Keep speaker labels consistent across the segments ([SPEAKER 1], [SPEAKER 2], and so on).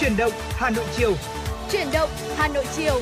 [SPEAKER 1] Chuyển động Hà Nội chiều.
[SPEAKER 2] Chuyển động Hà Nội chiều.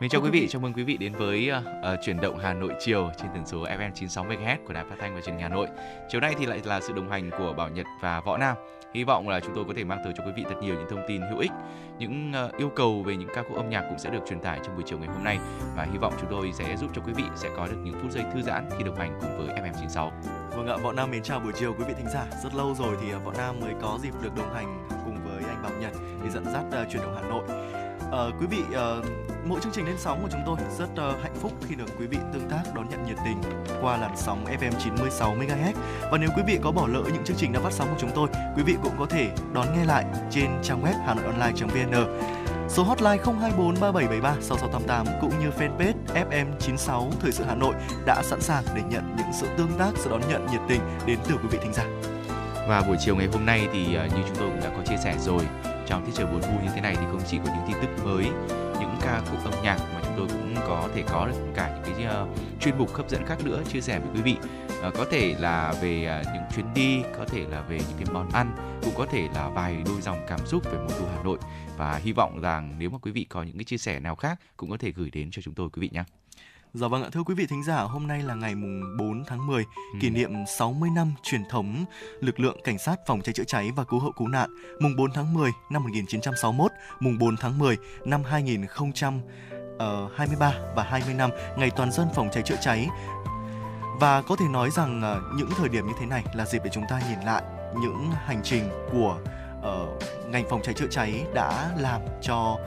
[SPEAKER 3] Mình chào quý vị, chào mừng quý vị đến với uh, chuyển động Hà Nội chiều trên tần số FM 96 MHz của Đài Phát thanh và Truyền hình Hà Nội. Chiều nay thì lại là sự đồng hành của Bảo Nhật và Võ Nam. Hy vọng là chúng tôi có thể mang tới cho quý vị thật nhiều những thông tin hữu ích, những ờ, yêu cầu về những ca khúc âm nhạc cũng sẽ được truyền tải trong buổi chiều ngày hôm nay và hy vọng chúng tôi sẽ giúp cho quý vị sẽ có được những phút giây thư giãn khi đồng hành cùng với FM 96.
[SPEAKER 4] Vâng ạ, Võ Nam mến chào buổi chiều quý vị thính giả. Rất lâu rồi thì ờ, bọn Nam mới có dịp được đồng hành cùng với anh Bảo Nhật để dẫn dắt ờ, uh, động Hà Nội. Uh, quý vị uh, mỗi chương trình lên sóng của chúng tôi rất uh, hạnh phúc khi được quý vị tương tác đón nhận nhiệt tình qua làn sóng FM 96 MHz. Và nếu quý vị có bỏ lỡ những chương trình đã phát sóng của chúng tôi, quý vị cũng có thể đón nghe lại trên trang web hanoionline.vn. Số hotline 024 3773 6688 cũng như fanpage FM 96 Thời sự Hà Nội đã sẵn sàng để nhận những sự tương tác, sự đón nhận nhiệt tình đến từ quý vị thính giả.
[SPEAKER 3] Và buổi chiều ngày hôm nay thì uh, như chúng tôi cũng đã có chia sẻ rồi trong tiết trời buồn vui như thế này thì không chỉ có những tin tức mới những ca khúc âm nhạc mà chúng tôi cũng có thể có được cả những cái uh, chuyên mục hấp dẫn khác nữa chia sẻ với quý vị uh, có thể là về uh, những chuyến đi có thể là về những cái món ăn cũng có thể là vài đôi dòng cảm xúc về mùa thu Hà Nội và hy vọng rằng nếu mà quý vị có những cái chia sẻ nào khác cũng có thể gửi đến cho chúng tôi quý vị nhé.
[SPEAKER 4] Dạ vâng ạ, thưa quý vị thính giả, hôm nay là ngày mùng 4 tháng 10, ừ. kỷ niệm 60 năm truyền thống lực lượng cảnh sát phòng cháy chữa cháy và cứu hộ cứu nạn, mùng 4 tháng 10 năm 1961, mùng 4 tháng 10 năm 2023 và 20 năm ngày toàn dân phòng cháy chữa cháy. Và có thể nói rằng ờ, những thời điểm như thế này là dịp để chúng ta nhìn lại những hành trình của uh, ngành phòng cháy chữa cháy đã làm cho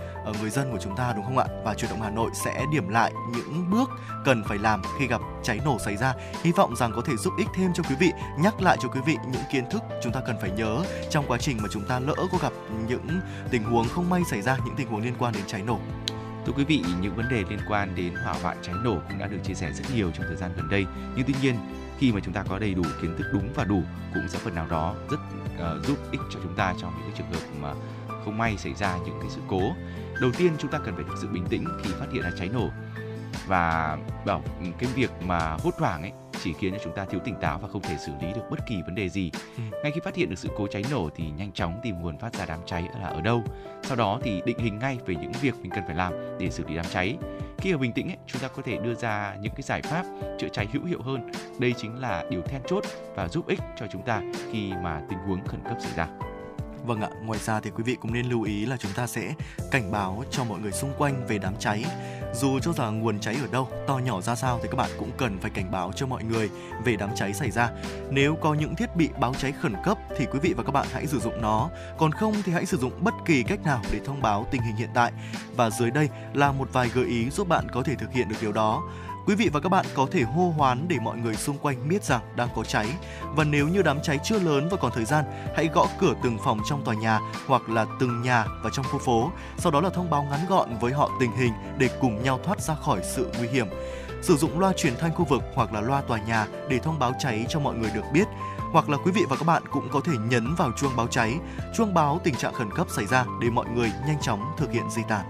[SPEAKER 4] người dân của chúng ta đúng không ạ? Và chuyển động Hà Nội sẽ điểm lại những bước cần phải làm khi gặp cháy nổ xảy ra. Hy vọng rằng có thể giúp ích thêm cho quý vị, nhắc lại cho quý vị những kiến thức chúng ta cần phải nhớ trong quá trình mà chúng ta lỡ có gặp những tình huống không may xảy ra, những tình huống liên quan đến cháy nổ.
[SPEAKER 3] Thưa quý vị, những vấn đề liên quan đến hỏa hoạn cháy nổ cũng đã được chia sẻ rất nhiều trong thời gian gần đây. Nhưng tuy nhiên, khi mà chúng ta có đầy đủ kiến thức đúng và đủ cũng sẽ phần nào đó rất uh, giúp ích cho chúng ta trong những cái trường hợp mà không may xảy ra những cái sự cố đầu tiên chúng ta cần phải thực sự bình tĩnh khi phát hiện ra cháy nổ và bảo cái việc mà hốt hoảng ấy chỉ khiến cho chúng ta thiếu tỉnh táo và không thể xử lý được bất kỳ vấn đề gì. Ừ. Ngay khi phát hiện được sự cố cháy nổ thì nhanh chóng tìm nguồn phát ra đám cháy là ở đâu. Sau đó thì định hình ngay về những việc mình cần phải làm để xử lý đám cháy. Khi ở bình tĩnh ấy, chúng ta có thể đưa ra những cái giải pháp chữa cháy hữu hiệu hơn. Đây chính là điều then chốt và giúp ích cho chúng ta khi mà tình huống khẩn cấp xảy ra.
[SPEAKER 4] Vâng ạ, ngoài ra thì quý vị cũng nên lưu ý là chúng ta sẽ cảnh báo cho mọi người xung quanh về đám cháy. Dù cho rằng nguồn cháy ở đâu, to nhỏ ra sao thì các bạn cũng cần phải cảnh báo cho mọi người về đám cháy xảy ra. Nếu có những thiết bị báo cháy khẩn cấp thì quý vị và các bạn hãy sử dụng nó, còn không thì hãy sử dụng bất kỳ cách nào để thông báo tình hình hiện tại. Và dưới đây là một vài gợi ý giúp bạn có thể thực hiện được điều đó. Quý vị và các bạn có thể hô hoán để mọi người xung quanh biết rằng đang có cháy. Và nếu như đám cháy chưa lớn và còn thời gian, hãy gõ cửa từng phòng trong tòa nhà hoặc là từng nhà và trong khu phố. Sau đó là thông báo ngắn gọn với họ tình hình để cùng nhau thoát ra khỏi sự nguy hiểm. Sử dụng loa truyền thanh khu vực hoặc là loa tòa nhà để thông báo cháy cho mọi người được biết hoặc là quý vị và các bạn cũng có thể nhấn vào chuông báo cháy, chuông báo tình trạng khẩn cấp xảy ra để mọi người nhanh chóng thực hiện di tản.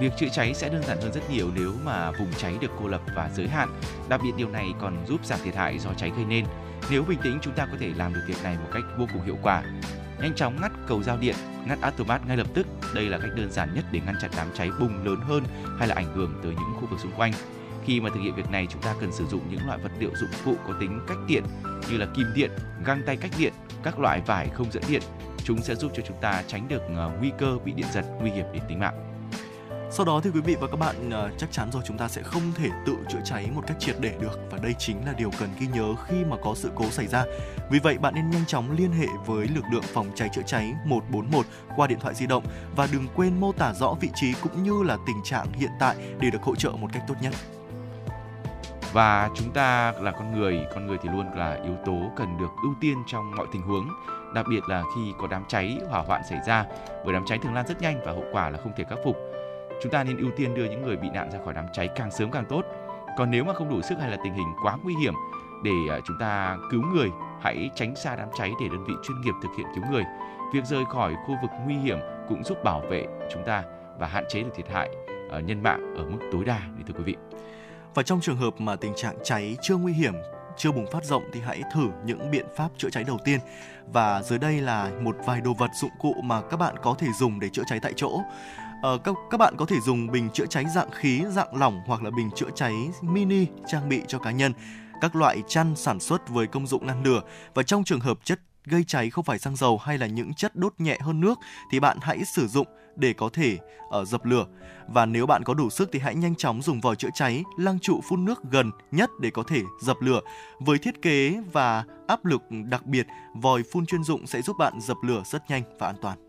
[SPEAKER 3] Việc chữa cháy sẽ đơn giản hơn rất nhiều nếu mà vùng cháy được cô lập và giới hạn. Đặc biệt điều này còn giúp giảm thiệt hại do cháy gây nên. Nếu bình tĩnh chúng ta có thể làm được việc này một cách vô cùng hiệu quả. Nhanh chóng ngắt cầu giao điện, ngắt automat ngay lập tức. Đây là cách đơn giản nhất để ngăn chặn đám cháy bùng lớn hơn hay là ảnh hưởng tới những khu vực xung quanh. Khi mà thực hiện việc này chúng ta cần sử dụng những loại vật liệu dụng cụ có tính cách điện như là kim điện, găng tay cách điện, các loại vải không dẫn điện. Chúng sẽ giúp cho chúng ta tránh được ờ, nguy cơ bị điện giật nguy hiểm đến tính mạng.
[SPEAKER 4] Sau đó thì quý vị và các bạn uh, chắc chắn rồi chúng ta sẽ không thể tự chữa cháy một cách triệt để được. Và đây chính là điều cần ghi nhớ khi mà có sự cố xảy ra. Vì vậy bạn nên nhanh chóng liên hệ với lực lượng phòng cháy chữa cháy 141 qua điện thoại di động. Và đừng quên mô tả rõ vị trí cũng như là tình trạng hiện tại để được hỗ trợ một cách tốt nhất.
[SPEAKER 3] Và chúng ta là con người con người thì luôn là yếu tố cần được ưu tiên trong mọi tình huống. Đặc biệt là khi có đám cháy hỏa hoạn xảy ra. Bởi đám cháy thường lan rất nhanh và hậu quả là không thể khắc phục chúng ta nên ưu tiên đưa những người bị nạn ra khỏi đám cháy càng sớm càng tốt. Còn nếu mà không đủ sức hay là tình hình quá nguy hiểm để à, chúng ta cứu người, hãy tránh xa đám cháy để đơn vị chuyên nghiệp thực hiện cứu người. Việc rời khỏi khu vực nguy hiểm cũng giúp bảo vệ chúng ta và hạn chế được thiệt hại à, nhân mạng ở mức tối đa, để thưa quý vị.
[SPEAKER 4] Và trong trường hợp mà tình trạng cháy chưa nguy hiểm, chưa bùng phát rộng thì hãy thử những biện pháp chữa cháy đầu tiên. Và dưới đây là một vài đồ vật dụng cụ mà các bạn có thể dùng để chữa cháy tại chỗ. Ờ, các, các bạn có thể dùng bình chữa cháy dạng khí, dạng lỏng hoặc là bình chữa cháy mini trang bị cho cá nhân các loại chăn sản xuất với công dụng ngăn lửa và trong trường hợp chất gây cháy không phải xăng dầu hay là những chất đốt nhẹ hơn nước thì bạn hãy sử dụng để có thể ở dập lửa. Và nếu bạn có đủ sức thì hãy nhanh chóng dùng vòi chữa cháy, lăng trụ phun nước gần nhất để có thể dập lửa. Với thiết kế và áp lực đặc biệt, vòi phun chuyên dụng sẽ giúp bạn dập lửa rất nhanh và an toàn.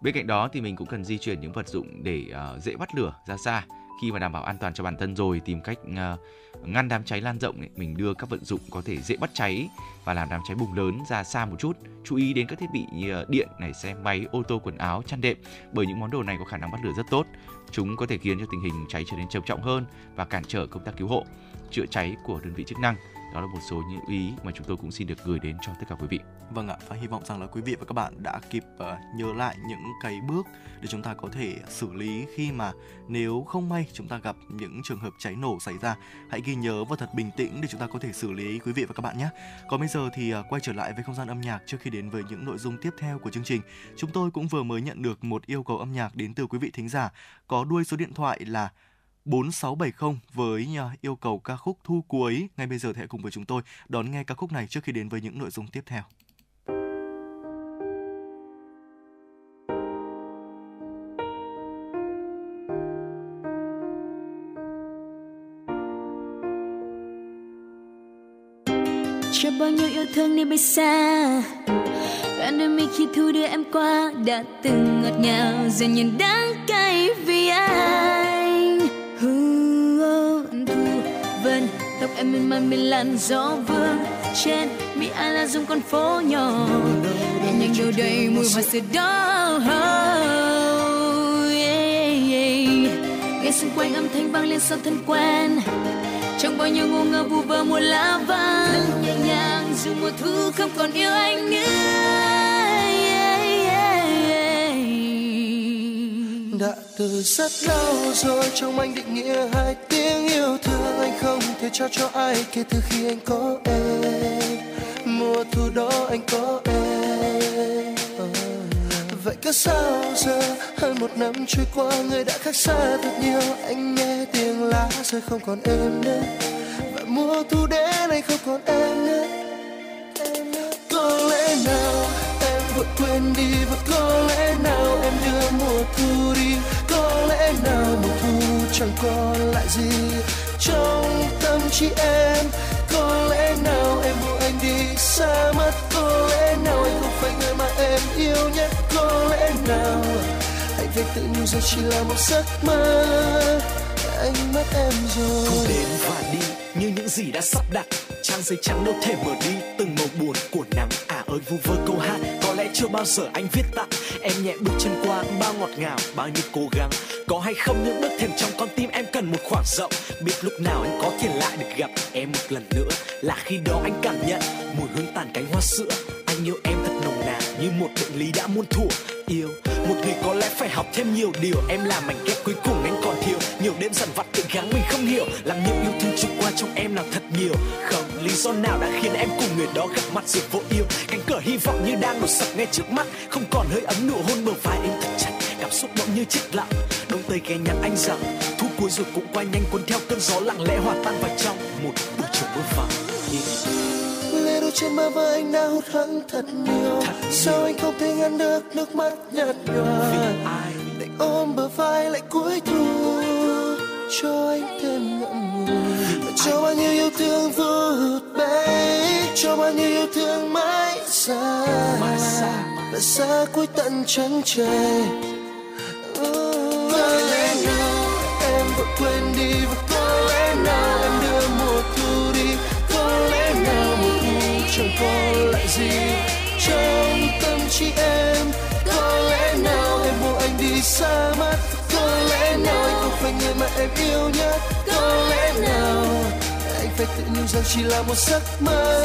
[SPEAKER 3] Bên cạnh đó thì mình cũng cần di chuyển những vật dụng để uh, dễ bắt lửa ra xa. Khi mà đảm bảo an toàn cho bản thân rồi tìm cách uh, ngăn đám cháy lan rộng ấy, mình đưa các vận dụng có thể dễ bắt cháy và làm đám cháy bùng lớn ra xa một chút. Chú ý đến các thiết bị như điện này xe máy ô tô quần áo chăn đệm bởi những món đồ này có khả năng bắt lửa rất tốt. Chúng có thể khiến cho tình hình cháy trở nên trầm trọng hơn và cản trở công tác cứu hộ chữa cháy của đơn vị chức năng. Đó là một số những ý mà chúng tôi cũng xin được gửi đến cho tất cả quý vị.
[SPEAKER 4] Vâng ạ, và hy vọng rằng là quý vị và các bạn đã kịp uh, nhớ lại những cái bước để chúng ta có thể xử lý khi mà nếu không may chúng ta gặp những trường hợp cháy nổ xảy ra. Hãy ghi nhớ và thật bình tĩnh để chúng ta có thể xử lý quý vị và các bạn nhé. Còn bây giờ thì uh, quay trở lại với không gian âm nhạc trước khi đến với những nội dung tiếp theo của chương trình. Chúng tôi cũng vừa mới nhận được một yêu cầu âm nhạc đến từ quý vị thính giả có đuôi số điện thoại là 4670 với ờ, yêu cầu ca khúc thu cuối. Ngay bây giờ thì hãy cùng với chúng tôi đón nghe ca khúc này trước khi đến với những nội dung tiếp theo.
[SPEAKER 1] Cho bao nhiêu yêu thương đi bay xa. Đoạn đôi mi khi thu đưa em qua, đã từng ngọt ngào, giờ nhìn đắng cay vì anh. Thu vân, tóc em mềm mại mình làn gió vương. Trên, mi ai là dùng con phố nhỏ. Nhẹ nhàng đâu đầy mùi hoa sữa đó. Oh, Nghe xung quanh âm thanh vang lên sau thân quen trong bao nhiêu ngu ngơ vu vơ mùa lá vàng nhẹ nhàng dù mùa thu không còn yêu anh nữa.
[SPEAKER 5] Đã từ rất lâu rồi trong anh định nghĩa hai tiếng yêu thương, anh không thể trao cho ai kể từ khi anh có em. Mùa thu đó anh có em cớ sao giờ? Hơn một năm trôi qua, người đã khác xa thật nhiều. Anh nghe tiếng lá rơi không còn em nữa. Và mùa thu đến anh không còn em nữa. Có lẽ nào em vội quên đi? Và có lẽ nào em đưa mùa thu đi? Có lẽ nào mùa thu chẳng còn lại gì trong tâm trí em? Có lẽ nào em buông anh đi? Xa mất có lẽ nào anh không phải người em yêu nhất có lẽ nào? Hãy về tự nhủ rằng chỉ là một giấc mơ. Anh mất em rồi.
[SPEAKER 6] Thu đến và đi, như những gì đã sắp đặt. Trang giấy trắng đâu thể mở đi, từng màu buồn của nắng à ơi, vu vơ câu hát, có lẽ chưa bao giờ anh viết tặng em nhẹ bước chân qua, bao ngọt ngào, bao nhiêu cố gắng. Có hay không những bước thềm trong con tim em cần một khoảng rộng. Biết lúc nào anh có thể lại được gặp em một lần nữa. Là khi đó anh cảm nhận, mùi hương tàn cánh hoa sữa. Anh yêu em thật nồng như một bệnh lý đã muôn thuở. Yêu, một người có lẽ phải học thêm nhiều điều. Em là mảnh ghép cuối cùng anh còn thiếu. Nhiều đêm dằn vặt tự gắng mình không hiểu. Làm nhiều yêu thương trôi qua trong em là thật nhiều. Không, lý do nào đã khiến em cùng người đó gặp mặt rồi vô yêu cánh cửa hy vọng như đang đổ sập ngay trước mắt. Không còn hơi ấm nụ hôn bờ vai em thật chặt. Cảm xúc bỗng như chết lặng. Đông tây ghé nhắn anh rằng, thu cuối rồi cũng qua nhanh cuốn theo cơn gió lặng lẽ hòa tan vào trong một buổi chiều mưa vàng.
[SPEAKER 5] Yeah đôi trên má vai anh đã hụt hẫng thật nhiều. Sao anh không thể ngăn được nước mắt nhạt nhòa? Lại ôm bờ vai lại cúi thu, cho anh thêm ngậm ngùi. Và cho bao nhiêu yêu thương vụt bay cho bao nhiêu yêu thương mãi xa. Và xa cuối tận chân trời. Có lẽ nào em vội quên đi và có lẽ nào gì? Trong tâm trí em, có lẽ nào em buộc anh đi xa mất có lẽ nào anh không phải người mà em yêu nhất? Có lẽ nào anh phải tự nhủ rằng chỉ là một giấc mơ?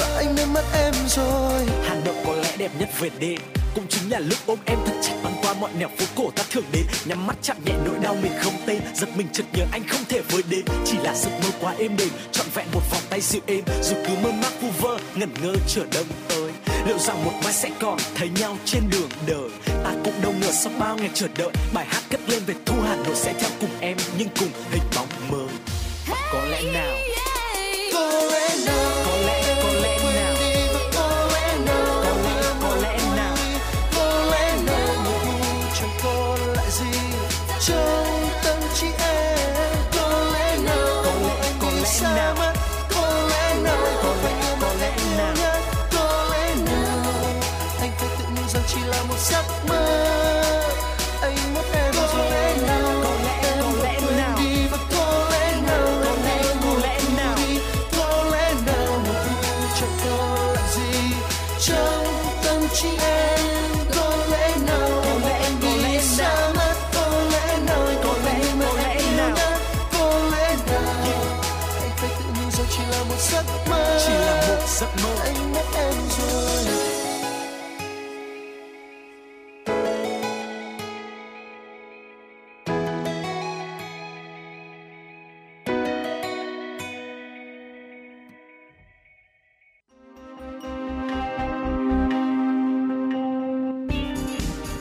[SPEAKER 5] Và anh nên mất em rồi.
[SPEAKER 6] Hà Nội có lẽ đẹp nhất việt đi cũng chính là lúc ôm em thật chặt băng qua mọi nẻo phố cổ ta thường đến. Nhắm mắt chạm nhẹ nỗi đau mình không tên. Giật mình chợt nhớ anh không thể với đến. Chỉ là giấc mơ quá êm đềm, trọn vẹn một vòng tay dịu êm. Dù cứ mơ mác vu vơ, ngẩn ngơ chờ đông tới. Liệu rằng một mai sẽ còn thấy nhau trên đường đời? Ta cũng đâu ngờ sau bao ngày chờ đợi, bài hát cất lên về thu hà nội sẽ theo cùng em, nhưng cùng hình bóng mơ có lẽ nào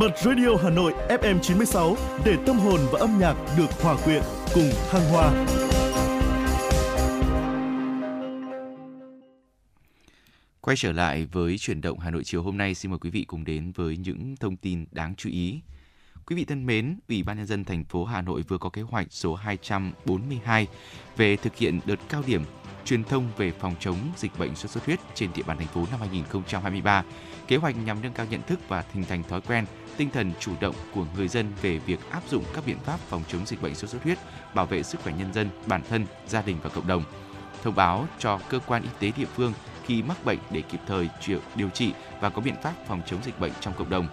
[SPEAKER 7] Bật Radio Hà Nội FM 96 để tâm hồn và âm nhạc được hòa quyện cùng thăng hoa.
[SPEAKER 3] Quay trở lại với chuyển động Hà Nội chiều hôm nay, xin mời quý vị cùng đến với những thông tin đáng chú ý. Quý vị thân mến, Ủy ban nhân dân thành phố Hà Nội vừa có kế hoạch số 242 về thực hiện đợt cao điểm truyền thông về phòng chống dịch bệnh sốt xuất huyết trên địa bàn thành phố năm 2023. Kế hoạch nhằm nâng cao nhận thức và hình thành thói quen, tinh thần chủ động của người dân về việc áp dụng các biện pháp phòng chống dịch bệnh sốt xuất huyết, bảo vệ sức khỏe nhân dân, bản thân, gia đình và cộng đồng. Thông báo cho cơ quan y tế địa phương khi mắc bệnh để kịp thời điều trị và có biện pháp phòng chống dịch bệnh trong cộng đồng.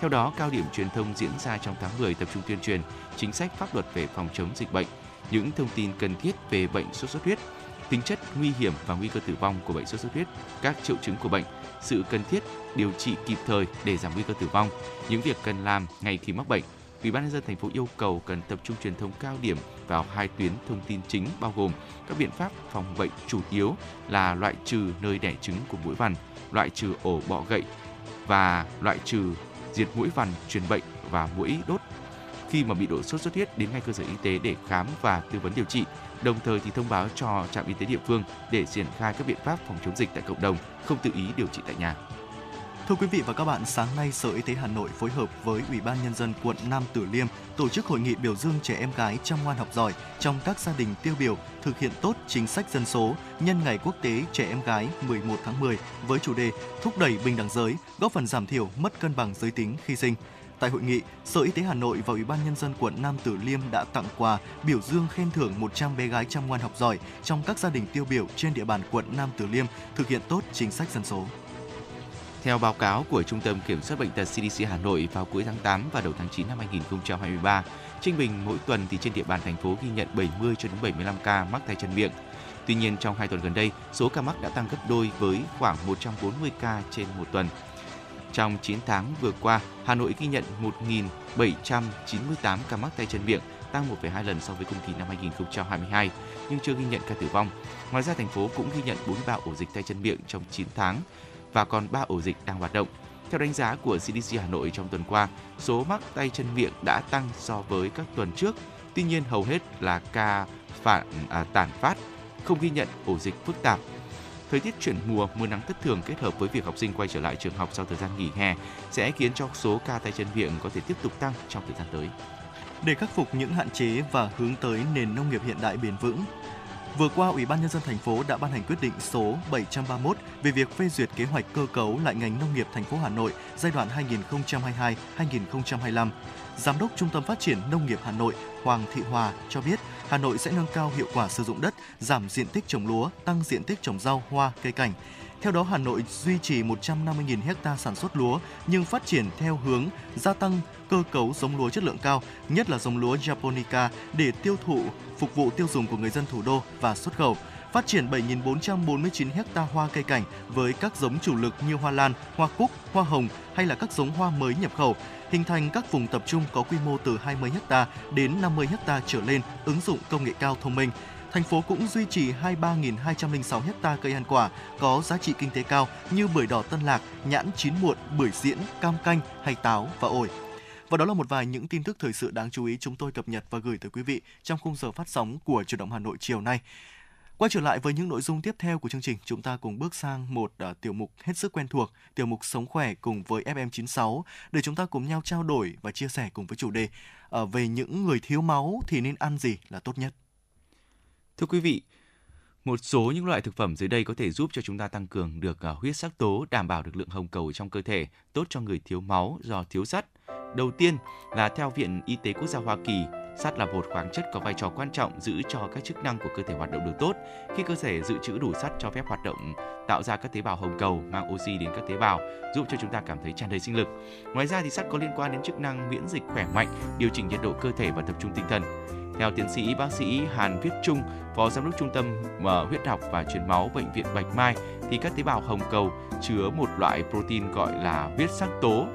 [SPEAKER 3] Theo đó, cao điểm truyền thông diễn ra trong tháng 10 tập trung tuyên truyền chính sách pháp luật về phòng chống dịch bệnh, những thông tin cần thiết về bệnh sốt xuất huyết, tính chất nguy hiểm và nguy cơ tử vong của bệnh sốt xuất huyết, các triệu chứng của bệnh, sự cần thiết điều trị kịp thời để giảm nguy cơ tử vong, những việc cần làm ngay khi mắc bệnh. Ủy ban nhân dân thành phố yêu cầu cần tập trung truyền thông cao điểm vào hai tuyến thông tin chính bao gồm các biện pháp phòng bệnh chủ yếu là loại trừ nơi đẻ trứng của mũi vằn, loại trừ ổ bọ gậy và loại trừ diệt mũi vằn truyền bệnh và mũi đốt khi mà bị đổ sốt xuất huyết đến ngay cơ sở y tế để khám và tư vấn điều trị. Đồng thời thì thông báo cho trạm y tế địa phương để triển khai các biện pháp phòng chống dịch tại cộng đồng, không tự ý điều trị tại nhà.
[SPEAKER 4] Thưa quý vị và các bạn, sáng nay Sở Y tế Hà Nội phối hợp với Ủy ban Nhân dân quận Nam Từ Liêm tổ chức hội nghị biểu dương trẻ em gái chăm ngoan học giỏi trong các gia đình tiêu biểu thực hiện tốt chính sách dân số nhân ngày quốc tế trẻ em gái 11 tháng 10 với chủ đề thúc đẩy bình đẳng giới, góp phần giảm thiểu mất cân bằng giới tính khi sinh. Tại hội nghị, Sở Y tế Hà Nội và Ủy ban Nhân dân quận Nam Tử Liêm đã tặng quà biểu dương khen thưởng 100 bé gái chăm ngoan học giỏi trong các gia đình tiêu biểu trên địa bàn quận Nam Tử Liêm thực hiện tốt chính sách dân số.
[SPEAKER 3] Theo báo cáo của Trung tâm Kiểm soát Bệnh tật CDC Hà Nội vào cuối tháng 8 và đầu tháng 9 năm 2023, trung bình mỗi tuần thì trên địa bàn thành phố ghi nhận 70 cho đến 75 ca mắc tay chân miệng. Tuy nhiên trong 2 tuần gần đây, số ca mắc đã tăng gấp đôi với khoảng 140 ca trên một tuần. Trong 9 tháng vừa qua, Hà Nội ghi nhận 1.798 ca mắc tay chân miệng, tăng 1,2 lần so với cùng kỳ năm 2022, nhưng chưa ghi nhận ca tử vong. Ngoài ra, thành phố cũng ghi nhận 43 ổ dịch tay chân miệng trong 9 tháng và còn 3 ổ dịch đang hoạt động. Theo đánh giá của CDC Hà Nội trong tuần qua, số mắc tay chân miệng đã tăng so với các tuần trước. Tuy nhiên hầu hết là ca phản à, tản phát, không ghi nhận ổ dịch phức tạp. Thời tiết chuyển mùa, mưa nắng thất thường kết hợp với việc học sinh quay trở lại trường học sau thời gian nghỉ hè sẽ khiến cho số ca tay chân miệng có thể tiếp tục tăng trong thời gian tới.
[SPEAKER 4] Để khắc phục những hạn chế và hướng tới nền nông nghiệp hiện đại bền vững, Vừa qua, Ủy ban nhân dân thành phố đã ban hành quyết định số 731 về việc phê duyệt kế hoạch cơ cấu lại ngành nông nghiệp thành phố Hà Nội giai đoạn 2022-2025. Giám đốc Trung tâm Phát triển Nông nghiệp Hà Nội Hoàng Thị Hòa cho biết, Hà Nội sẽ nâng cao hiệu quả sử dụng đất, giảm diện tích trồng lúa, tăng diện tích trồng rau, hoa, cây cảnh. Theo đó, Hà Nội duy trì 150.000 ha sản xuất lúa nhưng phát triển theo hướng gia tăng cơ cấu giống lúa chất lượng cao, nhất là giống lúa Japonica để tiêu thụ phục vụ tiêu dùng của người dân thủ đô và xuất khẩu. Phát triển 7.449 ha hoa cây cảnh với các giống chủ lực như hoa lan, hoa cúc, hoa hồng hay là các giống hoa mới nhập khẩu, hình thành các vùng tập trung có quy mô từ 20 ha đến 50 ha trở lên, ứng dụng công nghệ cao thông minh thành phố cũng duy trì 23.206 ha cây ăn quả có giá trị kinh tế cao như bưởi đỏ Tân Lạc, nhãn chín muộn, bưởi diễn, cam canh hay táo và ổi. Và đó là một vài những tin tức thời sự đáng chú ý chúng tôi cập nhật và gửi tới quý vị trong khung giờ phát sóng của Chủ động Hà Nội chiều nay. Quay trở lại với những nội dung tiếp theo của chương trình, chúng ta cùng bước sang một uh, tiểu mục hết sức quen thuộc, tiểu mục Sống khỏe cùng với FM96 để chúng ta cùng nhau trao đổi và chia sẻ cùng với chủ đề uh, về những người thiếu máu thì nên ăn gì là tốt nhất.
[SPEAKER 3] Thưa quý vị, một số những loại thực phẩm dưới đây có thể giúp cho chúng ta tăng cường được uh, huyết sắc tố, đảm bảo được lượng hồng cầu trong cơ thể, tốt cho người thiếu máu do thiếu sắt. Đầu tiên là theo Viện Y tế Quốc gia Hoa Kỳ, sắt là một khoáng chất có vai trò quan trọng giữ cho các chức năng của cơ thể hoạt động được tốt. Khi cơ thể dự trữ đủ sắt cho phép hoạt động tạo ra các tế bào hồng cầu mang oxy đến các tế bào, giúp cho chúng ta cảm thấy tràn đầy sinh lực. Ngoài ra thì sắt có liên quan đến chức năng miễn dịch khỏe mạnh, điều chỉnh nhiệt độ cơ thể và tập trung tinh thần. Theo tiến sĩ bác sĩ Hàn Viết Trung, Phó Giám đốc Trung tâm mở huyết học và truyền máu Bệnh viện Bạch Mai, thì các tế bào hồng cầu chứa một loại protein gọi là huyết sắc tố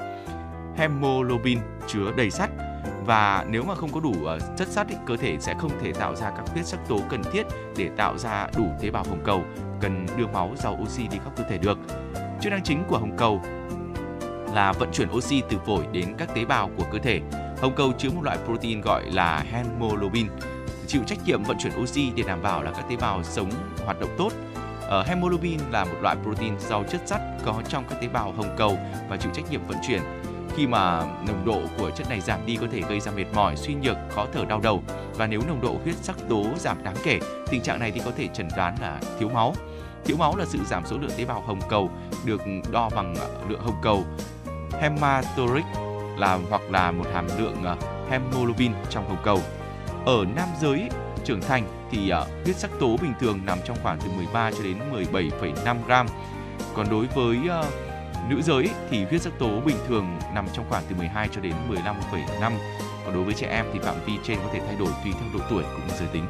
[SPEAKER 3] hemoglobin chứa đầy sắt và nếu mà không có đủ ờ, chất sắt thì cơ thể sẽ không thể tạo ra các huyết sắc tố cần thiết để tạo ra đủ tế bào hồng cầu cần đưa máu giàu oxy đi khắp cơ thể được. Chức năng chính của hồng cầu là vận chuyển oxy từ phổi đến các tế bào của cơ thể. Hồng cầu chứa một loại protein gọi là hemoglobin, chịu trách nhiệm vận chuyển oxy để đảm bảo là các tế bào sống hoạt động tốt. Ở hemoglobin là một loại protein giàu chất sắt có trong các tế bào hồng cầu và chịu trách nhiệm vận chuyển khi mà nồng độ của chất này giảm đi có thể gây ra mệt mỏi, suy nhược, khó thở đau đầu và nếu nồng độ huyết sắc tố giảm đáng kể, tình trạng này thì có thể chẩn đoán là thiếu máu. Thiếu máu là sự giảm số lượng tế bào hồng cầu được đo bằng à, lượng hồng cầu hematuric là hoặc là một hàm lượng à, hemoglobin trong hồng cầu. Ở nam giới trưởng thành thì à, huyết sắc tố bình thường nằm trong khoảng từ 13 cho đến 17,5 gram. Còn đối với uh, nữ giới thì huyết sắc tố bình thường nằm trong khoảng từ 12 cho đến 15,5 còn đối với trẻ em thì phạm vi trên có thể thay đổi tùy theo độ tuổi cũng như giới tính.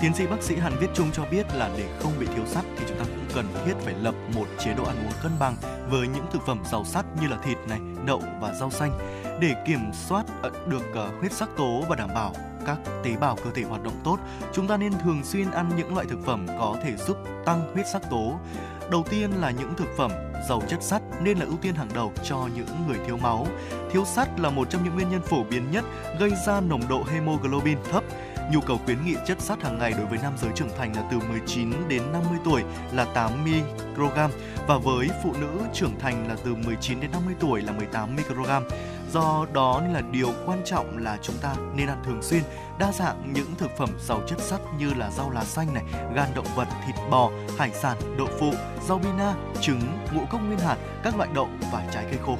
[SPEAKER 4] Tiến sĩ bác sĩ Hàn Viết Trung cho biết là để không bị thiếu sắt thì chúng ta cũng cần thiết phải lập một chế độ ăn uống cân bằng với những thực phẩm giàu sắt như là thịt này, đậu và rau xanh để kiểm soát ờ, được ờ, huyết sắc tố và đảm bảo các tế bào cơ thể hoạt động tốt. Chúng ta nên thường xuyên ăn những loại thực phẩm có thể giúp tăng huyết sắc tố. Đầu tiên là những thực phẩm giàu chất sắt nên là ưu tiên hàng đầu cho những người thiếu máu. Thiếu sắt là một trong những nguyên nhân phổ biến nhất gây ra nồng độ hemoglobin thấp. Nhu cầu khuyến nghị chất sắt hàng ngày đối với nam giới trưởng thành là từ 19 đến 50 tuổi là 8 microgram và với phụ nữ trưởng thành là từ 19 đến 50 tuổi là 18 microgram. Do đó nên là điều quan trọng là chúng ta nên ăn thường xuyên, đa dạng những thực phẩm giàu chất sắt như là rau lá xanh này, gan động vật, thịt bò, hải sản, đậu phụ, rau bina, trứng, ngũ cốc nguyên hạt, các loại đậu và trái cây khô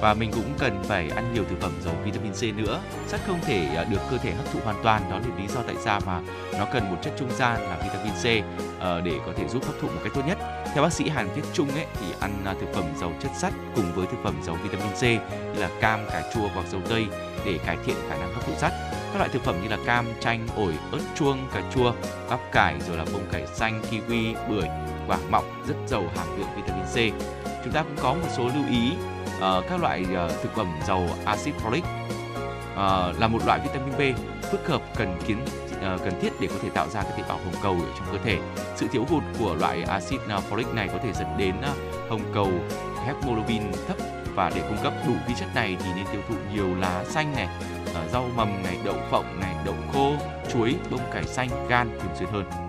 [SPEAKER 3] và mình cũng cần phải ăn nhiều thực phẩm giàu vitamin C nữa. Sắt không thể à, được cơ thể hấp thụ hoàn toàn, đó là lý do tại sao mà nó cần một chất trung gian là vitamin C ờ, để có thể giúp hấp thụ một cách tốt nhất. Theo bác sĩ Hàn Viết Trung ấy thì ăn à, thực phẩm giàu chất sắt cùng với thực phẩm giàu vitamin C như là cam, cà chua hoặc dầu tây để cải thiện khả năng hấp thụ sắt. Các loại thực phẩm như là cam, chanh, ổi, ớt chuông, cà chua, bắp cải rồi là bông cải xanh, kiwi, bưởi, quả mọng rất giàu hàm lượng vitamin C. Chúng ta cũng có một số lưu ý uh, các loại uh, thực phẩm giàu axit folic uh, là một loại vitamin B phức hợp cần kiến uh, cần thiết để có thể tạo ra các tế bào hồng cầu ở trong cơ thể. Sự thiếu hụt của loại axit folic này có thể dẫn đến uh, hồng cầu hemoglobin thấp và để cung cấp đủ vi chất này thì nên tiêu thụ nhiều lá xanh này, uh, rau mầm này đậu phộng này đậu khô chuối bông cải xanh gan thường xuyên hơn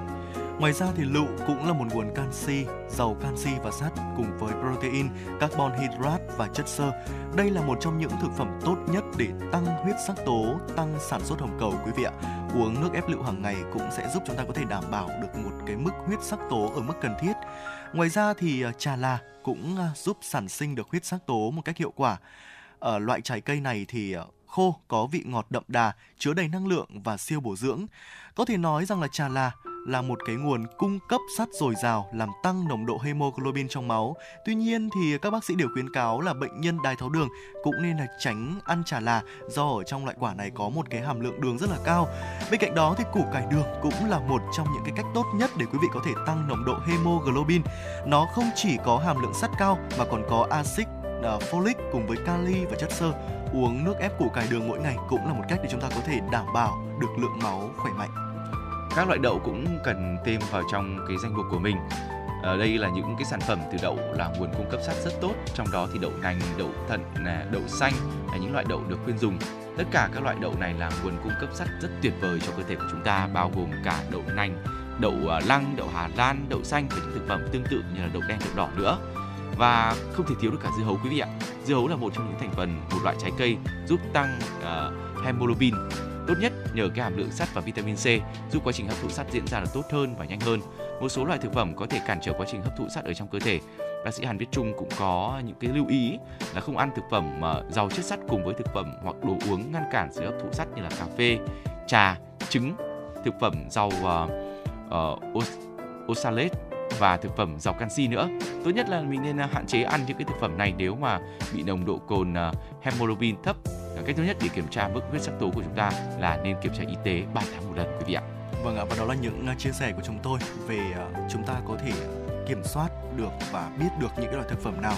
[SPEAKER 4] Ngoài ra thì lựu cũng là một nguồn canxi, giàu canxi và sắt cùng với protein, carbon hydrate và chất xơ. Đây là một trong những thực phẩm tốt nhất để tăng huyết sắc tố, tăng sản xuất hồng cầu quý vị ạ. Uống nước ép lựu hàng ngày cũng sẽ giúp chúng ta có thể đảm bảo được một cái mức huyết sắc tố ở mức cần thiết. Ngoài ra thì à, trà là cũng à, giúp sản sinh được huyết sắc tố một cách hiệu quả. Ở loại trái cây này thì à, khô có vị ngọt đậm đà, chứa đầy năng lượng và siêu bổ dưỡng. Có thể nói rằng là trà là là một cái nguồn cung cấp sắt dồi dào làm tăng nồng độ hemoglobin trong máu. Tuy nhiên thì các bác sĩ đều khuyến cáo là bệnh nhân đái tháo đường cũng nên là tránh ăn trà là do ở trong loại quả này có một cái hàm lượng đường rất là cao. Bên cạnh đó thì củ cải đường cũng là một trong những cái cách tốt nhất để quý vị có thể tăng nồng độ hemoglobin. Nó không chỉ có hàm lượng sắt cao mà còn có axit uh, folic cùng với kali và chất xơ. Uống nước ép củ cải đường mỗi ngày cũng là một cách để chúng ta có thể đảm bảo được lượng máu khỏe mạnh
[SPEAKER 3] các loại đậu cũng cần thêm vào trong cái danh mục của mình. Ở đây là những cái sản phẩm từ đậu là nguồn cung cấp sắt rất tốt trong đó thì đậu nành đậu thận à, đậu xanh là những loại đậu được khuyên dùng. Tất cả các loại đậu này là nguồn cung cấp sắt rất tuyệt vời cho cơ thể của chúng ta bao gồm cả đậu nành đậu à, lăng đậu hà lan đậu xanh và những thực phẩm tương tự như là đậu đen đậu đỏ nữa. Và không thể thiếu được cả dưa hấu quý vị ạ. Dưa hấu là một trong những thành phần một loại trái cây giúp tăng uh, hemoglobin. Tốt nhất nhờ cái hàm lượng sắt và vitamin C giúp quá trình hấp thụ sắt diễn ra được tốt hơn và nhanh hơn. Một số loại thực phẩm có thể cản trở quá trình hấp thụ sắt ở trong cơ thể. Bác sĩ Hàn Viết Trung cũng có những cái lưu ý là không ăn thực phẩm mà giàu chất sắt cùng với thực phẩm hoặc đồ uống ngăn cản sự hấp thụ sắt như là cà phê, trà, trứng, thực phẩm giàu uh, uh, oxalate và thực phẩm giàu canxi nữa. Tốt nhất là mình nên à, hạn chế ăn những cái thực phẩm này nếu mà bị nồng độ cồn uh, hemoglobin thấp cách tốt nhất để kiểm tra mức huyết sắc tố của chúng ta là nên kiểm tra y tế 3 tháng một lần quý vị ạ.
[SPEAKER 4] Vâng ạ, và đó là những ờ, chia sẻ của chúng tôi về ờ, chúng ta có thể ờ, kiểm soát được và biết được những cái loại thực phẩm nào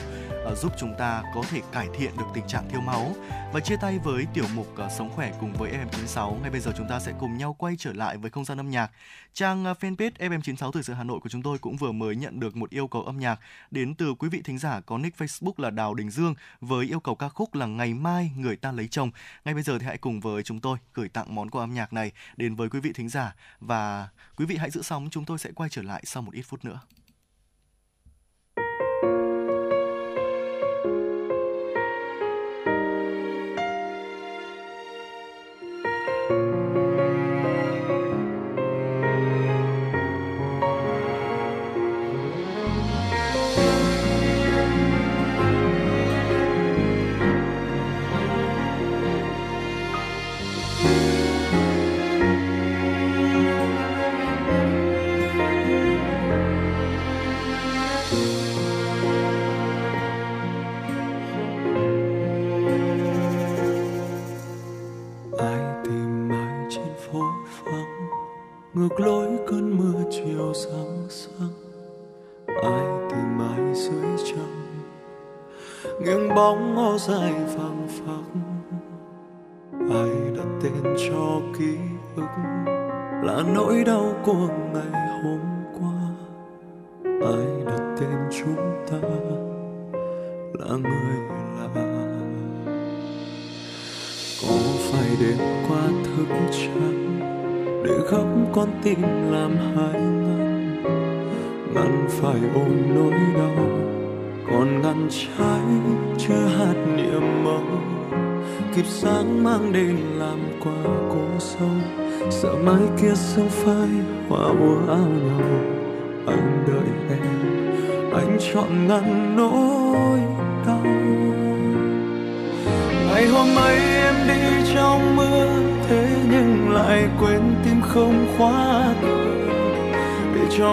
[SPEAKER 4] uh, giúp chúng ta có thể cải thiện được tình trạng thiếu máu. Và chia tay với tiểu mục uh, sống khỏe cùng với FM96 ngay bây giờ chúng ta sẽ cùng nhau quay trở lại với không gian âm nhạc. Trang uh, fanpage FM96 từ sự Hà Nội của chúng tôi cũng vừa mới nhận được một yêu cầu âm nhạc đến từ quý vị thính giả có nick Facebook là Đào Đình Dương với yêu cầu ca khúc là ngày mai người ta lấy chồng. Ngay bây giờ thì hãy cùng với chúng tôi gửi tặng món quà âm nhạc này đến với quý vị thính giả. Và quý vị hãy giữ sóng chúng tôi sẽ quay trở lại sau một ít phút nữa.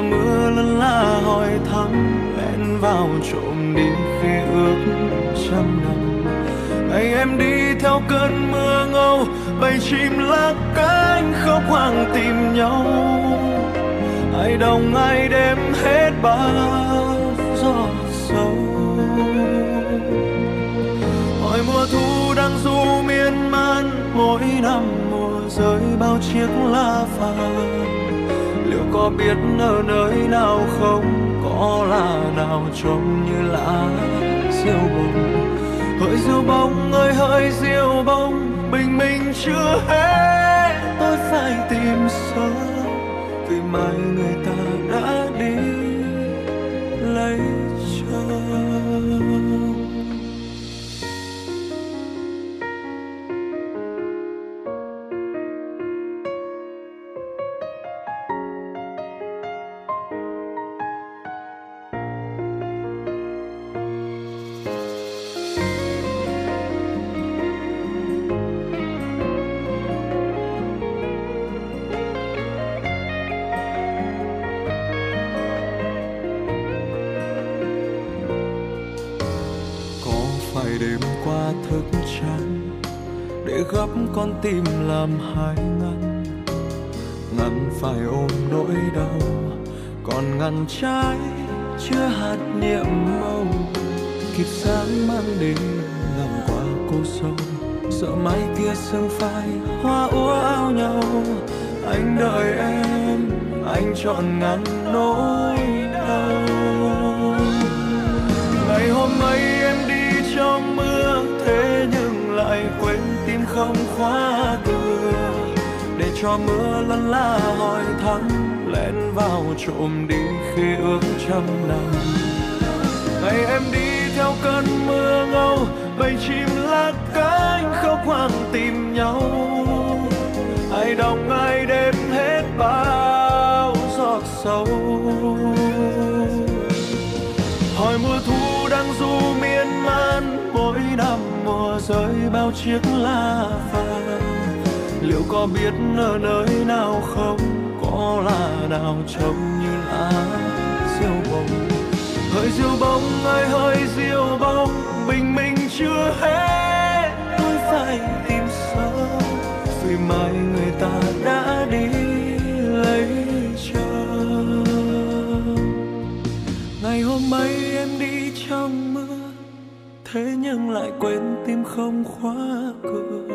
[SPEAKER 8] Mưa lân la hỏi thăm lén vào trộm đi khi ước trăm năm. Ngày em đi theo cơn mưa ngâu, bầy chim lá cánh khóc hoang tìm nhau. Ai đồng, ai đêm hết bao gió sâu. Hỏi mùa thu đang du miên man, mỗi năm mùa rơi bao chiếc lá vàng có biết ở nơi nào không? Có là nào trông như lá diêu bông? Hỡi diêu bông ơi, hỡi diêu bông, bình bình minh chưa hết. Tôi phải tìm sớm vì mai người ta anh ngăn nỗi đau. Ngày hôm ấy em đi trong mưa, thế nhưng lại quên tim không khóa cửa. Để cho mưa lăn la hỏi thắng lén vào trộm đi khi ước trăm năm. Ngày em đi theo cơn mưa ngâu, bầy chim lá cánh khóc hoang tìm nhau. Ai đồng ai đêm hết bao sâu hỏi mùa thu đang du miên man, mỗi năm mùa rơi bao chiếc lá vàng liệu có biết ở nơi nào không, có là nào trông như lá diêu bông? Hơi diêu bông ơi, hơi diêu bông, bình minh chưa hết. Tôi phải tìm sớm vì mai người ta đã đi ngày hôm ấy em đi trong mưa, thế nhưng lại quên tim không khóa cửa.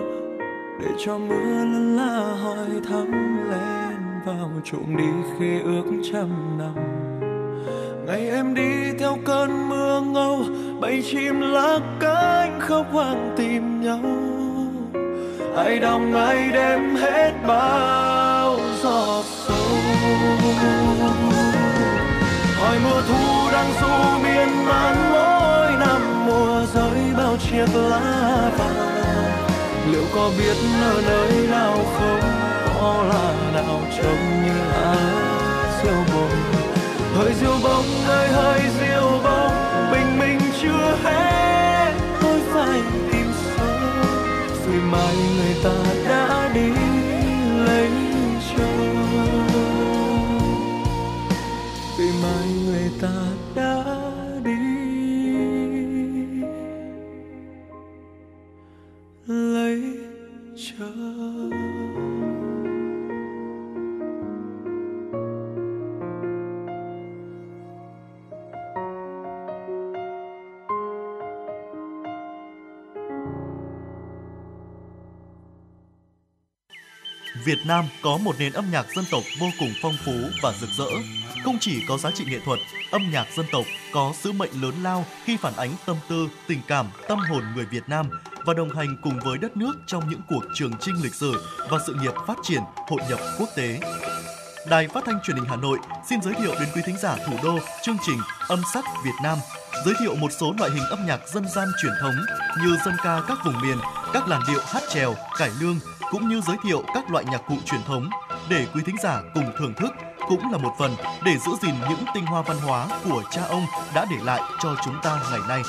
[SPEAKER 8] Để cho mưa lân la hỏi thăm lên vào trộm đi khi ước trăm năm. Ngày em đi theo cơn mưa ngâu bầy chim lá cánh khóc hoang tìm nhau. Ai đồng ai đem hết bao giọt sâu hỏi mùa thu đang du miên man, mỗi năm mùa rơi bao chiếc lá vàng. Liệu có biết ở nơi nào không? Có là nào trông như lá diêu bông hơi diêu bông ơi, hơi diêu bông, bình minh chưa hết. Tôi phải tìm sâu. vì mai người ta đã đi lấy chồng. Vì mai người
[SPEAKER 4] Việt Nam có một nền âm nhạc dân tộc vô cùng phong phú và rực rỡ. Không chỉ có giá trị nghệ thuật, âm nhạc dân tộc có sứ mệnh lớn lao khi phản ánh tâm tư, tình cảm, tâm hồn người Việt Nam và đồng hành cùng với đất nước trong những cuộc trường chinh lịch sử và sự nghiệp phát triển, hội nhập quốc tế. Đài Phát thanh Truyền hình Hà Nội xin giới thiệu đến quý thính giả thủ đô chương trình Âm sắc Việt Nam, giới thiệu một số loại hình âm nhạc dân gian truyền thống như dân ca các vùng miền, các làn điệu hát chèo, cải lương cũng như giới thiệu các loại nhạc cụ truyền thống để quý thính giả cùng thưởng thức cũng là một phần để giữ gìn những tinh hoa văn hóa của cha ông đã để lại cho chúng ta ngày nay.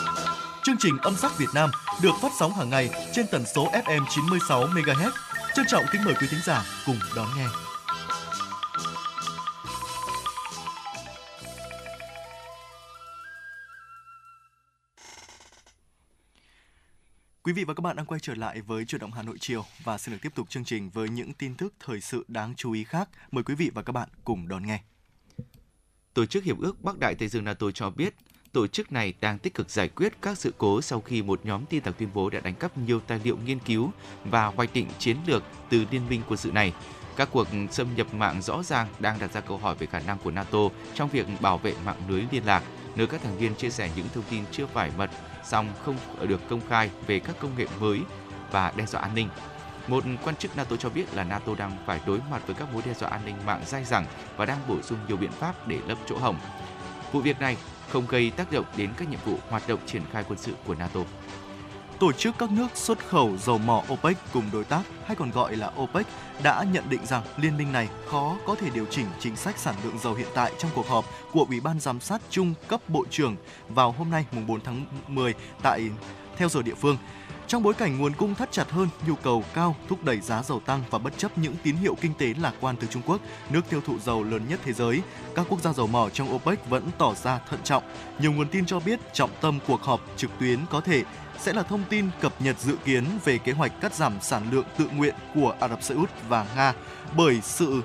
[SPEAKER 4] Chương trình Âm sắc Việt Nam được phát sóng hàng ngày trên tần số FM 96 MHz. Trân trọng kính mời quý thính giả cùng đón nghe. Quý vị và các bạn đang quay trở lại với chuyển động Hà Nội chiều và xin được tiếp tục chương trình với những tin tức thời sự đáng chú ý khác. Mời quý vị và các bạn cùng đón nghe.
[SPEAKER 3] Tổ chức Hiệp ước Bắc Đại Tây Dương NATO cho biết, tổ chức này đang tích cực giải quyết các sự cố sau khi một nhóm tin tặc tuyên bố đã đánh cắp nhiều tài liệu nghiên cứu và hoạch định chiến lược từ liên minh quân sự này. Các cuộc xâm nhập mạng rõ ràng đang đặt ra câu hỏi về khả năng của NATO trong việc bảo vệ mạng lưới liên lạc, nơi các thành viên chia sẻ những thông tin chưa phải mật, song không được công khai về các công nghệ mới và đe dọa an ninh. Một quan chức NATO cho biết là NATO đang phải đối mặt với các mối đe dọa an ninh mạng dai dẳng và đang bổ sung nhiều biện pháp để lấp chỗ hổng. Vụ việc này không gây tác động đến các nhiệm vụ hoạt động triển khai quân sự của NATO.
[SPEAKER 4] Tổ chức các nước xuất khẩu dầu mỏ OPEC cùng đối tác hay còn gọi là OPEC đã nhận định rằng liên minh này khó có thể điều chỉnh chính sách sản lượng dầu hiện tại trong cuộc họp của Ủy ban giám sát chung cấp bộ trưởng vào hôm nay mùng 4 tháng 10 tại theo giờ địa phương. Trong bối cảnh nguồn cung thắt chặt hơn, nhu cầu cao thúc đẩy giá dầu tăng và bất chấp những tín hiệu kinh tế lạc quan từ Trung Quốc, nước tiêu thụ dầu lớn nhất thế giới, các quốc gia dầu mỏ trong OPEC vẫn tỏ ra thận trọng. Nhiều nguồn tin cho biết trọng tâm cuộc họp trực tuyến có thể sẽ là thông tin cập nhật dự kiến về kế hoạch cắt giảm sản lượng tự nguyện của Ả Rập Xê Út và Nga bởi sự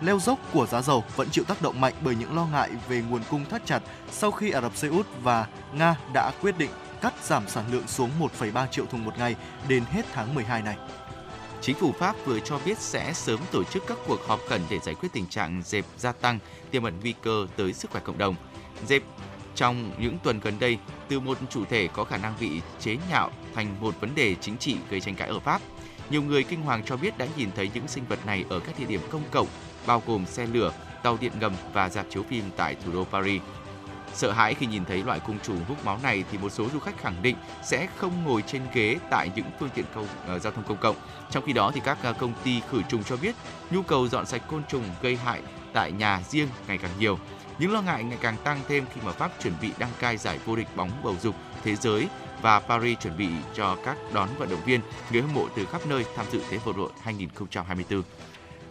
[SPEAKER 4] leo dốc của giá dầu vẫn chịu tác động mạnh bởi những lo ngại về nguồn cung thắt chặt sau khi Ả Rập Xê Út và Nga đã quyết định cắt giảm sản lượng xuống 1,3 triệu thùng một ngày đến hết tháng 12 này.
[SPEAKER 3] Chính phủ Pháp vừa cho biết sẽ sớm tổ chức các cuộc họp khẩn để giải quyết tình trạng dẹp gia tăng, tiềm ẩn nguy cơ tới sức khỏe cộng đồng. Dẹp trong những tuần gần đây, từ một chủ thể có khả năng bị chế nhạo thành một vấn đề chính trị gây tranh cãi ở Pháp. Nhiều người kinh hoàng cho biết đã nhìn thấy những sinh vật này ở các địa điểm công cộng, bao gồm xe lửa, tàu điện ngầm và dạp chiếu phim tại thủ đô Paris. Sợ hãi khi nhìn thấy loại côn trùng hút máu này thì một số du khách khẳng định sẽ không ngồi trên ghế tại những phương tiện công, uh, giao thông công cộng. Trong khi đó thì các uh, công ty khử trùng cho biết nhu cầu dọn sạch côn trùng gây hại tại nhà riêng ngày càng nhiều. Những lo ngại ngày càng tăng thêm khi mà Pháp chuẩn bị đăng cai giải vô địch bóng bầu dục thế giới và Paris chuẩn bị cho các đón vận động viên, người hâm mộ từ khắp nơi tham dự Thế vận hội 2024.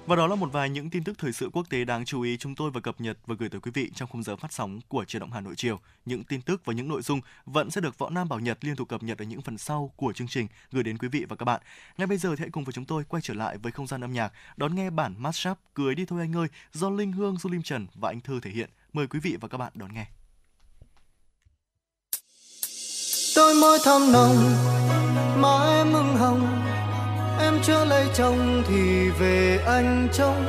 [SPEAKER 4] Và đó là một vài những tin tức thời sự quốc tế đáng chú ý chúng tôi vừa cập nhật và gửi tới quý vị trong khung giờ phát sóng của Truyền động Hà Nội chiều. Những tin tức và những nội dung vẫn sẽ được Võ Nam Bảo Nhật liên tục cập nhật ở những phần sau của chương trình gửi đến quý vị và các bạn. Ngay bây giờ thì hãy cùng với chúng tôi quay trở lại với không gian âm nhạc, đón nghe bản mashup Cười đi thôi anh ơi do Linh Hương, Du Lim Trần và anh Thư thể hiện. Mời quý vị và các bạn đón nghe.
[SPEAKER 9] Đôi môi thơm nồng, má em mừng hồng. Em chưa lấy chồng thì về anh trông.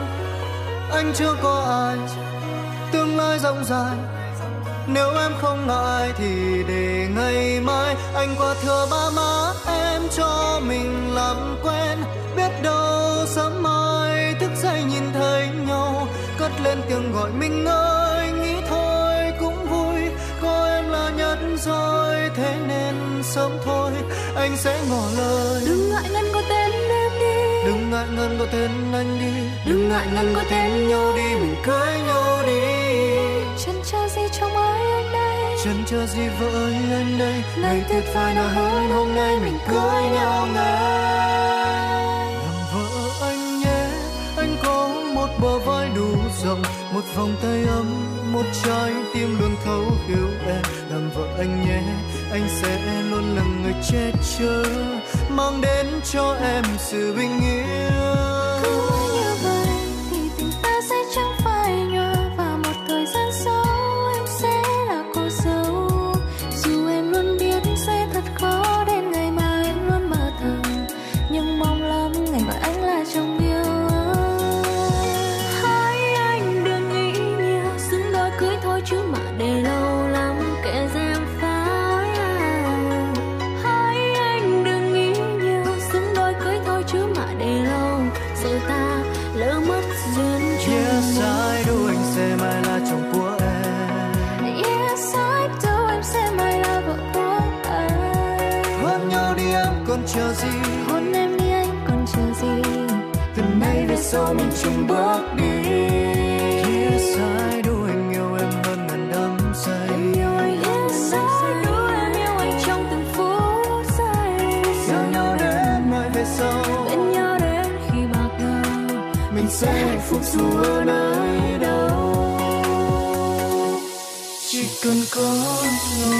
[SPEAKER 9] Anh chưa có ai tương lai rộng dài nếu em không ngại thì để ngày mai. Anh qua thừa ba má em cho mình làm quen. Biết đâu sớm mai thức dậy nhìn thấy nhau. Cất lên tiếng gọi mình ơi rồi thế nên sớm thôi anh sẽ ngỏ lời.
[SPEAKER 10] Đừng ngại ngần có tên em đi.
[SPEAKER 9] Đừng ngại ngần có tên anh đi.
[SPEAKER 10] Đừng ngại ngần có tên
[SPEAKER 9] nhau đi mình cưới nhau đi.
[SPEAKER 10] Chân chờ gì trong ai anh đây?
[SPEAKER 9] Chân chờ gì vợ anh đây?
[SPEAKER 10] Ngày tuyệt vời nào hơn hôm nay mình cưới nhau ngay.
[SPEAKER 9] Làm vợ anh nhé anh có một bờ vai đủ rộng một vòng tay ấm một trái tim luôn thấu hiểu em vợ anh nhé, anh sẽ luôn là người che chở mang đến cho em sự bình yên.
[SPEAKER 10] Sau mình chung bước đi.
[SPEAKER 9] Phía sai đu anh yêu em hơn ngàn đắm say.
[SPEAKER 10] Em yêu anh inside đu em yêu anh trong từng phút giây.
[SPEAKER 9] Yêu nhau đến mãi về sau.
[SPEAKER 10] Bên nhau đến khi bạc đầu
[SPEAKER 9] Mình sẽ hạnh phúc dù ở nơi đâu. Chỉ cần có nhau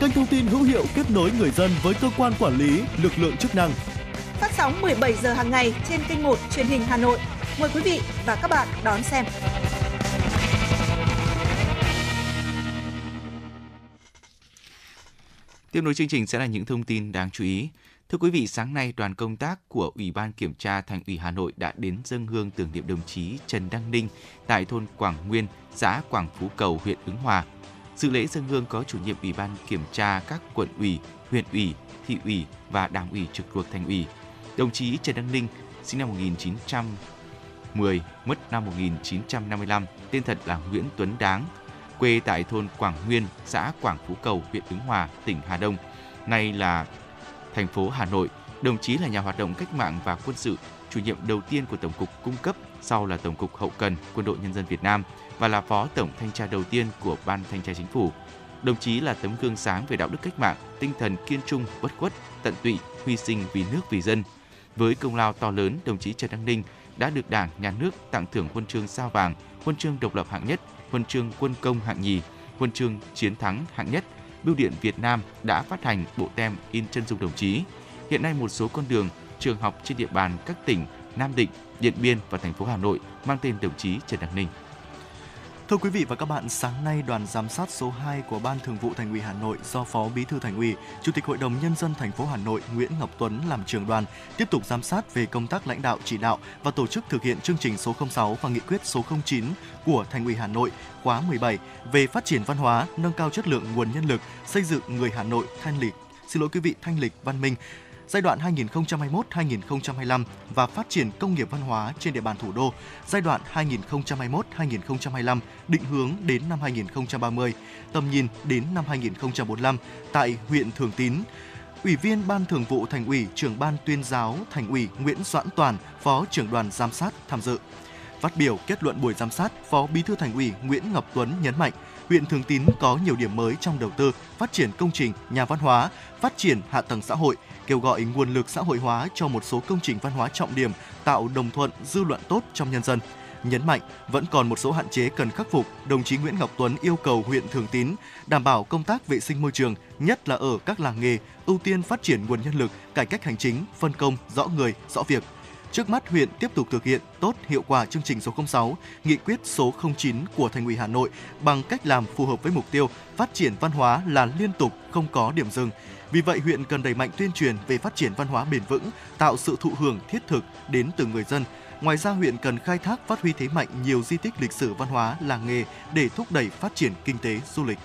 [SPEAKER 7] kênh thông tin hữu hiệu kết nối người dân với cơ quan quản lý, lực lượng chức năng.
[SPEAKER 11] Phát sóng 17 giờ hàng ngày trên kênh 1 truyền hình Hà Nội. Mời quý vị và các bạn đón xem.
[SPEAKER 3] Tiếp nối chương trình sẽ là những thông tin đáng chú ý. Thưa quý vị, sáng nay đoàn công tác của Ủy ban Kiểm tra Thành ủy Hà Nội đã đến dân hương tưởng niệm đồng chí Trần Đăng Ninh tại thôn Quảng Nguyên, xã Quảng Phú Cầu, huyện Ứng Hòa. Dự lễ dân hương có chủ nhiệm Ủy ban Kiểm tra các quận ủy, huyện ủy, thị ủy và đảng ủy trực thuộc Thành ủy. Đồng chí Trần Đăng Ninh, sinh năm 1910, mất năm 1955, tên thật là Nguyễn Tuấn Đáng, quê tại thôn Quảng Nguyên, xã Quảng Phú Cầu, huyện Ứng Hòa, tỉnh Hà Đông. Nay là thành phố Hà Nội, đồng chí là nhà hoạt động cách mạng và quân sự, chủ nhiệm đầu tiên của Tổng cục Cung cấp, sau là Tổng cục Hậu cần Quân đội Nhân dân Việt Nam và là Phó Tổng Thanh tra đầu tiên của Ban Thanh tra Chính phủ. Đồng chí là tấm gương sáng về đạo đức cách mạng, tinh thần kiên trung, bất khuất, tận tụy, hy sinh vì nước vì dân. Với công lao to lớn, đồng chí Trần Đăng Ninh đã được Đảng, Nhà nước tặng thưởng huân chương sao vàng, huân chương độc lập hạng nhất, huân chương quân công hạng nhì, huân chương chiến thắng hạng nhất. Bưu điện Việt Nam đã phát hành bộ tem in chân dung đồng chí. Hiện nay một số con đường, trường học trên địa bàn các tỉnh Nam Định, Điện Biên và thành phố Hà Nội mang tên đồng chí Trần Đăng Ninh.
[SPEAKER 4] Thưa quý vị và các bạn, sáng nay đoàn giám sát số 2 của Ban Thường vụ Thành ủy Hà Nội do Phó Bí thư Thành ủy, Chủ tịch Hội đồng nhân dân thành phố Hà Nội Nguyễn Ngọc Tuấn làm trưởng đoàn tiếp tục giám sát về công tác lãnh đạo chỉ đạo và tổ chức thực hiện chương trình số 06 và nghị quyết số 09 của Thành ủy Hà Nội khóa 17 về phát triển văn hóa, nâng cao chất lượng nguồn nhân lực, xây dựng người Hà Nội thanh lịch, xin lỗi quý vị, thanh lịch văn minh giai đoạn 2021-2025 và phát triển công nghiệp văn hóa trên địa bàn thủ đô giai đoạn 2021-2025 định hướng đến năm 2030, tầm nhìn đến năm 2045 tại huyện Thường Tín. Ủy viên Ban Thường vụ Thành ủy, trưởng Ban Tuyên giáo Thành ủy Nguyễn Doãn Toàn, Phó trưởng đoàn giám sát tham dự. Phát biểu kết luận buổi giám sát, Phó Bí thư Thành ủy Nguyễn Ngọc Tuấn nhấn mạnh, huyện Thường Tín có nhiều điểm mới trong đầu tư, phát triển công trình, nhà văn hóa, phát triển hạ tầng xã hội, kêu gọi nguồn lực xã hội hóa cho một số công trình văn hóa trọng điểm, tạo đồng thuận, dư luận tốt trong nhân dân. Nhấn mạnh vẫn còn một số hạn chế cần khắc phục, đồng chí Nguyễn Ngọc Tuấn yêu cầu huyện Thường Tín đảm bảo công tác vệ sinh môi trường, nhất là ở các làng nghề, ưu tiên phát triển nguồn nhân lực, cải cách hành chính, phân công, rõ người, rõ việc. Trước mắt huyện tiếp tục thực hiện tốt hiệu quả chương trình số 06, nghị quyết số 09 của Thành ủy Hà Nội bằng cách làm phù hợp với mục tiêu phát triển văn hóa là liên tục không có điểm dừng. Vì vậy huyện cần đẩy mạnh tuyên truyền về phát triển văn hóa bền vững, tạo sự thụ hưởng thiết thực đến từ người dân. Ngoài ra huyện cần khai thác phát huy thế mạnh nhiều di tích lịch sử văn hóa, làng nghề để thúc đẩy phát triển kinh tế du lịch.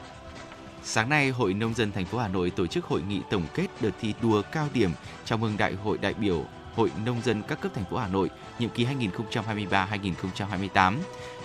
[SPEAKER 3] Sáng nay, Hội Nông dân thành phố Hà Nội tổ chức hội nghị tổng kết đợt thi đua cao điểm chào mừng Đại hội đại biểu Hội Nông dân các cấp thành phố Hà Nội nhiệm kỳ 2023-2028,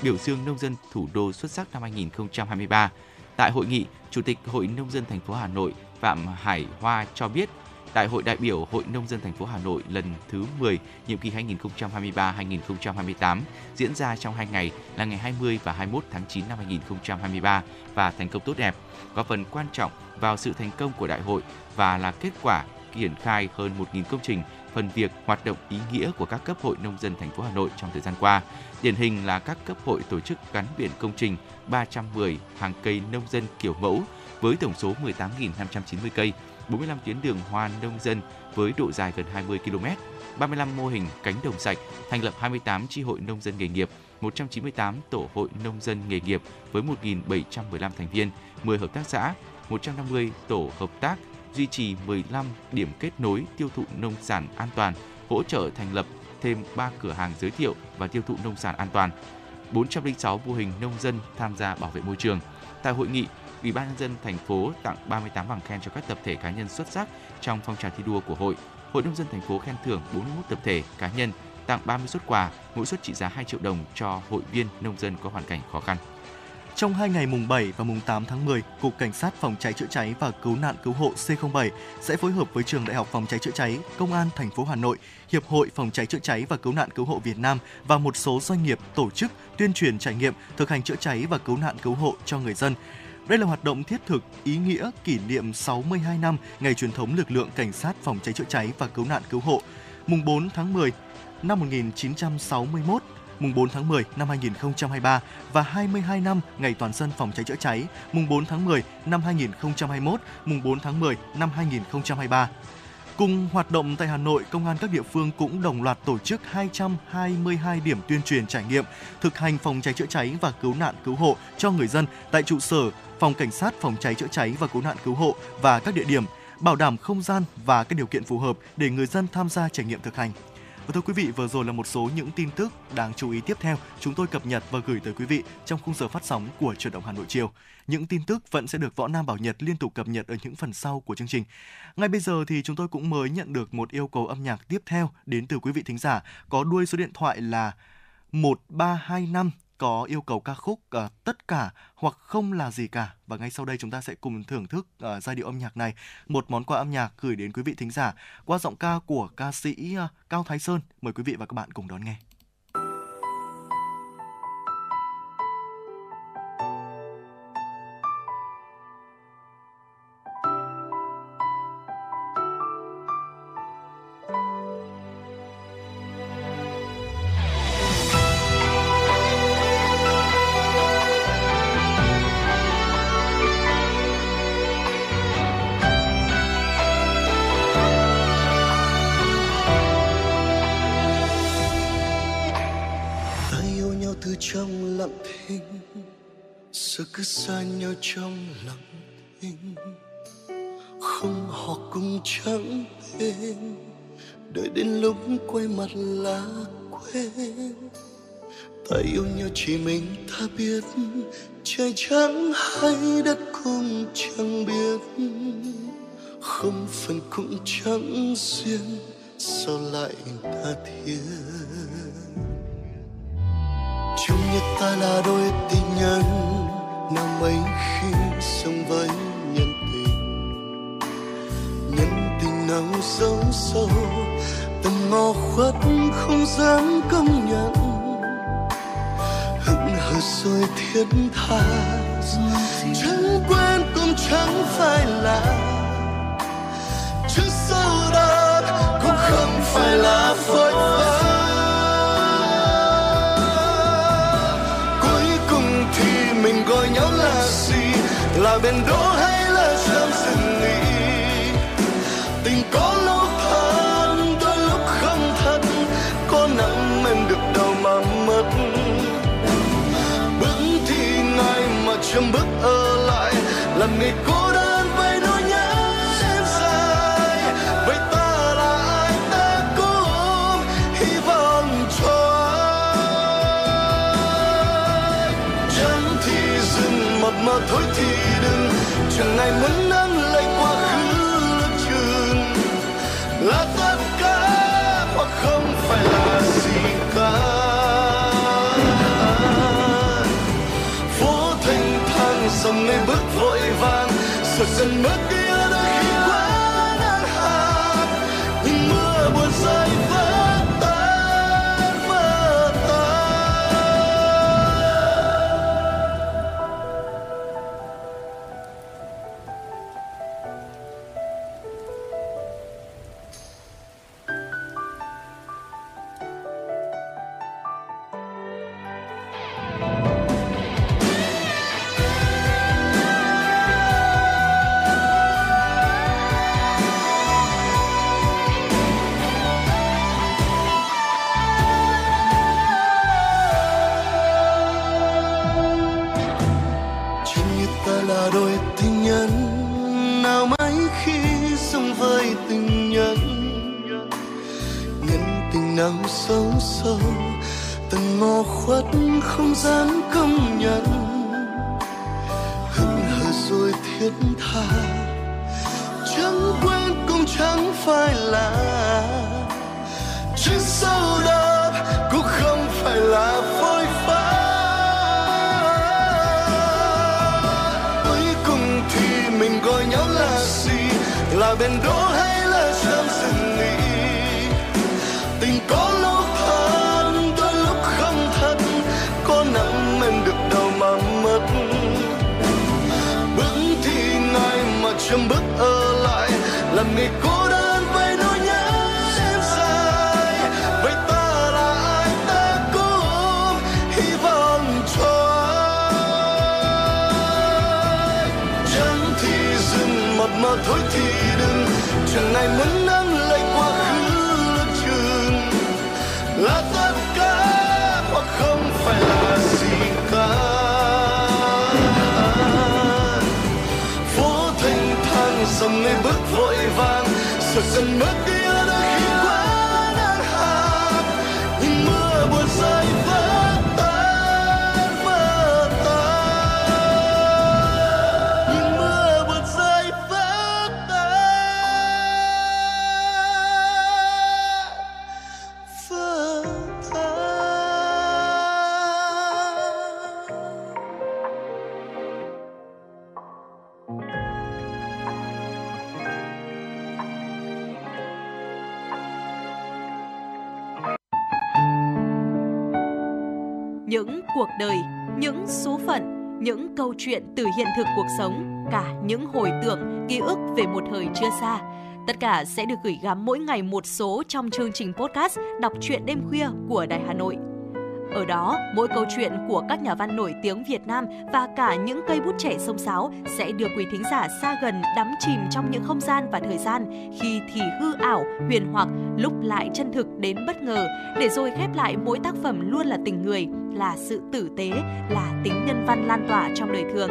[SPEAKER 3] biểu dương nông dân thủ đô xuất sắc năm 2023. Tại hội nghị, Chủ tịch Hội Nông dân thành phố Hà Nội Phạm Hải Hoa cho biết, Đại hội đại biểu Hội Nông dân thành phố Hà Nội lần thứ 10, nhiệm kỳ 2023-2028 diễn ra trong hai ngày là ngày 20 và 21 tháng 9 năm 2023 và thành công tốt đẹp, góp phần quan trọng vào sự thành công của đại hội và là kết quả triển khai hơn 1.000 công trình, phần việc, hoạt động ý nghĩa của các cấp hội nông dân thành phố Hà Nội trong thời gian qua. Điển hình là các cấp hội tổ chức gắn biển công trình 310 hàng cây nông dân kiểu mẫu với tổng số 18.590 cây, 45 tuyến đường hoa nông dân với độ dài gần 20 km, 35 mô hình cánh đồng sạch, thành lập 28 chi hội nông dân nghề nghiệp, 198 tổ hội nông dân nghề nghiệp với 1.715 thành viên, 10 hợp tác xã, 150 tổ hợp tác, duy trì 15 điểm kết nối tiêu thụ nông sản an toàn, hỗ trợ thành lập thêm 3 cửa hàng giới thiệu và tiêu thụ nông sản an toàn. 406 mô hình nông dân tham gia bảo vệ môi trường. Tại hội nghị, Ủy ban nhân dân thành phố tặng 38 bằng khen cho các tập thể cá nhân xuất sắc trong phong trào thi đua của hội. Hội nông dân thành phố khen thưởng 41 tập thể cá nhân, tặng 30 xuất quà, mỗi suất trị giá 2 triệu đồng cho hội viên nông dân có hoàn cảnh khó khăn.
[SPEAKER 4] Trong hai ngày mùng 7 và mùng 8 tháng 10, Cục Cảnh sát Phòng cháy chữa cháy và Cứu nạn Cứu hộ C07 sẽ phối hợp với Trường Đại học Phòng cháy chữa cháy, Công an thành phố Hà Nội, Hiệp hội Phòng cháy chữa cháy và Cứu nạn Cứu hộ Việt Nam và một số doanh nghiệp tổ chức tuyên truyền trải nghiệm thực hành chữa cháy và cứu nạn cứu hộ cho người dân. Đây là hoạt động thiết thực, ý nghĩa kỷ niệm 62 năm ngày truyền thống lực lượng cảnh sát phòng cháy chữa cháy và cứu nạn cứu hộ. Mùng 4 tháng 10 năm 1961, mùng 4 tháng 10 năm 2023 và 22 năm ngày toàn dân phòng cháy chữa cháy, mùng 4 tháng 10 năm 2021, mùng 4 tháng 10 năm 2023. Cùng hoạt động tại Hà Nội, công an các địa phương cũng đồng loạt tổ chức 222 điểm tuyên truyền trải nghiệm thực hành phòng cháy chữa cháy và cứu nạn cứu hộ cho người dân tại trụ sở phòng cảnh sát phòng cháy chữa cháy và cứu nạn cứu hộ và các địa điểm bảo đảm không gian và các điều kiện phù hợp để người dân tham gia trải nghiệm thực hành. Và thưa quý vị, vừa rồi là một số những tin tức đáng chú ý tiếp theo chúng tôi cập nhật và gửi tới quý vị trong khung giờ phát sóng của Truyền động Hà Nội chiều. Những tin tức vẫn sẽ được Võ Nam Bảo Nhật liên tục cập nhật ở những phần sau của chương trình. Ngay bây giờ thì chúng tôi cũng mới nhận được một yêu cầu âm nhạc tiếp theo đến từ quý vị thính giả có đuôi số điện thoại là 1325 có yêu cầu ca khúc uh, tất cả hoặc không là gì cả. Và ngay sau đây chúng ta sẽ cùng thưởng thức uh, giai điệu âm nhạc này. Một món quà âm nhạc gửi đến quý vị thính giả qua giọng ca của ca sĩ uh, Cao Thái Sơn. Mời quý vị và các bạn cùng đón nghe.
[SPEAKER 5] Trong lặng thinh không họ cùng trắng đêm đợi đến lúc quay mặt là
[SPEAKER 12] quên. Ta yêu nhau chỉ mình ta biết, trời trắng hay đất cũng chẳng biết. Không phần cũng chẳng duyên, sao lại ta thiên chung như ta là đôi tình nhân nào mấy khi sống với nhân tình nhân tình nào giấu sâu tầm ngò khuất không dám công nhận. Rồi thiết tha chẳng quen cũng chẳng là bên đỗ hay là sớm rừng nghỉ tình có lúc thân đôi lúc không thật có nắng em được đâu mà mất. Bước thì ngày mà chầm bước ở lại làm ngày
[SPEAKER 5] cô hiện thực cuộc sống, cả những hồi tưởng, ký ức về một thời chưa xa. Tất cả sẽ được gửi gắm mỗi ngày một số trong chương trình podcast Đọc truyện đêm khuya của Đài Hà Nội. Ở đó, mỗi câu chuyện của các nhà văn nổi tiếng Việt Nam và cả những cây bút trẻ sông sáo sẽ đưa quý thính giả xa gần đắm chìm trong những không gian và thời gian khi thì hư ảo, huyền hoặc, lúc lại chân thực đến bất ngờ, để rồi khép lại mỗi tác phẩm luôn là tình người, là sự tử tế, là tính nhân văn lan tỏa trong đời thường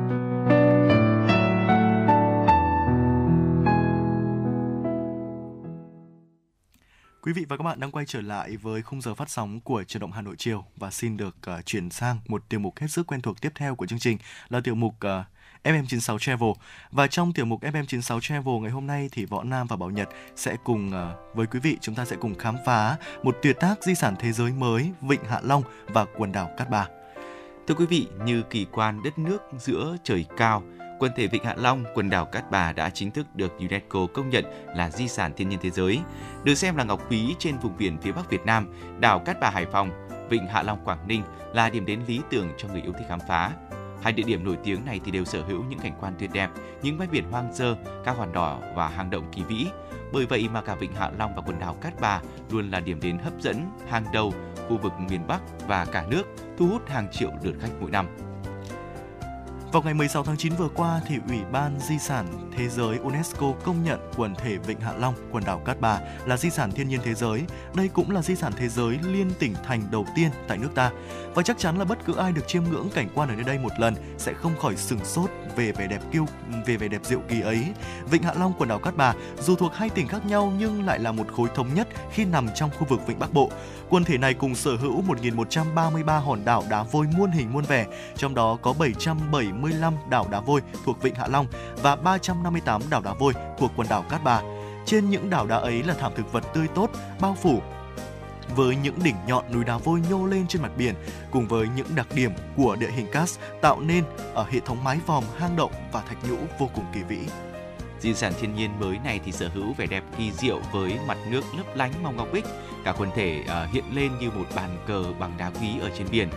[SPEAKER 4] Quý vị và các bạn đang quay trở lại với khung giờ phát sóng của truyền động Hà Nội chiều và xin được uh, chuyển sang một tiểu mục hết sức quen thuộc tiếp theo của chương trình là tiểu mục ờ, uh, FM96 Travel. Và trong tiểu mục FM96 Travel ngày hôm nay thì Võ Nam và Bảo Nhật sẽ cùng uh, với quý vị chúng ta sẽ cùng khám phá một tuyệt tác di sản thế giới mới Vịnh Hạ Long và quần đảo Cát Bà.
[SPEAKER 3] Thưa quý vị, như kỳ quan đất nước giữa trời cao, quần thể Vịnh Hạ Long, quần đảo Cát Bà đã chính thức được UNESCO công nhận là di sản thiên nhiên thế giới. Được xem là ngọc quý trên vùng biển phía Bắc Việt Nam, đảo Cát Bà Hải Phòng, Vịnh Hạ Long Quảng Ninh là điểm đến lý tưởng cho người yêu thích khám phá. Hai địa điểm nổi tiếng này thì đều sở hữu những cảnh quan tuyệt đẹp, những bãi biển hoang sơ, các hòn đỏ và hang động kỳ vĩ. Bởi vậy mà cả Vịnh Hạ Long và quần đảo Cát Bà luôn là điểm đến hấp dẫn, hàng đầu khu vực miền Bắc và cả nước, thu hút hàng triệu lượt khách mỗi năm.
[SPEAKER 4] Vào ngày 16 tháng 9 vừa qua thì Ủy ban Di sản Thế giới UNESCO công nhận quần thể Vịnh Hạ Long, quần đảo Cát Bà là di sản thiên nhiên thế giới. Đây cũng là di sản thế giới liên tỉnh thành đầu tiên tại nước ta. Và chắc chắn là bất cứ ai được chiêm ngưỡng cảnh quan ở nơi đây một lần sẽ không khỏi sừng sốt về vẻ đẹp kiêu về vẻ đẹp diệu kỳ ấy. Vịnh Hạ Long, quần đảo Cát Bà dù thuộc hai tỉnh khác nhau nhưng lại là một khối thống nhất khi nằm trong khu vực Vịnh Bắc Bộ. Quần thể này cùng sở hữu 1.133 hòn đảo đá vôi muôn hình muôn vẻ, trong đó có 775 đảo đá vôi thuộc Vịnh Hạ Long và 358 đảo đá vôi thuộc quần đảo Cát Bà. Trên những đảo đá ấy là thảm thực vật tươi tốt, bao phủ với những đỉnh nhọn núi đá vôi nhô lên trên mặt biển cùng với những đặc điểm của địa hình cát tạo nên ở hệ thống mái vòm, hang động và thạch nhũ vô cùng kỳ vĩ.
[SPEAKER 3] Di sản thiên nhiên mới này thì sở hữu vẻ đẹp kỳ diệu với mặt nước lấp lánh màu ngọc bích, cả quần thể ờ, hiện lên như một bàn cờ bằng đá quý ở trên biển.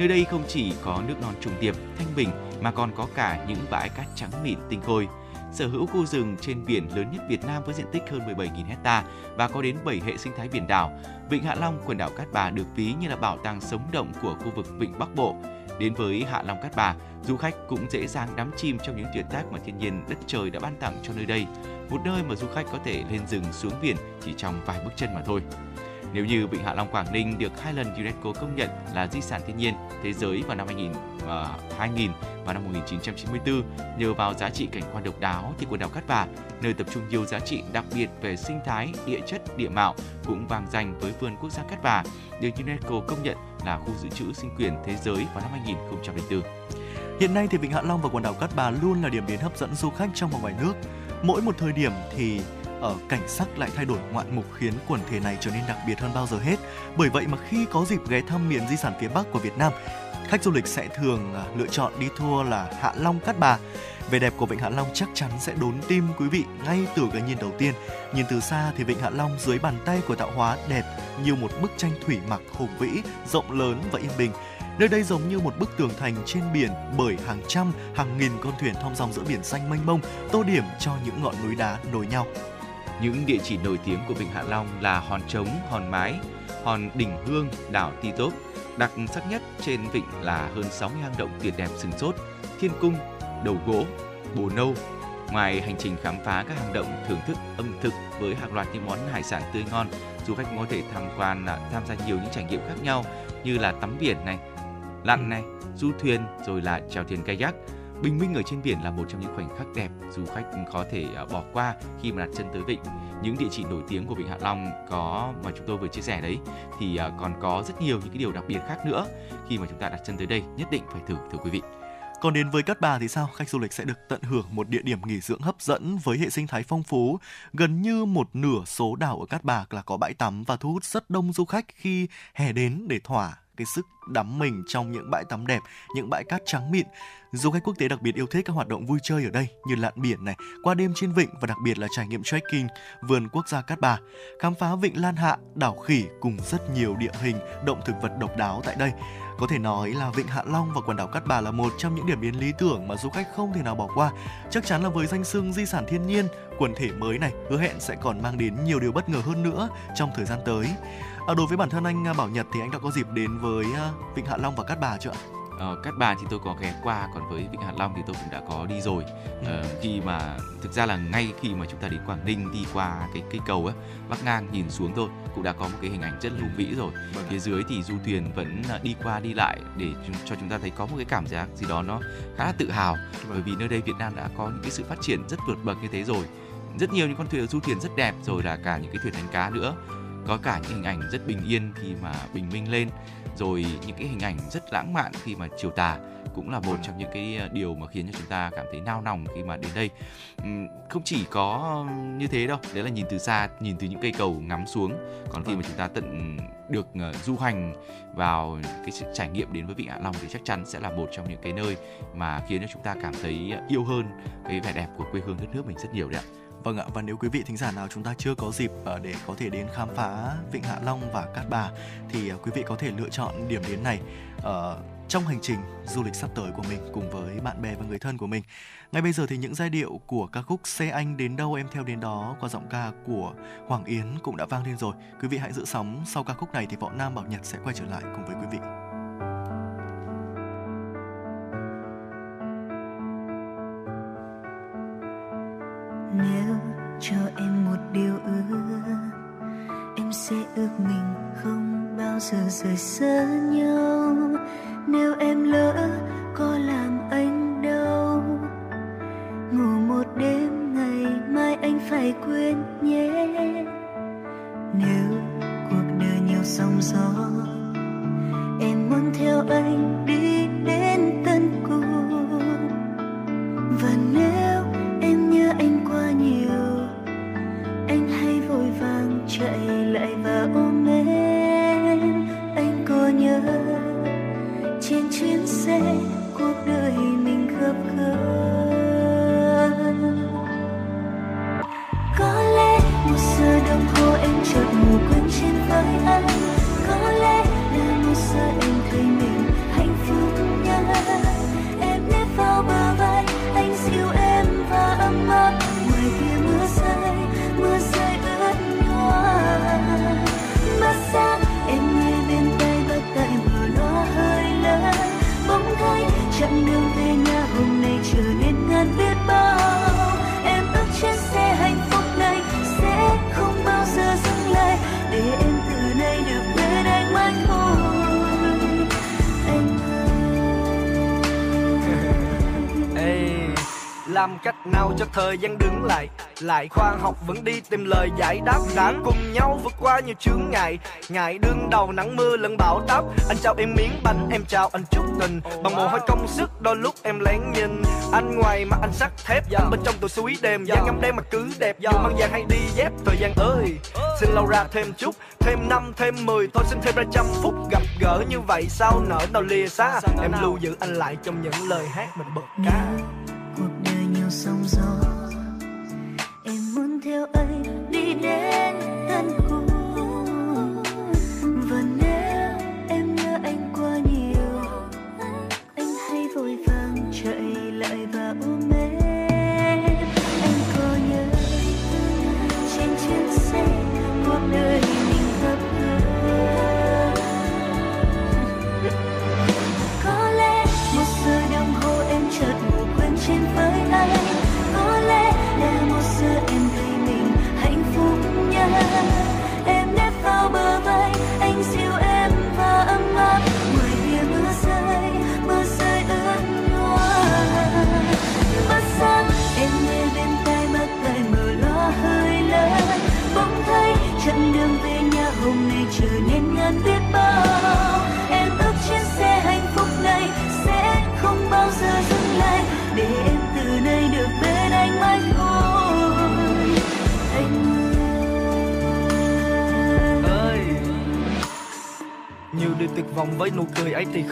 [SPEAKER 3] Nơi đây không chỉ có nước non trùng điệp, thanh bình mà còn có cả những bãi cát trắng mịn tinh khôi. Sở hữu khu rừng trên biển lớn nhất Việt Nam với diện tích hơn 17.000 hecta và có đến 7 hệ sinh thái biển đảo. Vịnh Hạ Long, quần đảo Cát Bà được ví như là bảo tàng sống động của khu vực Vịnh Bắc Bộ. Đến với Hạ Long Cát Bà, du khách cũng dễ dàng đắm chìm trong những tuyệt tác mà thiên nhiên đất trời đã ban tặng cho nơi đây. Một nơi mà du khách có thể lên rừng xuống biển chỉ trong vài bước chân mà thôi. Nếu như Vịnh Hạ Long Quảng Ninh được hai lần UNESCO công nhận là di sản thiên nhiên thế giới vào năm 2000, uh, 2000 và năm 1994 nhờ vào giá trị cảnh quan độc đáo thì quần đảo Cát Bà, nơi tập trung nhiều giá trị đặc biệt về sinh thái, địa chất, địa mạo cũng vang danh với vườn quốc gia Cát Bà, được UNESCO công nhận là khu dự trữ sinh quyền thế giới vào năm 2004.
[SPEAKER 4] Hiện nay thì Vịnh Hạ Long và quần đảo Cát Bà luôn là điểm đến hấp dẫn du khách trong và ngoài nước. Mỗi một thời điểm thì ở cảnh sắc lại thay đổi ngoạn mục khiến quần thể này trở nên đặc biệt hơn bao giờ hết. Bởi vậy mà khi có dịp ghé thăm miền di sản phía Bắc của Việt Nam, khách du lịch sẽ thường à, lựa chọn đi tour là Hạ Long Cát Bà. Vẻ đẹp của Vịnh Hạ Long chắc chắn sẽ đốn tim quý vị ngay từ cái nhìn đầu tiên. Nhìn từ xa thì Vịnh Hạ Long dưới bàn tay của tạo hóa đẹp như một bức tranh thủy mặc hùng vĩ, rộng lớn và yên bình. Nơi đây giống như một bức tường thành trên biển bởi hàng trăm, hàng nghìn con thuyền thong dong giữa biển xanh mênh mông, tô điểm cho những ngọn núi đá nối nhau.
[SPEAKER 3] Những địa chỉ nổi tiếng của Vịnh Hạ Long là Hòn Trống, Hòn Mái, Hòn Đỉnh Hương, đảo Ti Tốp. Đặc sắc nhất trên vịnh là hơn 60 hang động tuyệt đẹp sừng sốt, thiên cung, đầu gỗ, bồ nâu. Ngoài hành trình khám phá các hang động thưởng thức ẩm thực với hàng loạt những món hải sản tươi ngon, du khách có thể tham quan à, tham gia nhiều những trải nghiệm khác nhau như là tắm biển này, lặn này, du thuyền rồi là chèo thuyền kayak Bình minh ở trên biển là một trong những khoảnh khắc đẹp du khách có thể à, bỏ qua khi mà đặt chân tới vịnh. Những địa chỉ nổi tiếng của vịnh Hạ Long có mà chúng tôi vừa chia sẻ đấy, thì à, còn có rất nhiều những cái điều đặc biệt khác nữa khi mà chúng ta đặt chân tới đây, nhất định phải thử, thưa quý vị.
[SPEAKER 4] Còn đến với Cát Bà thì sao? Khách du lịch sẽ được tận hưởng một địa điểm nghỉ dưỡng hấp dẫn với hệ sinh thái phong phú. Gần như một nửa số đảo ở Cát Bà là có bãi tắm và thu hút rất đông du khách khi hè đến để thỏa cái sức đắm mình trong những bãi tắm đẹp, những bãi cát trắng mịn. Du khách quốc tế đặc biệt yêu thích các hoạt động vui chơi ở đây như lặn biển này, qua đêm trên vịnh và đặc biệt là trải nghiệm trekking vườn quốc gia Cát Bà, khám phá vịnh Lan Hạ, đảo khỉ cùng rất nhiều địa hình, động thực vật độc đáo tại đây. Có thể nói là Vịnh Hạ Long và quần đảo Cát Bà là một trong những điểm đến lý tưởng mà du khách không thể nào bỏ qua. Chắc chắn là với danh xưng di sản thiên nhiên, quần thể mới này hứa hẹn sẽ còn mang đến nhiều điều bất ngờ hơn nữa trong thời gian tới. À, đối với bản thân anh à, Bảo Nhật thì anh đã có dịp đến với à, Vịnh Hạ Long và Cát Bà chưa ạ?
[SPEAKER 3] uh, Cát Bà thì tôi có ghé qua còn với Vịnh Hạ Long thì tôi cũng đã có đi rồi. Uh, khi mà thực ra là ngay khi mà chúng ta đến Quảng Ninh đi qua cái cây cầu ấy bắc ngang nhìn xuống thôi cũng đã có một cái hình ảnh rất là hùng vĩ rồi. Vâng phía dưới thì du thuyền vẫn đi qua đi lại để cho chúng ta thấy có một cái cảm giác gì đó nó khá là tự hào. Vâng. bởi vì nơi đây Việt Nam đã có những cái sự phát triển rất vượt bậc như thế rồi. Rất nhiều những con thuyền du thuyền rất đẹp rồi là cả những cái thuyền đánh cá nữa có cả những hình ảnh rất bình yên khi mà bình minh lên rồi những cái hình ảnh rất lãng mạn khi mà chiều tà cũng là một trong những cái ờ, điều mà khiến cho chúng ta cảm thấy nao nòng khi mà đến đây. Không chỉ có như thế đâu đấy là nhìn từ xa nhìn từ những cây cầu ngắm xuống. Còn khi mà chúng ta tận được ờ, du hành vào cái sự trải nghiệm đến với vịnh hạ long thì chắc chắn sẽ là một trong những cái nơi mà khiến cho chúng ta cảm thấy yêu hơn cái vẻ đẹp của quê hương đất nước mình rất nhiều đấy ạ
[SPEAKER 4] Vâng ạ, và nếu quý vị thính giả nào chúng ta chưa có dịp ờ, để có thể đến khám phá Vịnh Hạ Long và Cát Bà thì ờ, quý vị có thể lựa chọn điểm đến này ở trong hành trình du lịch sắp tới của mình cùng với bạn bè và người thân của mình. Ngay bây giờ thì những giai điệu của ca khúc Xe Anh đến đâu em theo đến đó qua giọng ca của Hoàng Yến cũng đã vang lên rồi. Quý vị hãy giữ sóng, sau ca khúc này thì Võ Nam Bảo Nhật sẽ quay trở lại cùng với quý vị.
[SPEAKER 13] Nếu cho em một điều ước. Em sẽ ước mình không bao giờ rời xa nhau. Nếu em lỡ lại
[SPEAKER 14] khoa học vẫn đi tìm lời giải đáp. Đã cùng nhau vượt qua nhiều chướng ngại. Ngại đương đầu nắng mưa lẫn bão táp. Anh trao em miếng bánh em trao anh chút tình. Bằng mồ hôi công sức đôi lúc em lén nhìn. Anh ngoài mà anh sắt thép anh bên trong tôi suối đêm. Da ngắm đen mà cứ đẹp. Dù mang vàng hay đi dép thời gian ơi. Xin lâu ra thêm chút thêm năm thêm mười. Thôi xin thêm ra trăm phút gặp gỡ như vậy. Sao nở nào lìa xa? Em lưu giữ anh lại trong những lời hát mình bật ca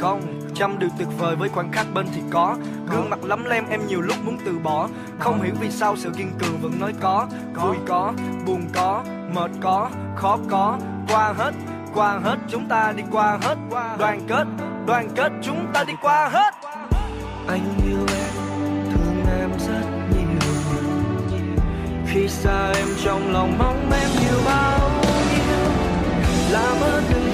[SPEAKER 13] không
[SPEAKER 14] trăm điều tuyệt vời với khoảnh khắc bên thì có. Gương mặt lắm lem em nhiều lúc muốn từ bỏ. Không hiểu vì sao sự kiên cường vẫn nói có. Vui có, buồn có, mệt có, khó có. Qua hết qua hết, chúng ta đi qua hết. Đoàn kết đoàn kết, chúng ta đi qua hết. Anh yêu em, thương em rất nhiều. Khi xa em trong lòng mong em nhiều bao nhiêu. Làm ơn đừng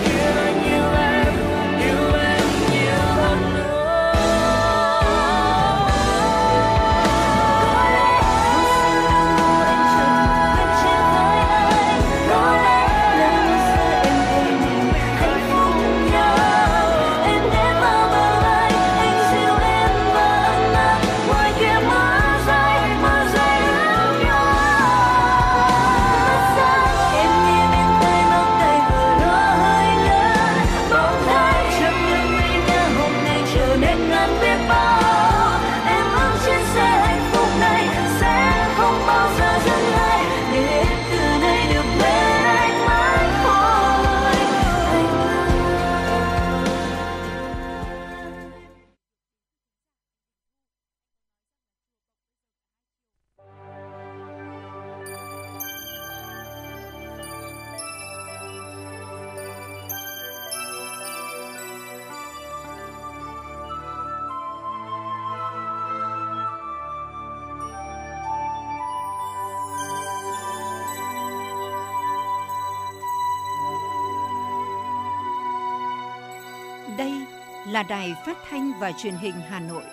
[SPEAKER 15] Đài Phát thanh và Truyền hình Hà Nội.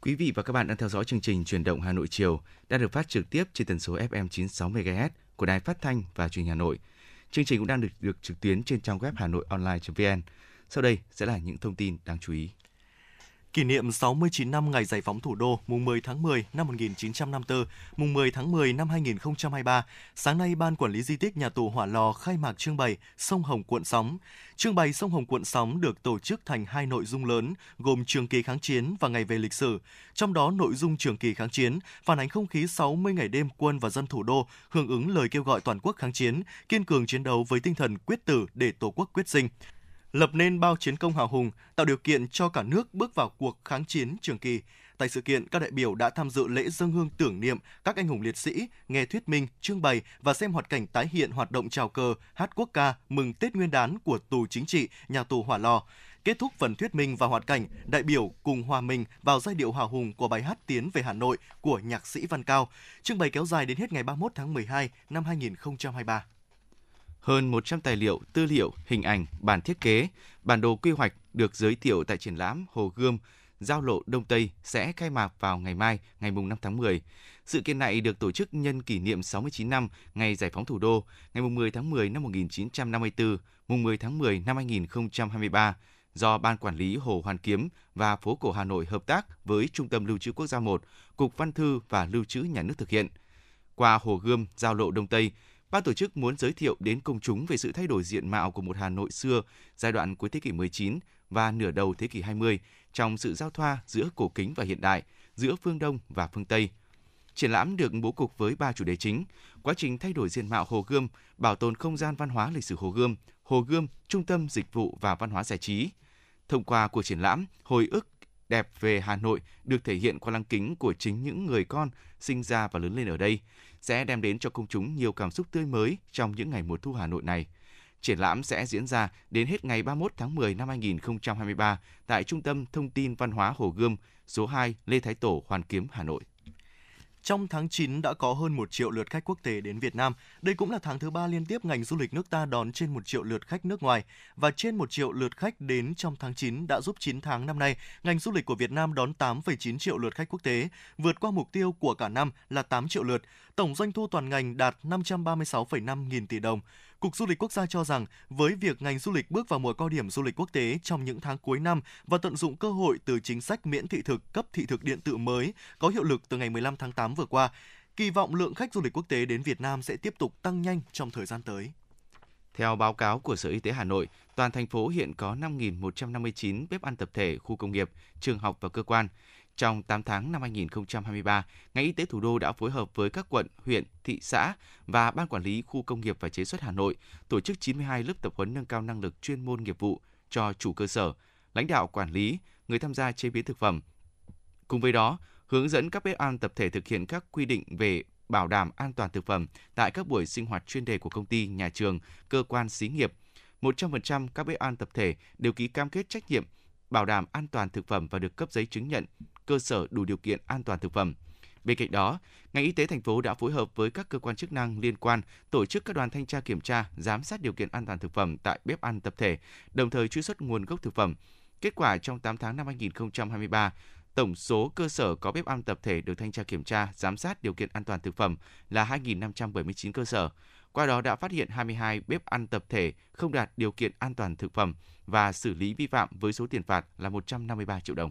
[SPEAKER 3] Quý vị và các bạn đang theo dõi chương trình Truyền động Hà Nội chiều, đang được phát trực tiếp trên tần số FM 96 MHz của Đài Phát thanh và Truyền hình Hà Nội. Chương trình cũng đang được được trực tuyến trên trang web hanoionline.vn. Sau đây sẽ là những thông tin đáng chú ý.
[SPEAKER 4] Kỷ niệm 69 năm ngày giải phóng thủ đô mùng 10 tháng 10 năm 1954, mùng 10 tháng 10 năm 2023, sáng nay Ban Quản lý Di tích Nhà tù Hỏa Lò khai mạc trưng bày Sông Hồng cuộn sóng. Trưng bày Sông Hồng cuộn sóng được tổ chức thành hai nội dung lớn gồm trường kỳ kháng chiến và ngày về lịch sử. Trong đó nội dung trường kỳ kháng chiến phản ánh không khí 60 ngày đêm quân và dân thủ đô hưởng ứng lời kêu gọi toàn quốc kháng chiến, kiên cường chiến đấu với tinh thần quyết tử để Tổ quốc quyết sinh lập nên bao chiến công hào hùng, tạo điều kiện cho cả nước bước vào cuộc kháng chiến trường kỳ. Tại sự kiện, các đại biểu đã tham dự lễ dân hương tưởng niệm các anh hùng liệt sĩ, nghe thuyết minh, trưng bày và xem hoạt cảnh tái hiện hoạt động chào cờ, hát quốc ca mừng Tết Nguyên đán của tù chính trị, nhà tù Hỏa Lò. Kết thúc phần thuyết minh và hoạt cảnh, đại biểu cùng hòa mình vào giai điệu hào hùng của bài hát Tiến về Hà Nội của nhạc sĩ Văn Cao. Trưng bày kéo dài đến hết ngày 31 tháng 12 năm 2023
[SPEAKER 3] hơn 100 tài liệu, tư liệu, hình ảnh, bản thiết kế, bản đồ quy hoạch được giới thiệu tại triển lãm Hồ Gươm, Giao lộ Đông Tây sẽ khai mạc vào ngày mai, ngày 5 tháng 10. Sự kiện này được tổ chức nhân kỷ niệm 69 năm ngày giải phóng thủ đô, ngày 10 tháng 10 năm 1954, mùng 10 tháng 10 năm 2023, do Ban Quản lý Hồ Hoàn Kiếm và Phố cổ Hà Nội hợp tác với Trung tâm Lưu trữ Quốc gia 1, Cục Văn thư và Lưu trữ Nhà nước thực hiện. Qua Hồ Gươm, Giao lộ Đông Tây, Ban tổ chức muốn giới thiệu đến công chúng về sự thay đổi diện mạo của một Hà Nội xưa giai đoạn cuối thế kỷ 19 và nửa đầu thế kỷ 20 trong sự giao thoa giữa cổ kính và hiện đại, giữa phương Đông và phương Tây. Triển lãm được bố cục với ba chủ đề chính: quá trình thay đổi diện mạo Hồ Gươm, bảo tồn không gian văn hóa lịch sử Hồ Gươm, Hồ Gươm, trung tâm dịch vụ và văn hóa giải trí. Thông qua cuộc triển lãm, hồi ức đẹp về Hà Nội được thể hiện qua lăng kính của chính những người con sinh ra và lớn lên ở đây, sẽ đem đến cho công chúng nhiều cảm xúc tươi mới trong những ngày mùa thu Hà Nội này. Triển lãm sẽ diễn ra đến hết ngày 31 tháng 10 năm 2023 tại Trung tâm Thông tin Văn hóa Hồ Gươm, số 2 Lê Thái Tổ, Hoàn Kiếm, Hà Nội.
[SPEAKER 4] Trong tháng 9 đã có hơn 1 triệu lượt khách quốc tế đến Việt Nam. Đây cũng là tháng thứ ba liên tiếp ngành du lịch nước ta đón trên 1 triệu lượt khách nước ngoài và trên 1 triệu lượt khách đến trong tháng 9 đã giúp 9 tháng năm nay, ngành du lịch của Việt Nam đón 8,9 triệu lượt khách quốc tế, vượt qua mục tiêu của cả năm là 8 triệu lượt. Tổng doanh thu toàn ngành đạt 536,5 nghìn tỷ đồng. Cục Du lịch Quốc gia cho rằng với việc ngành du lịch bước vào mùa cao điểm du lịch quốc tế trong những tháng cuối năm và tận dụng cơ hội từ chính sách miễn thị thực cấp thị thực điện tử mới có hiệu lực từ ngày 15 tháng 8 vừa qua, kỳ vọng lượng khách du lịch quốc tế đến Việt Nam sẽ tiếp tục tăng nhanh trong thời gian tới.
[SPEAKER 3] Theo báo cáo của Sở Y tế Hà Nội, toàn thành phố hiện có 5.159 bếp ăn tập thể, khu công nghiệp, trường học và cơ quan. Trong 8 tháng năm 2023, ngành y tế thủ đô đã phối hợp với các quận, huyện, thị xã và Ban Quản lý Khu công nghiệp và chế xuất Hà Nội tổ chức 92 lớp tập huấn nâng cao năng lực chuyên môn nghiệp vụ cho chủ cơ sở, lãnh đạo quản lý, người tham gia chế biến thực phẩm. Cùng với đó, hướng dẫn các bếp ăn tập thể thực hiện các quy định về bảo đảm an toàn thực phẩm tại các buổi sinh hoạt chuyên đề của công ty, nhà trường, cơ quan xí nghiệp. 100% các bếp ăn tập thể đều ký cam kết trách nhiệm bảo đảm an toàn thực phẩm và được cấp giấy chứng nhận cơ sở đủ điều kiện an toàn thực phẩm. Bên cạnh đó, ngành y tế thành phố đã phối hợp với các cơ quan chức năng liên quan tổ chức các đoàn thanh tra kiểm tra, giám sát điều kiện an toàn thực phẩm tại bếp ăn tập thể, đồng thời truy xuất nguồn gốc thực phẩm. Kết quả trong 8 tháng năm 2023, tổng số cơ sở có bếp ăn tập thể được thanh tra kiểm tra, giám sát điều kiện an toàn thực phẩm là 2.579 cơ sở. Qua đó đã phát hiện 22 bếp ăn tập thể không đạt điều kiện an toàn thực phẩm và xử lý vi phạm với số tiền phạt là 153 triệu đồng.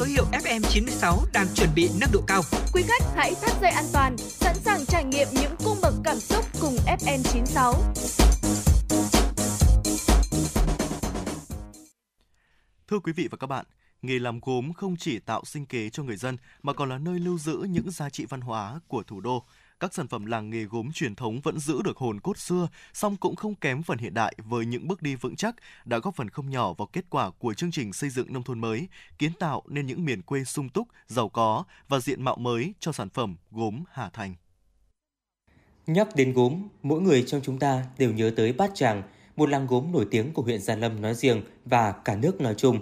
[SPEAKER 16] Số hiệu FM96 đang chuẩn bị nâng độ cao.
[SPEAKER 2] Quý khách hãy thắt dây an toàn, sẵn sàng trải nghiệm những cung bậc cảm xúc cùng FN96.
[SPEAKER 4] Thưa quý vị và các bạn, nghề làm gốm không chỉ tạo sinh kế cho người dân mà còn là nơi lưu giữ những giá trị văn hóa của thủ đô. Các sản phẩm làng nghề gốm truyền thống vẫn giữ được hồn cốt xưa, song cũng không kém phần hiện đại với những bước đi vững chắc đã góp phần không nhỏ vào kết quả của chương trình xây dựng nông thôn mới, kiến tạo nên những miền quê sung túc, giàu có và diện mạo mới cho sản phẩm gốm Hà Thành.
[SPEAKER 17] Nhắc đến gốm, mỗi người trong chúng ta đều nhớ tới Bát Tràng, một làng gốm nổi tiếng của huyện Gia Lâm nói riêng và cả nước nói chung.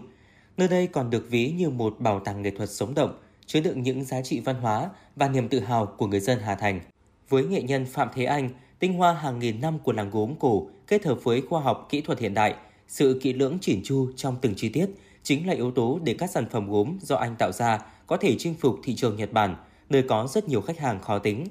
[SPEAKER 17] Nơi đây còn được ví như một bảo tàng nghệ thuật sống động, chứa đựng những giá trị văn hóa và niềm tự hào của người dân Hà Thành. Với nghệ nhân Phạm Thế Anh, tinh hoa hàng nghìn năm của làng gốm cổ kết hợp với khoa học kỹ thuật hiện đại, sự kỹ lưỡng chỉn chu trong từng chi tiết chính là yếu tố để các sản phẩm gốm do anh tạo ra có thể chinh phục thị trường Nhật Bản, nơi có rất nhiều khách hàng khó tính.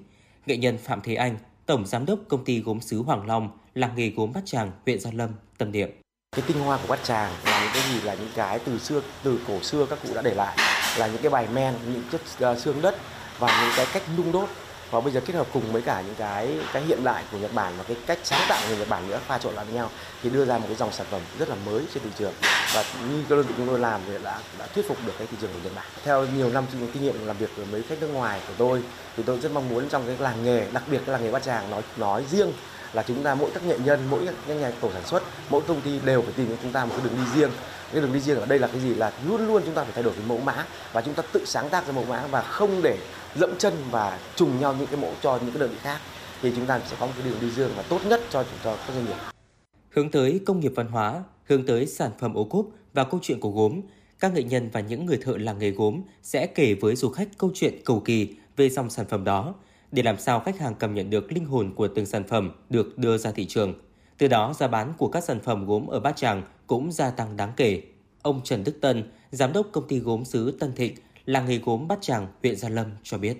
[SPEAKER 17] Nghệ nhân Phạm Thế Anh, Tổng Giám đốc Công ty Gốm sứ Hoàng Long, làng nghề gốm Bát Tràng, huyện Gia Lâm, tâm niệm.
[SPEAKER 18] cái tinh hoa của bát tràng là những cái gì là những cái từ xưa từ cổ xưa các cụ đã để lại là những cái bài men những chất uh, xương đất và những cái cách nung đốt. Và bây giờ kết hợp cùng với cả những cái cái hiện đại của Nhật Bản và cái cách sáng tạo của Nhật Bản nữa pha trộn lại với nhau thì đưa ra một cái dòng sản phẩm rất là mới trên thị trường. Và như cái đơn vị chúng tôi làm thì đã đã thuyết phục được cái thị trường của Nhật Bản. Theo nhiều năm kinh nghiệm làm việc với mấy khách nước ngoài của tôi thì tôi rất mong muốn trong cái làng nghề đặc biệt cái làng nghề bát tràng nói nói riêng là chúng ta mỗi các nghệ nhân mỗi các nhà tổ sản xuất mỗi công ty đều phải tìm cho chúng ta một cái đường đi riêng cái đường đi riêng ở đây là cái gì? Là luôn luôn chúng ta phải thay đổi cái mẫu mã và chúng ta tự sáng tác ra mẫu mã và không để dẫm chân và trùng nhau những cái mẫu cho những cái đơn vị khác. Thì chúng ta sẽ có một cái đường đi riêng và tốt nhất cho chúng cho các doanh nghiệp.
[SPEAKER 17] Hướng tới công nghiệp văn hóa, hướng tới sản phẩm ô cốp và câu chuyện của gốm, các nghệ nhân và những người thợ làng nghề gốm sẽ kể với du khách câu chuyện cầu kỳ về dòng sản phẩm đó để làm sao khách hàng cảm nhận được linh hồn của từng sản phẩm được đưa ra thị trường. Từ đó, giá bán của các sản phẩm gốm ở Bát Tràng cũng gia tăng đáng kể. Ông Trần Đức Tân, giám đốc công ty gốm xứ Tân Thịnh, làng nghề gốm Bát Tràng, huyện Gia Lâm cho biết.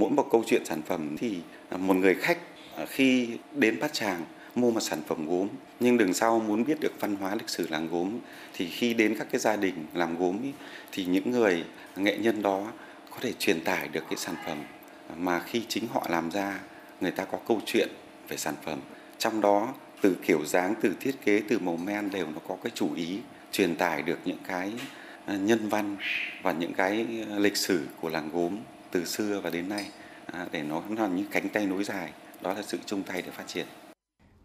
[SPEAKER 19] Mỗi một câu chuyện sản phẩm thì à, một người khách à, khi đến Bát Tràng mua một sản phẩm gốm nhưng đằng sau muốn biết được văn hóa lịch sử làng gốm thì khi đến các cái gia đình làm gốm ý, thì những người nghệ nhân đó có thể truyền tải được cái sản phẩm mà khi chính họ làm ra người ta có câu chuyện về sản phẩm trong đó từ kiểu dáng từ thiết kế từ màu men đều nó có cái chủ ý truyền tải được những cái à, nhân văn và những cái à, lịch sử của làng gốm từ xưa và đến nay à, để nó là những cánh tay nối dài đó là sự chung tay để phát triển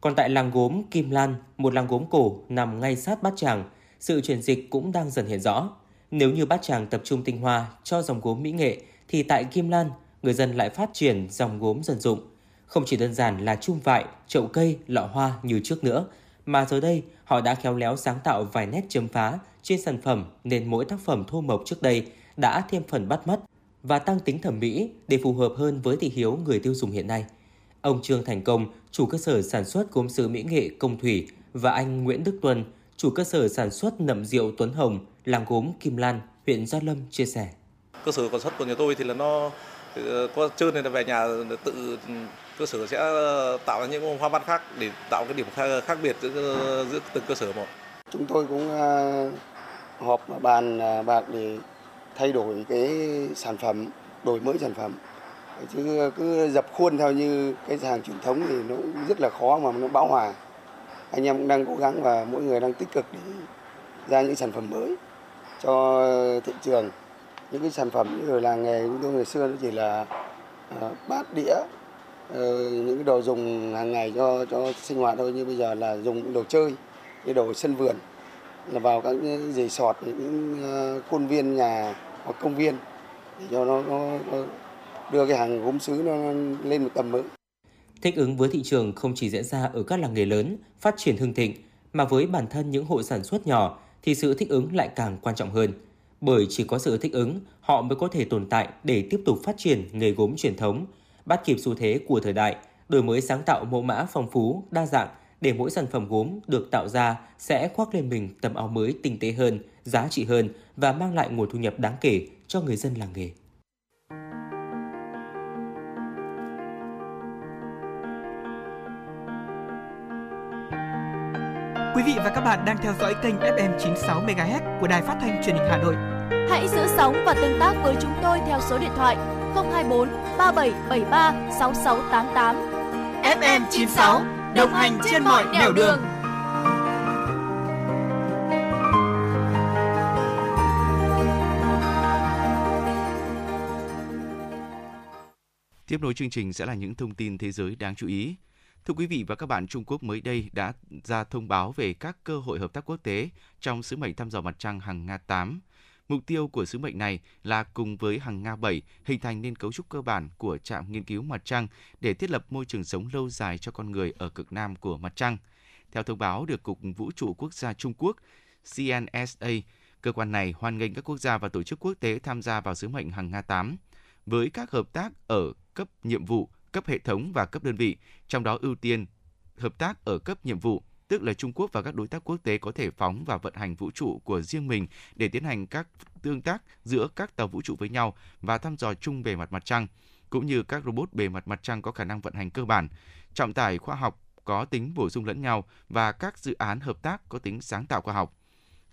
[SPEAKER 17] Còn tại làng gốm Kim Lan, một làng gốm cổ nằm ngay sát Bát Tràng, sự chuyển dịch cũng đang dần hiện rõ. Nếu như Bát Tràng tập trung tinh hoa cho dòng gốm mỹ nghệ, thì tại Kim Lan, người dân lại phát triển dòng gốm dân dụng. Không chỉ đơn giản là chum vại, chậu cây, lọ hoa như trước nữa, mà giờ đây họ đã khéo léo sáng tạo vài nét chấm phá trên sản phẩm nên mỗi tác phẩm thô mộc trước đây đã thêm phần bắt mắt và tăng tính thẩm mỹ để phù hợp hơn với thị hiếu người tiêu dùng hiện nay. Ông Trương Thành Công, chủ cơ sở sản xuất gốm sứ mỹ nghệ Công Thủy và anh Nguyễn Đức Tuân, chủ cơ sở sản xuất nậm rượu Tuấn Hồng, làng gốm Kim Lan, huyện Gia Lâm chia sẻ.
[SPEAKER 20] cơ sở sản xuất của nhà tôi thì là nó ờ, có trơn nên là về nhà tự cơ sở sẽ ờ, tạo ra những hoa văn khác để tạo cái điểm khác, biệt giữa, giữa từng cơ sở một.
[SPEAKER 21] Chúng tôi cũng ờ, họp bàn ờ, bạc để thay đổi cái sản phẩm, đổi mới sản phẩm. Chứ cứ dập khuôn theo như cái hàng truyền thống thì nó cũng rất là khó mà nó bão hòa. Anh em cũng đang cố gắng và mỗi người đang tích cực để ra những sản phẩm mới cho thị trường. Những cái sản phẩm như là làng nghề chúng tôi ngày xưa nó chỉ là bát đĩa Ờ, những cái đồ dùng hàng ngày cho cho sinh hoạt thôi như bây giờ là dùng đồ chơi cái đồ sân vườn là vào các dì sọt những ờ, khuôn viên nhà hoặc công viên để cho nó, nó, nó đưa cái hàng gốm sứ nó lên một tầm mới
[SPEAKER 17] Thích ứng với thị trường không chỉ diễn ra ở các làng nghề lớn, phát triển hưng thịnh, mà với bản thân những hộ sản xuất nhỏ thì sự thích ứng lại càng quan trọng hơn. Bởi chỉ có sự thích ứng, họ mới có thể tồn tại để tiếp tục phát triển nghề gốm truyền thống, bắt kịp xu thế của thời đại, đổi mới sáng tạo mẫu mã phong phú, đa dạng để mỗi sản phẩm gốm được tạo ra sẽ khoác lên mình tầm áo mới tinh tế hơn, giá trị hơn và mang lại nguồn thu nhập đáng kể cho người dân làng nghề.
[SPEAKER 22] Quý vị và các bạn đang theo dõi kênh FM 96 MHz của Đài Phát thanh Truyền hình Hà Nội.
[SPEAKER 2] Hãy giữ sóng và tương tác với chúng tôi theo số điện thoại 024 3773 6688.
[SPEAKER 22] FM 96 đồng hành trên mọi nẻo đường.
[SPEAKER 3] Tiếp nối chương trình sẽ là những thông tin thế giới đáng chú ý. Thưa quý vị và các bạn, Trung Quốc mới đây đã ra thông báo về các cơ hội hợp tác quốc tế trong sứ mệnh thăm dò mặt trăng hàng Nga 8. Mục tiêu của sứ mệnh này là cùng với hàng Nga 7 hình thành nên cấu trúc cơ bản của trạm nghiên cứu mặt trăng để thiết lập môi trường sống lâu dài cho con người ở cực nam của mặt trăng. Theo thông báo được Cục Vũ trụ Quốc gia Trung Quốc CNSA, cơ quan này hoan nghênh các quốc gia và tổ chức quốc tế tham gia vào sứ mệnh hàng Nga 8 với các hợp tác ở cấp nhiệm vụ, cấp hệ thống và cấp đơn vị, trong đó ưu tiên hợp tác ở cấp nhiệm vụ, tức là Trung Quốc và các đối tác quốc tế có thể phóng và vận hành vũ trụ của riêng mình để tiến hành các tương tác giữa các tàu vũ trụ với nhau và thăm dò chung bề mặt mặt trăng, cũng như các robot bề mặt mặt trăng có khả năng vận hành cơ bản, trọng tải khoa học có tính bổ sung lẫn nhau và các dự án hợp tác có tính sáng tạo khoa học.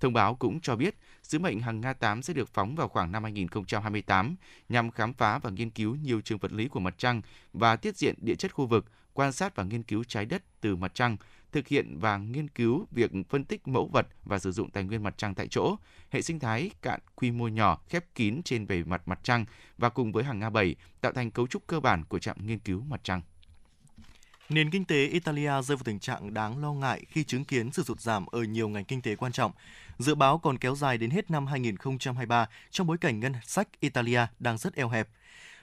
[SPEAKER 3] Thông báo cũng cho biết sứ mệnh hàng Nga 8 sẽ được phóng vào khoảng năm 2028 nhằm khám phá và nghiên cứu nhiều trường vật lý của mặt trăng và tiết diện địa chất khu vực, quan sát và nghiên cứu trái đất từ mặt trăng, thực hiện và nghiên cứu việc phân tích mẫu vật và sử dụng tài nguyên mặt trăng tại chỗ, hệ sinh thái cạn quy mô nhỏ khép kín trên bề mặt mặt trăng và cùng với hàng Nga 7 tạo thành cấu trúc cơ bản của trạm nghiên cứu mặt trăng.
[SPEAKER 4] Nền kinh tế Italia rơi vào tình trạng đáng lo ngại khi chứng kiến sự sụt giảm ở nhiều ngành kinh tế quan trọng. Dự báo còn kéo dài đến hết năm 2023 trong bối cảnh ngân sách Italia đang rất eo hẹp.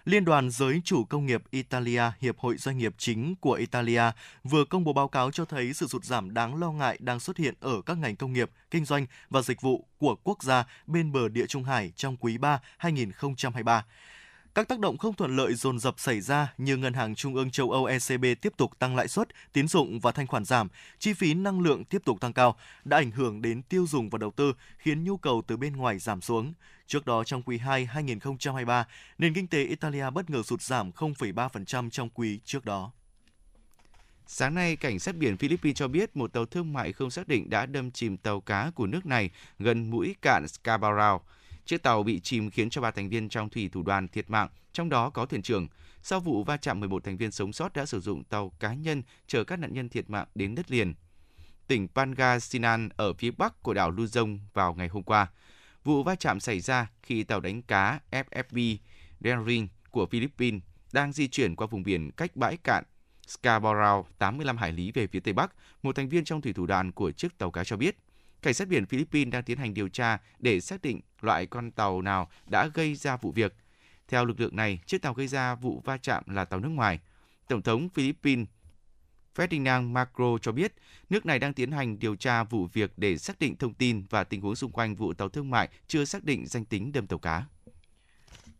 [SPEAKER 4] Liên đoàn Giới chủ công nghiệp Italia, Hiệp hội Doanh nghiệp chính của Italia, vừa công bố báo cáo cho thấy sự sụt giảm đáng lo ngại đang xuất hiện ở các ngành công nghiệp, kinh doanh và dịch vụ của quốc gia bên bờ địa Trung Hải trong quý 3 2023. Các tác động không thuận lợi dồn dập xảy ra như Ngân hàng Trung ương châu Âu ECB tiếp tục tăng lãi suất, tín dụng và thanh khoản giảm, chi phí năng lượng tiếp tục tăng cao, đã ảnh hưởng đến tiêu dùng và đầu tư, khiến nhu cầu từ bên ngoài giảm xuống. Trước đó trong quý 2 2023, nền kinh tế Italia bất ngờ sụt giảm 0,3% trong quý trước đó.
[SPEAKER 3] Sáng nay, cảnh sát biển Philippines cho biết một tàu thương mại không xác định đã đâm chìm tàu cá của nước này gần mũi cạn Scarborough. Chiếc tàu bị chìm khiến cho ba thành viên trong thủy thủ đoàn thiệt mạng, trong đó có thuyền trưởng. Sau vụ va chạm, 11 thành viên sống sót đã sử dụng tàu cá nhân chở các nạn nhân thiệt mạng đến đất liền. Tỉnh Pangasinan ở phía bắc của đảo Luzon vào ngày hôm qua. Vụ va chạm xảy ra khi tàu đánh cá FFB Daring của Philippines đang di chuyển qua vùng biển cách bãi cạn Scarborough 85 hải lý về phía tây bắc, một thành viên trong thủy thủ đoàn của chiếc tàu cá cho biết. Cảnh sát biển Philippines đang tiến hành điều tra để xác định loại con tàu nào đã gây ra vụ việc. Theo lực lượng này, chiếc tàu gây ra vụ va chạm là tàu nước ngoài. Tổng thống Philippines Ferdinand Marcos cho biết nước này đang tiến hành điều tra vụ việc để xác định thông tin và tình huống xung quanh vụ tàu thương mại chưa xác định danh tính đâm tàu cá.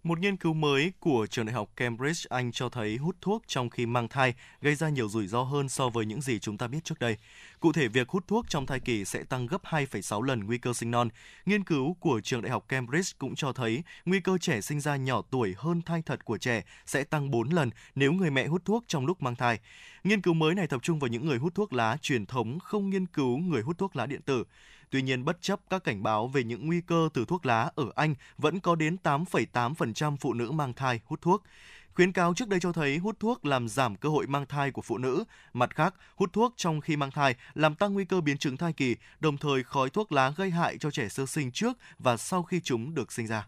[SPEAKER 4] Một nghiên cứu mới của trường đại học Cambridge Anh cho thấy hút thuốc trong khi mang thai gây ra nhiều rủi ro hơn so với những gì chúng ta biết trước đây. Cụ thể, việc hút thuốc trong thai kỳ sẽ tăng gấp 2,6 lần nguy cơ sinh non. Nghiên cứu của trường đại học Cambridge cũng cho thấy nguy cơ trẻ sinh ra nhỏ tuổi hơn thai thật của trẻ sẽ tăng 4 lần nếu người mẹ hút thuốc trong lúc mang thai. Nghiên cứu mới này tập trung vào những người hút thuốc lá truyền thống, không nghiên cứu người hút thuốc lá điện tử. Tuy nhiên, bất chấp các cảnh báo về những nguy cơ từ thuốc lá ở Anh, vẫn có đến 8,8% phụ nữ mang thai hút thuốc. Khuyến cáo trước đây cho thấy hút thuốc làm giảm cơ hội mang thai của phụ nữ. Mặt khác, hút thuốc trong khi mang thai làm tăng nguy cơ biến chứng thai kỳ, đồng thời khói thuốc lá gây hại cho trẻ sơ sinh trước và sau khi chúng được sinh ra.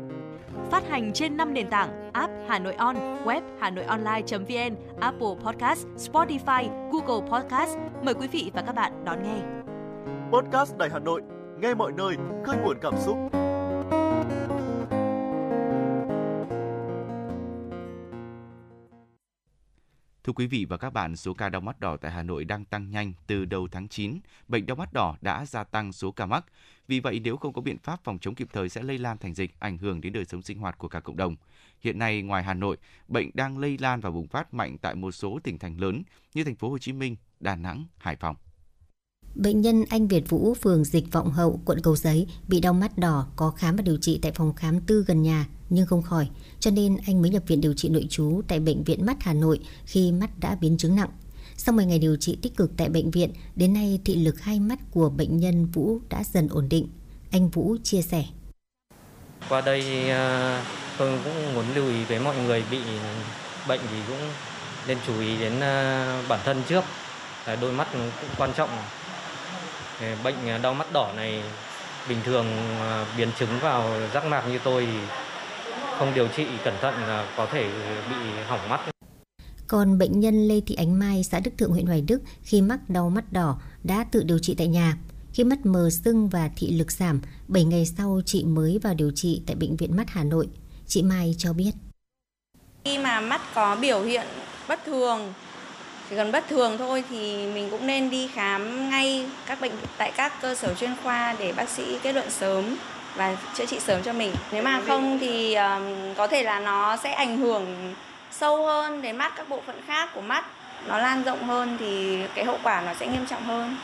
[SPEAKER 23] Phát hành trên 5 nền tảng app Hà Nội On, web Hà Nội Online.vn, Apple Podcast, Spotify, Google Podcast. Mời quý vị và các bạn đón nghe.
[SPEAKER 7] Podcast Đài Hà Nội, nghe mọi nơi, khơi nguồn cảm xúc.
[SPEAKER 3] Thưa quý vị và các bạn, số ca đau mắt đỏ tại Hà Nội đang tăng nhanh từ đầu tháng 9. Bệnh đau mắt đỏ đã gia tăng số ca mắc. Vì vậy, nếu không có biện pháp phòng chống kịp thời sẽ lây lan thành dịch, ảnh hưởng đến đời sống sinh hoạt của cả cộng đồng. Hiện nay, ngoài Hà Nội, bệnh đang lây lan và bùng phát mạnh tại một số tỉnh thành lớn như thành phố Hồ Chí Minh, Đà Nẵng, Hải Phòng.
[SPEAKER 24] Bệnh nhân Anh Việt Vũ, phường Dịch Vọng Hậu, quận Cầu Giấy bị đau mắt đỏ có khám và điều trị tại phòng khám tư gần nhà nhưng không khỏi, cho nên anh mới nhập viện điều trị nội trú tại Bệnh viện Mắt Hà Nội khi mắt đã biến chứng nặng. Sau 10 ngày điều trị tích cực tại bệnh viện, đến nay thị lực hai mắt của bệnh nhân Vũ đã dần ổn định. Anh Vũ chia sẻ.
[SPEAKER 25] Qua đây à, tôi cũng muốn lưu ý với mọi người bị bệnh thì cũng nên chú ý đến à, bản thân trước. Đôi mắt cũng quan trọng. Bệnh à, đau mắt đỏ này bình thường biến chứng vào giác mạc như tôi thì không điều trị cẩn thận là có thể bị hỏng mắt.
[SPEAKER 24] Còn bệnh nhân Lê Thị Ánh Mai, xã Đức Thượng, huyện Hoài Đức khi mắc đau mắt đỏ đã tự điều trị tại nhà. Khi mắt mờ sưng và thị lực giảm, 7 ngày sau chị mới vào điều trị tại Bệnh viện Mắt Hà Nội. Chị Mai cho biết.
[SPEAKER 26] Khi mà mắt có biểu hiện bất thường, chỉ cần bất thường thôi thì mình cũng nên đi khám ngay các bệnh tại các cơ sở chuyên khoa để bác sĩ kết luận sớm và chữa trị sớm cho mình. Nếu mà không thì um, có thể là nó sẽ ảnh hưởng sâu hơn đến mắt các bộ phận khác của mắt, nó lan rộng hơn thì cái hậu quả nó sẽ nghiêm trọng hơn.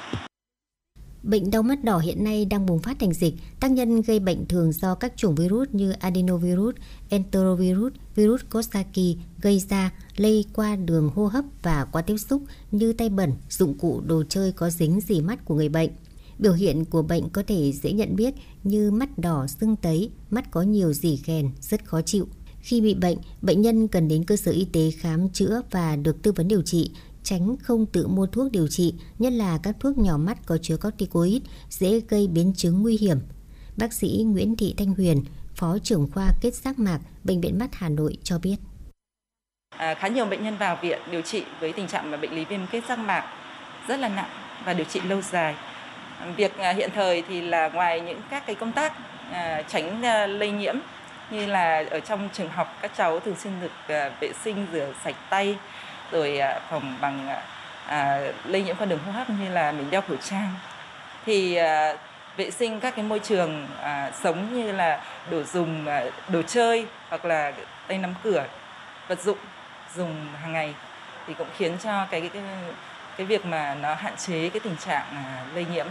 [SPEAKER 24] Bệnh đau mắt đỏ hiện nay đang bùng phát thành dịch. Tác nhân gây bệnh thường do các chủng virus như adenovirus, enterovirus, virus Coxsackie gây ra lây qua đường hô hấp và qua tiếp xúc như tay bẩn, dụng cụ, đồ chơi có dính dì mắt của người bệnh. Biểu hiện của bệnh có thể dễ nhận biết như mắt đỏ, sưng tấy, mắt có nhiều dỉ ghèn, rất khó chịu. Khi bị bệnh, bệnh nhân cần đến cơ sở y tế khám chữa và được tư vấn điều trị, tránh không tự mua thuốc điều trị, nhất là các thuốc nhỏ mắt có chứa corticoid dễ gây biến chứng nguy hiểm. Bác sĩ Nguyễn Thị Thanh Huyền, Phó trưởng khoa kết giác mạc, Bệnh viện Mắt Hà Nội cho biết.
[SPEAKER 27] À, khá nhiều bệnh nhân vào viện điều trị với tình trạng bệnh lý viêm kết giác mạc rất là nặng và điều trị lâu dài Việc à, hiện thời thì là ngoài những các cái công tác à, tránh à, lây nhiễm như là ở trong trường học, các cháu thường xuyên được à, vệ sinh rửa sạch tay, rồi à, phòng bằng à, lây nhiễm qua đường hô hấp như là mình đeo khẩu trang. Thì vệ sinh các cái môi trường sống như là đồ dùng đồ chơi hoặc là tay nắm cửa, vật dụng dùng hàng ngày thì cũng khiến cho cái cái cái việc mà nó hạn chế cái tình trạng lây nhiễm.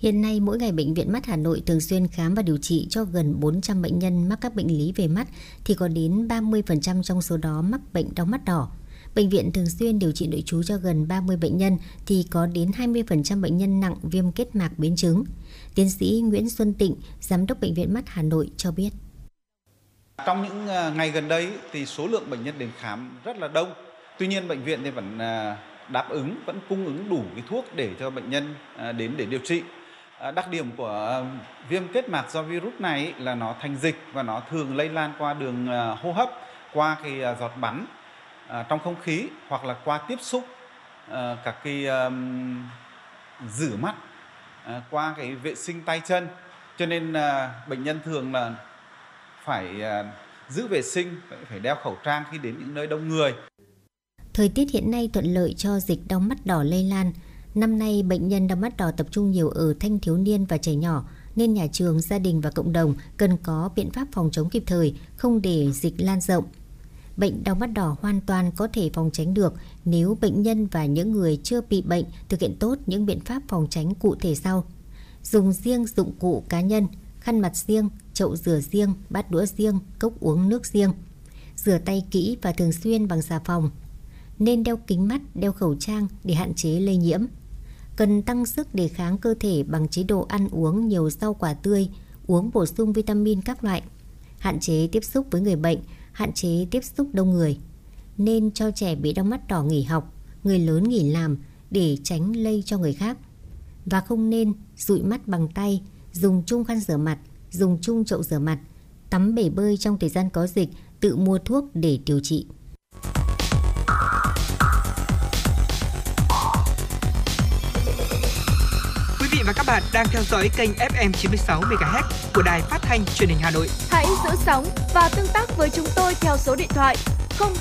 [SPEAKER 24] Hiện nay, mỗi ngày Bệnh viện Mắt Hà Nội thường xuyên khám và điều trị cho gần 400 bệnh nhân mắc các bệnh lý về mắt, thì có đến 30% trong số đó mắc bệnh đau mắt đỏ. Bệnh viện thường xuyên điều trị nội trú cho gần 30 bệnh nhân, thì có đến 20% bệnh nhân nặng viêm kết mạc biến chứng. Tiến sĩ Nguyễn Xuân Tịnh, Giám đốc Bệnh viện Mắt Hà Nội cho biết.
[SPEAKER 28] Trong những ờ, ngày gần đây thì số lượng bệnh nhân đến khám rất là đông. Tuy nhiên bệnh viện thì vẫn ờ, đáp ứng, vẫn cung ứng đủ cái thuốc để cho bệnh nhân ờ, đến để điều trị. Ờ, đặc điểm của viêm kết mạc do virus này là nó thành dịch và nó thường lây lan qua đường ờ, hô hấp, qua cái ờ, giọt bắn trong không khí hoặc là qua tiếp xúc các cái rửa mắt qua cái vệ sinh tay chân cho nên bệnh nhân thường là phải giữ vệ sinh, phải đeo khẩu trang khi đến những nơi đông người
[SPEAKER 24] Thời tiết hiện nay thuận lợi cho dịch đau mắt đỏ lây lan. Năm nay, bệnh nhân đau mắt đỏ tập trung nhiều ở thanh thiếu niên và trẻ nhỏ, nên nhà trường, gia đình và cộng đồng cần có biện pháp phòng chống kịp thời, không để dịch lan rộng. Bệnh đau mắt đỏ hoàn toàn có thể phòng tránh được nếu bệnh nhân và những người chưa bị bệnh thực hiện tốt những biện pháp phòng tránh cụ thể sau. Dùng riêng dụng cụ cá nhân, khăn mặt riêng, chậu rửa riêng, bát đũa riêng, cốc uống nước riêng. Rửa tay kỹ và thường xuyên bằng xà phòng. Nên đeo kính mắt, đeo khẩu trang để hạn chế lây nhiễm. Cần tăng sức đề kháng cơ thể bằng chế độ ăn uống nhiều rau quả tươi, uống bổ sung vitamin các loại. Hạn chế tiếp xúc với người bệnh, hạn chế tiếp xúc đông người. Nên cho trẻ bị đau mắt đỏ nghỉ học, người lớn nghỉ làm để tránh lây cho người khác. Và không nên dụi mắt bằng tay, dùng chung khăn rửa mặt, dùng chung chậu rửa mặt, tắm bể bơi trong thời gian có dịch, tự mua thuốc để điều trị.
[SPEAKER 16] Và các bạn đang theo dõi kênh FM 96 MHz của đài phát thanh truyền hình Hà Nội.
[SPEAKER 2] Hãy giữ sóng và tương tác với chúng tôi theo số điện thoại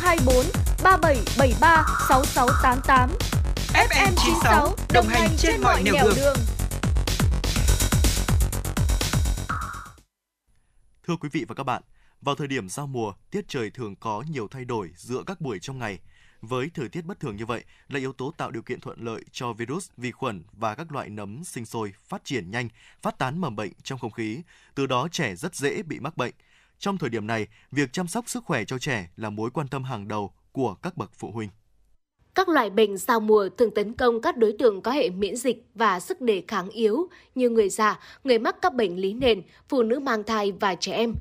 [SPEAKER 2] 024 3773 6688. FM 96 đồng hành trên mọi nẻo đường. đường.
[SPEAKER 4] Thưa quý vị và các bạn, vào thời điểm giao mùa, tiết trời thường có nhiều thay đổi giữa các buổi trong ngày. Với thời tiết bất thường như vậy là yếu tố tạo điều kiện thuận lợi cho virus, vi khuẩn và các loại nấm sinh sôi, phát triển nhanh, phát tán mầm bệnh trong không khí. Từ đó trẻ rất dễ bị mắc bệnh. Trong thời điểm này, việc chăm sóc sức khỏe cho trẻ là mối quan tâm hàng đầu của các bậc phụ huynh.
[SPEAKER 29] Các loại bệnh giao mùa thường tấn công các đối tượng có hệ miễn dịch và sức đề kháng yếu như người già, người mắc các bệnh lý nền, phụ nữ mang thai và trẻ em.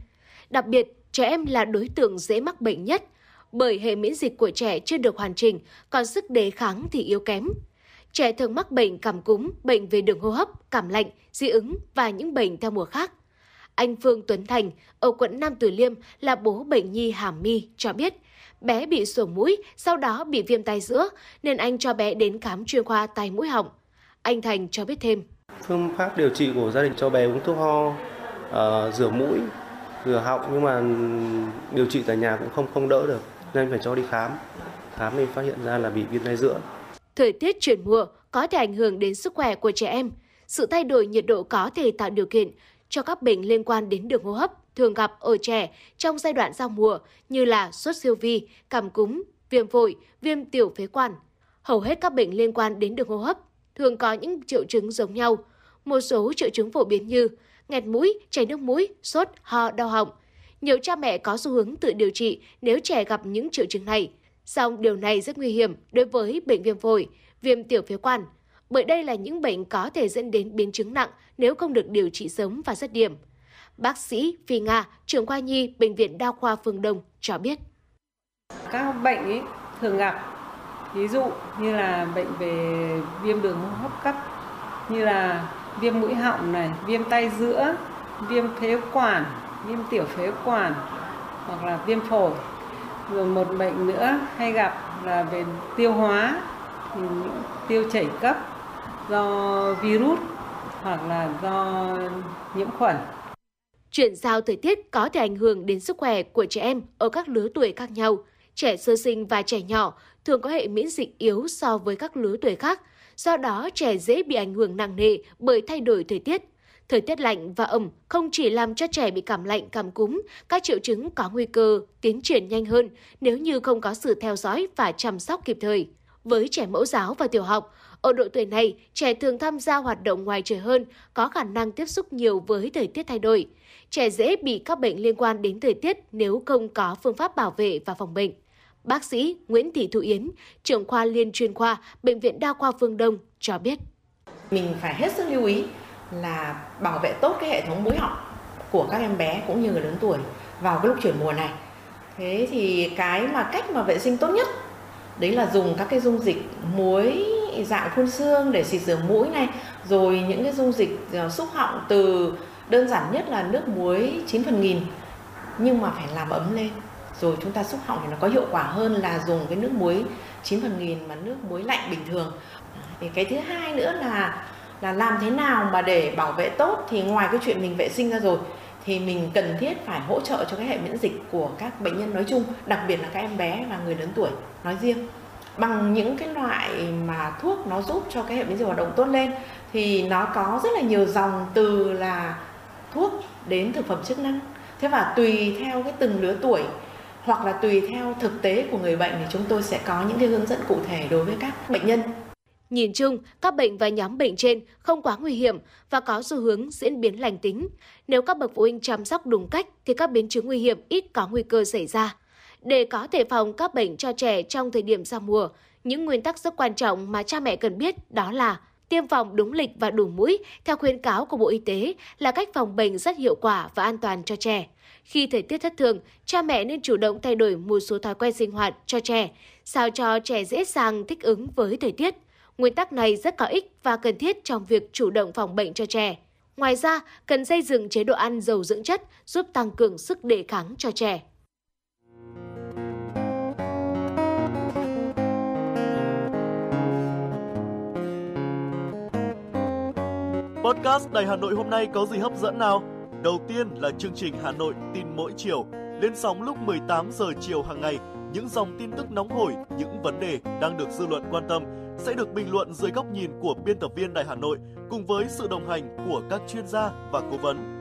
[SPEAKER 29] Đặc biệt, trẻ em là đối tượng dễ mắc bệnh nhất bởi hệ miễn dịch của trẻ chưa được hoàn chỉnh, còn sức đề kháng thì yếu kém. Trẻ thường mắc bệnh cảm cúm, bệnh về đường hô hấp, cảm lạnh, dị ứng và những bệnh theo mùa khác. Anh Phương Tuấn Thành ở quận Nam Từ Liêm là bố bệnh nhi hàm mi cho biết bé bị sổ mũi, sau đó bị viêm tai giữa nên anh cho bé đến khám chuyên khoa tai mũi họng. Anh Thành cho biết thêm.
[SPEAKER 30] Phương pháp điều trị của gia đình cho bé uống thuốc ho, uh, rửa mũi, rửa họng nhưng mà điều trị tại nhà cũng không không đỡ được nên phải cho đi khám. Khám thì phát hiện ra là bị viêm tai giữa.
[SPEAKER 29] Thời tiết chuyển mùa có thể ảnh hưởng đến sức khỏe của trẻ em. Sự thay đổi nhiệt độ có thể tạo điều kiện cho các bệnh liên quan đến đường hô hấp thường gặp ở trẻ trong giai đoạn giao mùa như là sốt siêu vi, cảm cúm, viêm phổi, viêm tiểu phế quản. Hầu hết các bệnh liên quan đến đường hô hấp thường có những triệu chứng giống nhau. Một số triệu chứng phổ biến như nghẹt mũi, chảy nước mũi, sốt, ho, đau họng. Nhiều cha mẹ có xu hướng tự điều trị nếu trẻ gặp những triệu chứng này. Song điều này rất nguy hiểm đối với bệnh viêm phổi, viêm tiểu phế quản, bởi đây là những bệnh có thể dẫn đến biến chứng nặng nếu không được điều trị sớm và dứt điểm. Bác sĩ Phi Nga, trưởng khoa nhi Bệnh viện Đa khoa Phương Đông cho biết.
[SPEAKER 31] Các bệnh ấy thường gặp, ví dụ như là bệnh về viêm đường hô hấp cấp, như là viêm mũi họng này, viêm tay giữa, viêm phế quản, viêm tiểu phế quản hoặc là viêm phổi. Rồi một bệnh nữa hay gặp là về tiêu hóa, tiêu chảy cấp do virus hoặc là do nhiễm khuẩn.
[SPEAKER 29] Chuyển giao thời tiết có thể ảnh hưởng đến sức khỏe của trẻ em ở các lứa tuổi khác nhau. Trẻ sơ sinh và trẻ nhỏ thường có hệ miễn dịch yếu so với các lứa tuổi khác, do đó trẻ dễ bị ảnh hưởng nặng nề bởi thay đổi thời tiết. Thời tiết lạnh và ẩm không chỉ làm cho trẻ bị cảm lạnh, cảm cúm, các triệu chứng có nguy cơ tiến triển nhanh hơn nếu như không có sự theo dõi và chăm sóc kịp thời. Với trẻ mẫu giáo và tiểu học, ở độ tuổi này, trẻ thường tham gia hoạt động ngoài trời hơn, có khả năng tiếp xúc nhiều với thời tiết thay đổi. Trẻ dễ bị các bệnh liên quan đến thời tiết nếu không có phương pháp bảo vệ và phòng bệnh. Bác sĩ Nguyễn Thị Thu Yến, trưởng khoa liên chuyên khoa Bệnh viện Đa khoa Phương Đông cho biết.
[SPEAKER 32] Mình phải hết sức lưu ý là bảo vệ tốt cái hệ thống mũi họng của các em bé cũng như người lớn tuổi vào cái lúc chuyển mùa này. Thế thì cái mà cách mà vệ sinh tốt nhất, đấy là dùng các cái dung dịch muối, dạng phun xương để xịt rửa mũi này, rồi những cái dung dịch ờ, xúc họng từ đơn giản nhất là nước muối 9 phần nghìn, nhưng mà phải làm ấm lên rồi chúng ta xúc họng thì nó có hiệu quả hơn là dùng cái nước muối 9 phần nghìn mà nước muối lạnh bình thường thì cái thứ hai nữa là là làm thế nào mà để bảo vệ tốt thì ngoài cái chuyện mình vệ sinh ra rồi, thì mình cần thiết phải hỗ trợ cho cái hệ miễn dịch của các bệnh nhân nói chung, đặc biệt là các em bé và người lớn tuổi nói riêng. Bằng những cái loại mà thuốc nó giúp cho cái hệ miễn dịch hoạt động tốt lên, thì nó có rất là nhiều dòng từ là thuốc đến thực phẩm chức năng. Thế và tùy theo cái từng lứa tuổi, hoặc là tùy theo thực tế của người bệnh thì chúng tôi sẽ có những cái hướng dẫn cụ thể đối với các bệnh nhân.
[SPEAKER 29] Nhìn chung, các bệnh và nhóm bệnh trên không quá nguy hiểm và có xu hướng diễn biến lành tính. Nếu các bậc phụ huynh chăm sóc đúng cách thì các biến chứng nguy hiểm ít có nguy cơ xảy ra. Để có thể phòng các bệnh cho trẻ trong thời điểm giao mùa, những nguyên tắc rất quan trọng mà cha mẹ cần biết đó là tiêm phòng đúng lịch và đủ mũi theo khuyến cáo của Bộ Y tế là cách phòng bệnh rất hiệu quả và an toàn cho trẻ. Khi thời tiết thất thường, cha mẹ nên chủ động thay đổi một số thói quen sinh hoạt cho trẻ, sao cho trẻ dễ dàng thích ứng với thời tiết. Nguyên tắc này rất có ích và cần thiết trong việc chủ động phòng bệnh cho trẻ. Ngoài ra, cần xây dựng chế độ ăn giàu dưỡng chất giúp tăng cường sức đề kháng cho trẻ.
[SPEAKER 7] Podcast Đài Hà Nội hôm nay có gì hấp dẫn nào? Đầu tiên là chương trình Hà Nội tin mỗi chiều, lên sóng lúc 18 giờ chiều hàng ngày. Những dòng tin tức nóng hổi, những vấn đề đang được dư luận quan tâm sẽ được bình luận dưới góc nhìn của biên tập viên Đài Hà Nội cùng với sự đồng hành của các chuyên gia và cố vấn.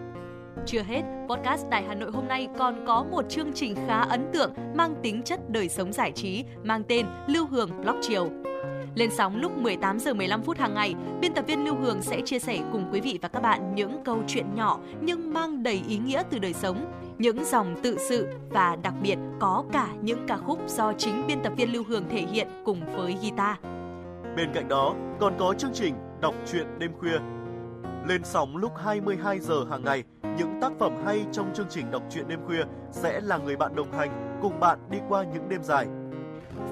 [SPEAKER 23] Chưa hết, podcast Đài Hà Nội hôm nay còn có một chương trình khá ấn tượng mang tính chất đời sống giải trí mang tên Lưu Hương Blog Chiều. Lên sóng lúc 18 giờ 15 phút hàng ngày, biên tập viên Lưu Hương sẽ chia sẻ cùng quý vị và các bạn những câu chuyện nhỏ nhưng mang đầy ý nghĩa từ đời sống, những dòng tự sự và đặc biệt có cả những ca khúc do chính biên tập viên Lưu Hương thể hiện cùng với guitar.
[SPEAKER 7] Bên cạnh đó, còn có chương trình Đọc truyện đêm khuya. Lên sóng lúc 22 giờ hàng ngày, những tác phẩm hay trong chương trình Đọc truyện đêm khuya sẽ là người bạn đồng hành cùng bạn đi qua những đêm dài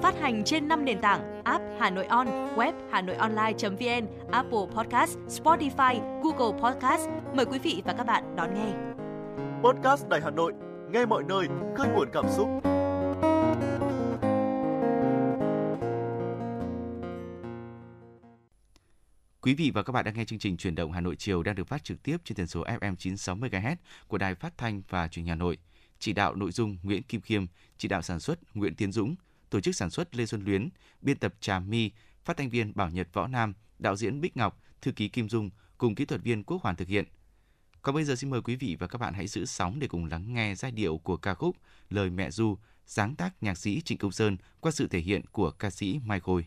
[SPEAKER 23] phát hành trên 5 nền tảng app Hà Nội On, web Hà Nội Online.vn, Apple Podcast, Spotify, Google Podcast. Mời quý vị và các bạn đón nghe.
[SPEAKER 7] Podcast Đài Hà Nội, nghe mọi nơi, khơi nguồn cảm xúc.
[SPEAKER 3] Quý vị và các bạn đang nghe chương trình Truyền động Hà Nội chiều đang được phát trực tiếp trên tần số FM 96 MHz của Đài Phát thanh và Truyền hình Hà Nội. Chỉ đạo nội dung Nguyễn Kim Khiêm, chỉ đạo sản xuất Nguyễn Tiến Dũng, tổ chức sản xuất Lê Xuân Luyến, biên tập Trà My, phát thanh viên Bảo Nhật Võ Nam, đạo diễn Bích Ngọc, thư ký Kim Dung cùng kỹ thuật viên Quốc Hoàn thực hiện. Còn bây giờ xin mời quý vị và các bạn hãy giữ sóng để cùng lắng nghe giai điệu của ca khúc Lời Mẹ Du, sáng tác nhạc sĩ Trịnh Công Sơn qua sự thể hiện của ca sĩ Mai Khôi.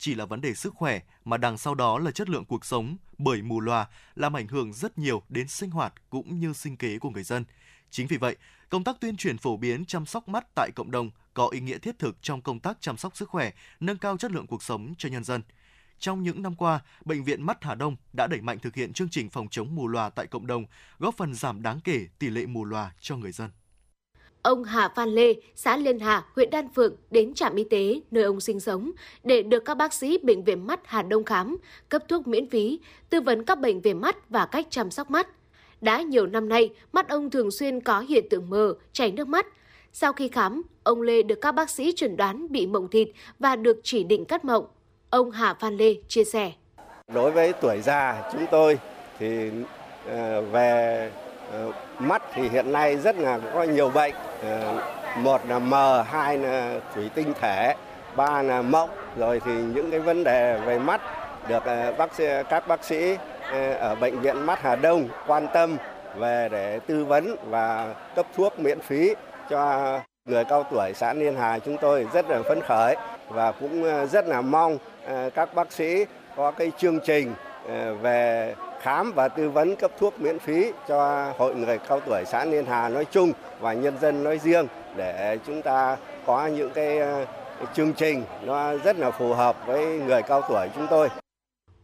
[SPEAKER 4] chỉ là vấn đề sức khỏe mà đằng sau đó là chất lượng cuộc sống, bởi mù loà làm ảnh hưởng rất nhiều đến sinh hoạt cũng như sinh kế của người dân. Chính vì vậy, công tác tuyên truyền phổ biến chăm sóc mắt tại cộng đồng có ý nghĩa thiết thực trong công tác chăm sóc sức khỏe, nâng cao chất lượng cuộc sống cho nhân dân. Trong những năm qua, Bệnh viện Mắt Hà Đông đã đẩy mạnh thực hiện chương trình phòng chống mù loà tại cộng đồng, góp phần giảm đáng kể tỷ lệ mù loà cho người dân.
[SPEAKER 29] Ông Hà Phan Lê, xã Liên Hà, huyện Đan Phượng đến trạm y tế nơi ông sinh sống để được các bác sĩ Bệnh viện Mắt Hà Đông khám, cấp thuốc miễn phí, tư vấn các bệnh về mắt và cách chăm sóc mắt. Đã nhiều năm nay, mắt ông thường xuyên có hiện tượng mờ, chảy nước mắt. Sau khi khám, ông Lê được các bác sĩ chuẩn đoán bị mộng thịt và được chỉ định cắt mộng. Ông Hà Phan Lê chia sẻ.
[SPEAKER 33] Đối với tuổi già chúng tôi thì ờ, về Ờ, mắt thì hiện nay rất là có nhiều bệnh. Ờ, một là mờ, hai là thủy tinh thể, ba là mộng. Rồi thì những cái vấn đề về mắt được ờ, bác sĩ, các bác sĩ ở bệnh viện mắt Hà Đông quan tâm về để tư vấn và cấp thuốc miễn phí cho người cao tuổi xã Liên Hà chúng tôi rất là phấn khởi và cũng rất là mong các bác sĩ có cái chương trình về khám và tư vấn cấp thuốc miễn phí cho hội người cao tuổi xã Liên Hà nói chung và nhân dân nói riêng để chúng ta có những cái ờ, chương trình nó rất là phù hợp với người cao tuổi chúng tôi.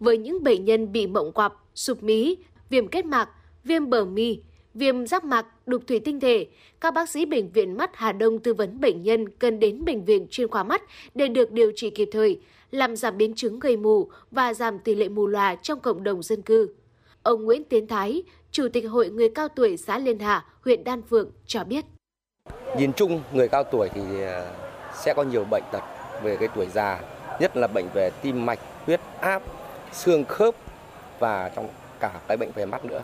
[SPEAKER 29] Với những bệnh nhân bị mộng quặp, sụp mí, viêm kết mạc, viêm bờ mi, viêm giác mạc, đục thủy tinh thể, các bác sĩ bệnh viện mắt Hà Đông tư vấn bệnh nhân cần đến bệnh viện chuyên khoa mắt để được điều trị kịp thời, làm giảm biến chứng gây mù và giảm tỷ lệ mù lòa trong cộng đồng dân cư. Ông Nguyễn Tiến Thái, Chủ tịch Hội Người Cao Tuổi xã Liên Hà, huyện Đan Phượng cho biết.
[SPEAKER 34] Nhìn chung người cao tuổi thì à, sẽ có nhiều bệnh tật về cái tuổi già, nhất là bệnh về tim mạch, huyết áp, xương khớp và trong cả cái bệnh về mắt nữa.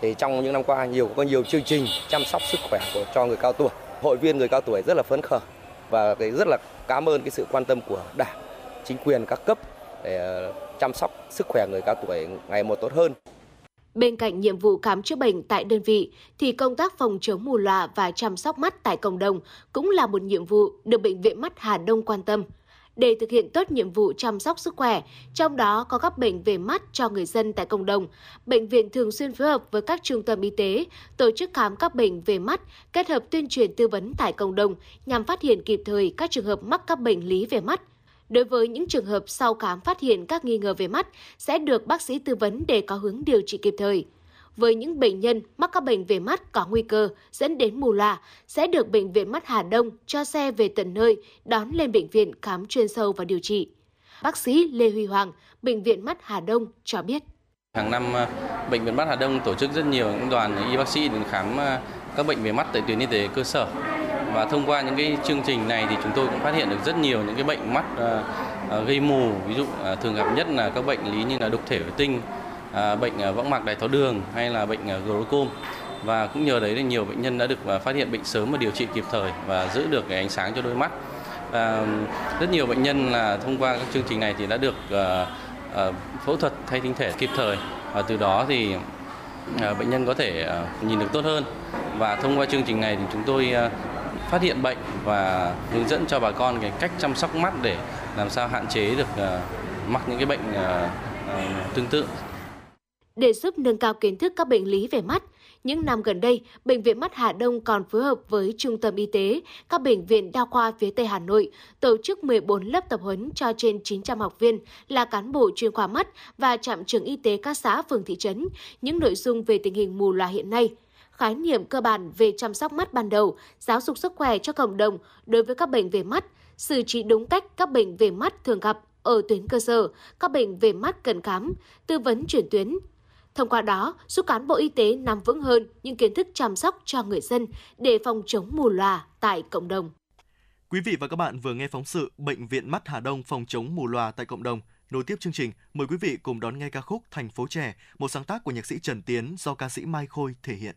[SPEAKER 34] Thì trong những năm qua nhiều có nhiều chương trình chăm sóc sức khỏe của cho người cao tuổi. Hội viên người cao tuổi rất là phấn khởi và cái rất là cảm ơn cái sự quan tâm của Đảng, chính quyền các cấp để à, chăm sóc sức khỏe người cao tuổi ngày một tốt hơn.
[SPEAKER 29] Bên cạnh nhiệm vụ khám chữa bệnh tại đơn vị, thì công tác phòng chống mù lòa và chăm sóc mắt tại cộng đồng cũng là một nhiệm vụ được Bệnh viện Mắt Hà Đông quan tâm. Để thực hiện tốt nhiệm vụ chăm sóc sức khỏe, trong đó có các bệnh về mắt cho người dân tại cộng đồng, bệnh viện thường xuyên phối hợp với các trung tâm y tế tổ chức khám các bệnh về mắt, kết hợp tuyên truyền tư vấn tại cộng đồng nhằm phát hiện kịp thời các trường hợp mắc các bệnh lý về mắt. Đối với những trường hợp sau khám phát hiện các nghi ngờ về mắt sẽ được bác sĩ tư vấn để có hướng điều trị kịp thời. Với những bệnh nhân mắc các bệnh về mắt có nguy cơ dẫn đến mù lòa sẽ được Bệnh viện Mắt Hà Đông cho xe về tận nơi đón lên bệnh viện khám chuyên sâu và điều trị. Bác sĩ Lê Huy Hoàng, Bệnh viện Mắt Hà Đông cho biết.
[SPEAKER 35] Hàng năm à, Bệnh viện Mắt Hà Đông tổ chức rất nhiều những đoàn y bác sĩ đến khám à, các bệnh về mắt tại tuyến y tế cơ sở. Và thông qua những cái chương trình này thì chúng tôi cũng phát hiện được rất nhiều những cái bệnh mắt ờ, ờ, gây mù, ví dụ ờ, thường gặp nhất là các bệnh lý như là đục thể vệ tinh, bệnh võng mạc đái tháo đường hay là bệnh glaucoma glaucom. Và cũng nhờ đấy là nhiều bệnh nhân đã được phát hiện bệnh sớm và điều trị kịp thời và giữ được cái ánh sáng cho đôi mắt. và rất nhiều bệnh nhân là thông qua các chương trình này thì đã được phẫu thuật thay tinh thể kịp thời và từ đó thì bệnh nhân có thể nhìn được tốt hơn và thông qua chương trình này thì chúng tôi phát hiện bệnh và hướng dẫn cho bà con cái cách chăm sóc mắt để làm sao hạn chế được ờ, mắc những cái bệnh ờ, ờ, tương tự.
[SPEAKER 29] Để giúp nâng cao kiến thức các bệnh lý về mắt, những năm gần đây, Bệnh viện Mắt Hà Đông còn phối hợp với Trung tâm Y tế, các bệnh viện đa khoa phía Tây Hà Nội tổ chức 14 lớp tập huấn cho trên 900 học viên là cán bộ chuyên khoa mắt và trạm trưởng y tế các xã phường thị trấn, những nội dung về tình hình mù loà hiện nay khái niệm cơ bản về chăm sóc mắt ban đầu, giáo dục sức khỏe cho cộng đồng đối với các bệnh về mắt, xử trí đúng cách các bệnh về mắt thường gặp ở tuyến cơ sở, các bệnh về mắt cần khám, tư vấn chuyển tuyến. Thông qua đó, giúp cán bộ y tế nắm vững hơn những kiến thức chăm sóc cho người dân để phòng chống mù lòa tại cộng đồng.
[SPEAKER 13] Quý vị và các bạn vừa nghe phóng sự Bệnh viện Mắt Hà Đông phòng chống mù lòa tại cộng đồng. Nối tiếp chương trình, mời quý vị cùng đón nghe ca khúc Thành phố trẻ, một sáng tác của nhạc sĩ Trần Tiến do ca sĩ Mai Khôi thể hiện.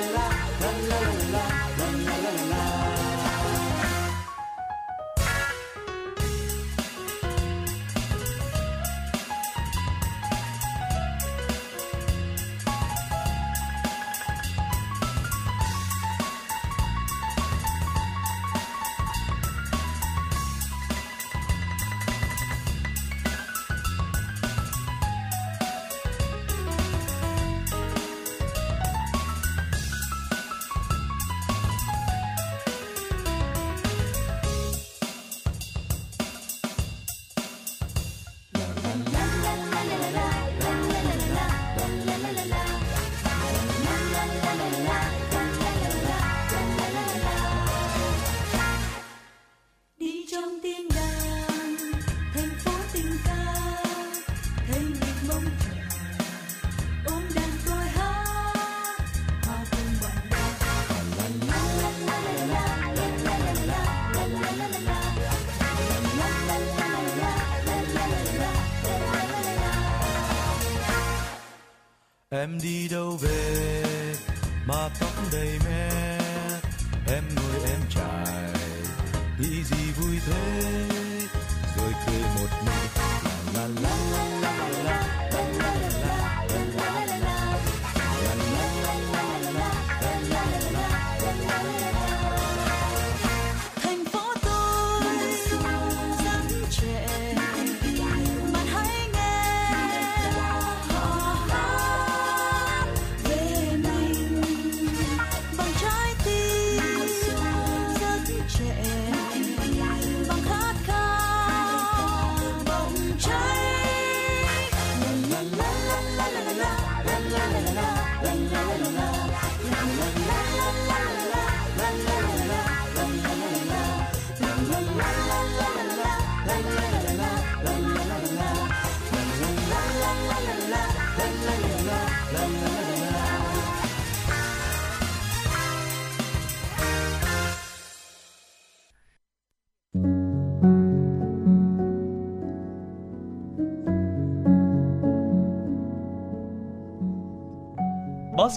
[SPEAKER 13] em đi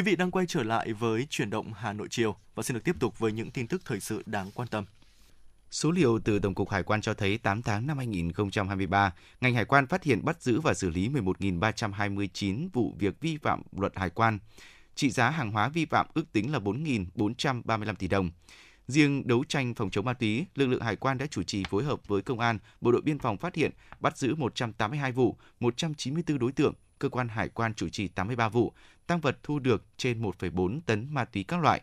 [SPEAKER 7] Quý vị đang quay trở lại với chuyển động Hà Nội chiều và xin được tiếp tục với những tin tức thời sự đáng quan tâm.
[SPEAKER 3] Số liệu từ Tổng cục Hải quan cho thấy 8 tháng năm 2023, ngành hải quan phát hiện bắt giữ và xử lý 11.329 vụ việc vi phạm luật hải quan. Trị giá hàng hóa vi phạm ước tính là 4.435 tỷ đồng. Riêng đấu tranh phòng chống ma túy, lực lượng hải quan đã chủ trì phối hợp với công an, bộ đội biên phòng phát hiện, bắt giữ 182 vụ, 194 đối tượng, cơ quan hải quan chủ trì 83 vụ, tăng vật thu được trên 1,4 tấn ma túy các loại.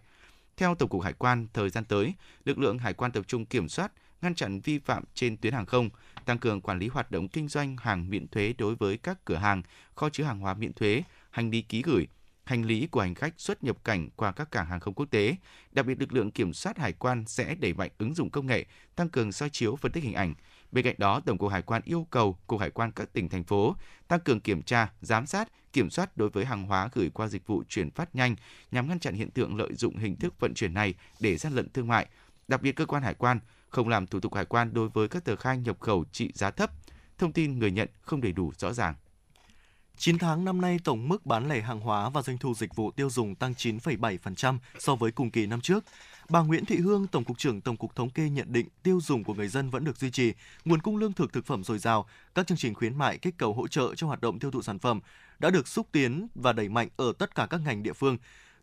[SPEAKER 3] Theo Tổng cục Hải quan, thời gian tới, lực lượng hải quan tập trung kiểm soát, ngăn chặn vi phạm trên tuyến hàng không, tăng cường quản lý hoạt động kinh doanh hàng miễn thuế đối với các cửa hàng, kho chứa hàng hóa miễn thuế, hành lý ký gửi, hành lý của hành khách xuất nhập cảnh qua các cảng hàng không quốc tế. Đặc biệt, lực lượng kiểm soát hải quan sẽ đẩy mạnh ứng dụng công nghệ, tăng cường soi chiếu phân tích hình ảnh. Bên cạnh đó, Tổng cục Hải quan yêu cầu Cục Hải quan các tỉnh, thành phố tăng cường kiểm tra, giám sát, kiểm soát đối với hàng hóa gửi qua dịch vụ chuyển phát nhanh nhằm ngăn chặn hiện tượng lợi dụng hình thức vận chuyển này để gian lận thương mại. Đặc biệt, cơ quan hải quan không làm thủ tục hải quan đối với các tờ khai nhập khẩu trị giá thấp, thông tin người nhận không đầy đủ rõ ràng.
[SPEAKER 4] 9 tháng năm nay, tổng mức bán lẻ hàng hóa và doanh thu dịch vụ tiêu dùng tăng 9,7% so với cùng kỳ năm trước. Bà Nguyễn Thị Hương, Tổng cục trưởng Tổng cục Thống kê nhận định tiêu dùng của người dân vẫn được duy trì, nguồn cung lương thực thực phẩm dồi dào, các chương trình khuyến mại kích cầu hỗ trợ cho hoạt động tiêu thụ sản phẩm đã được xúc tiến và đẩy mạnh ở tất cả các ngành địa phương.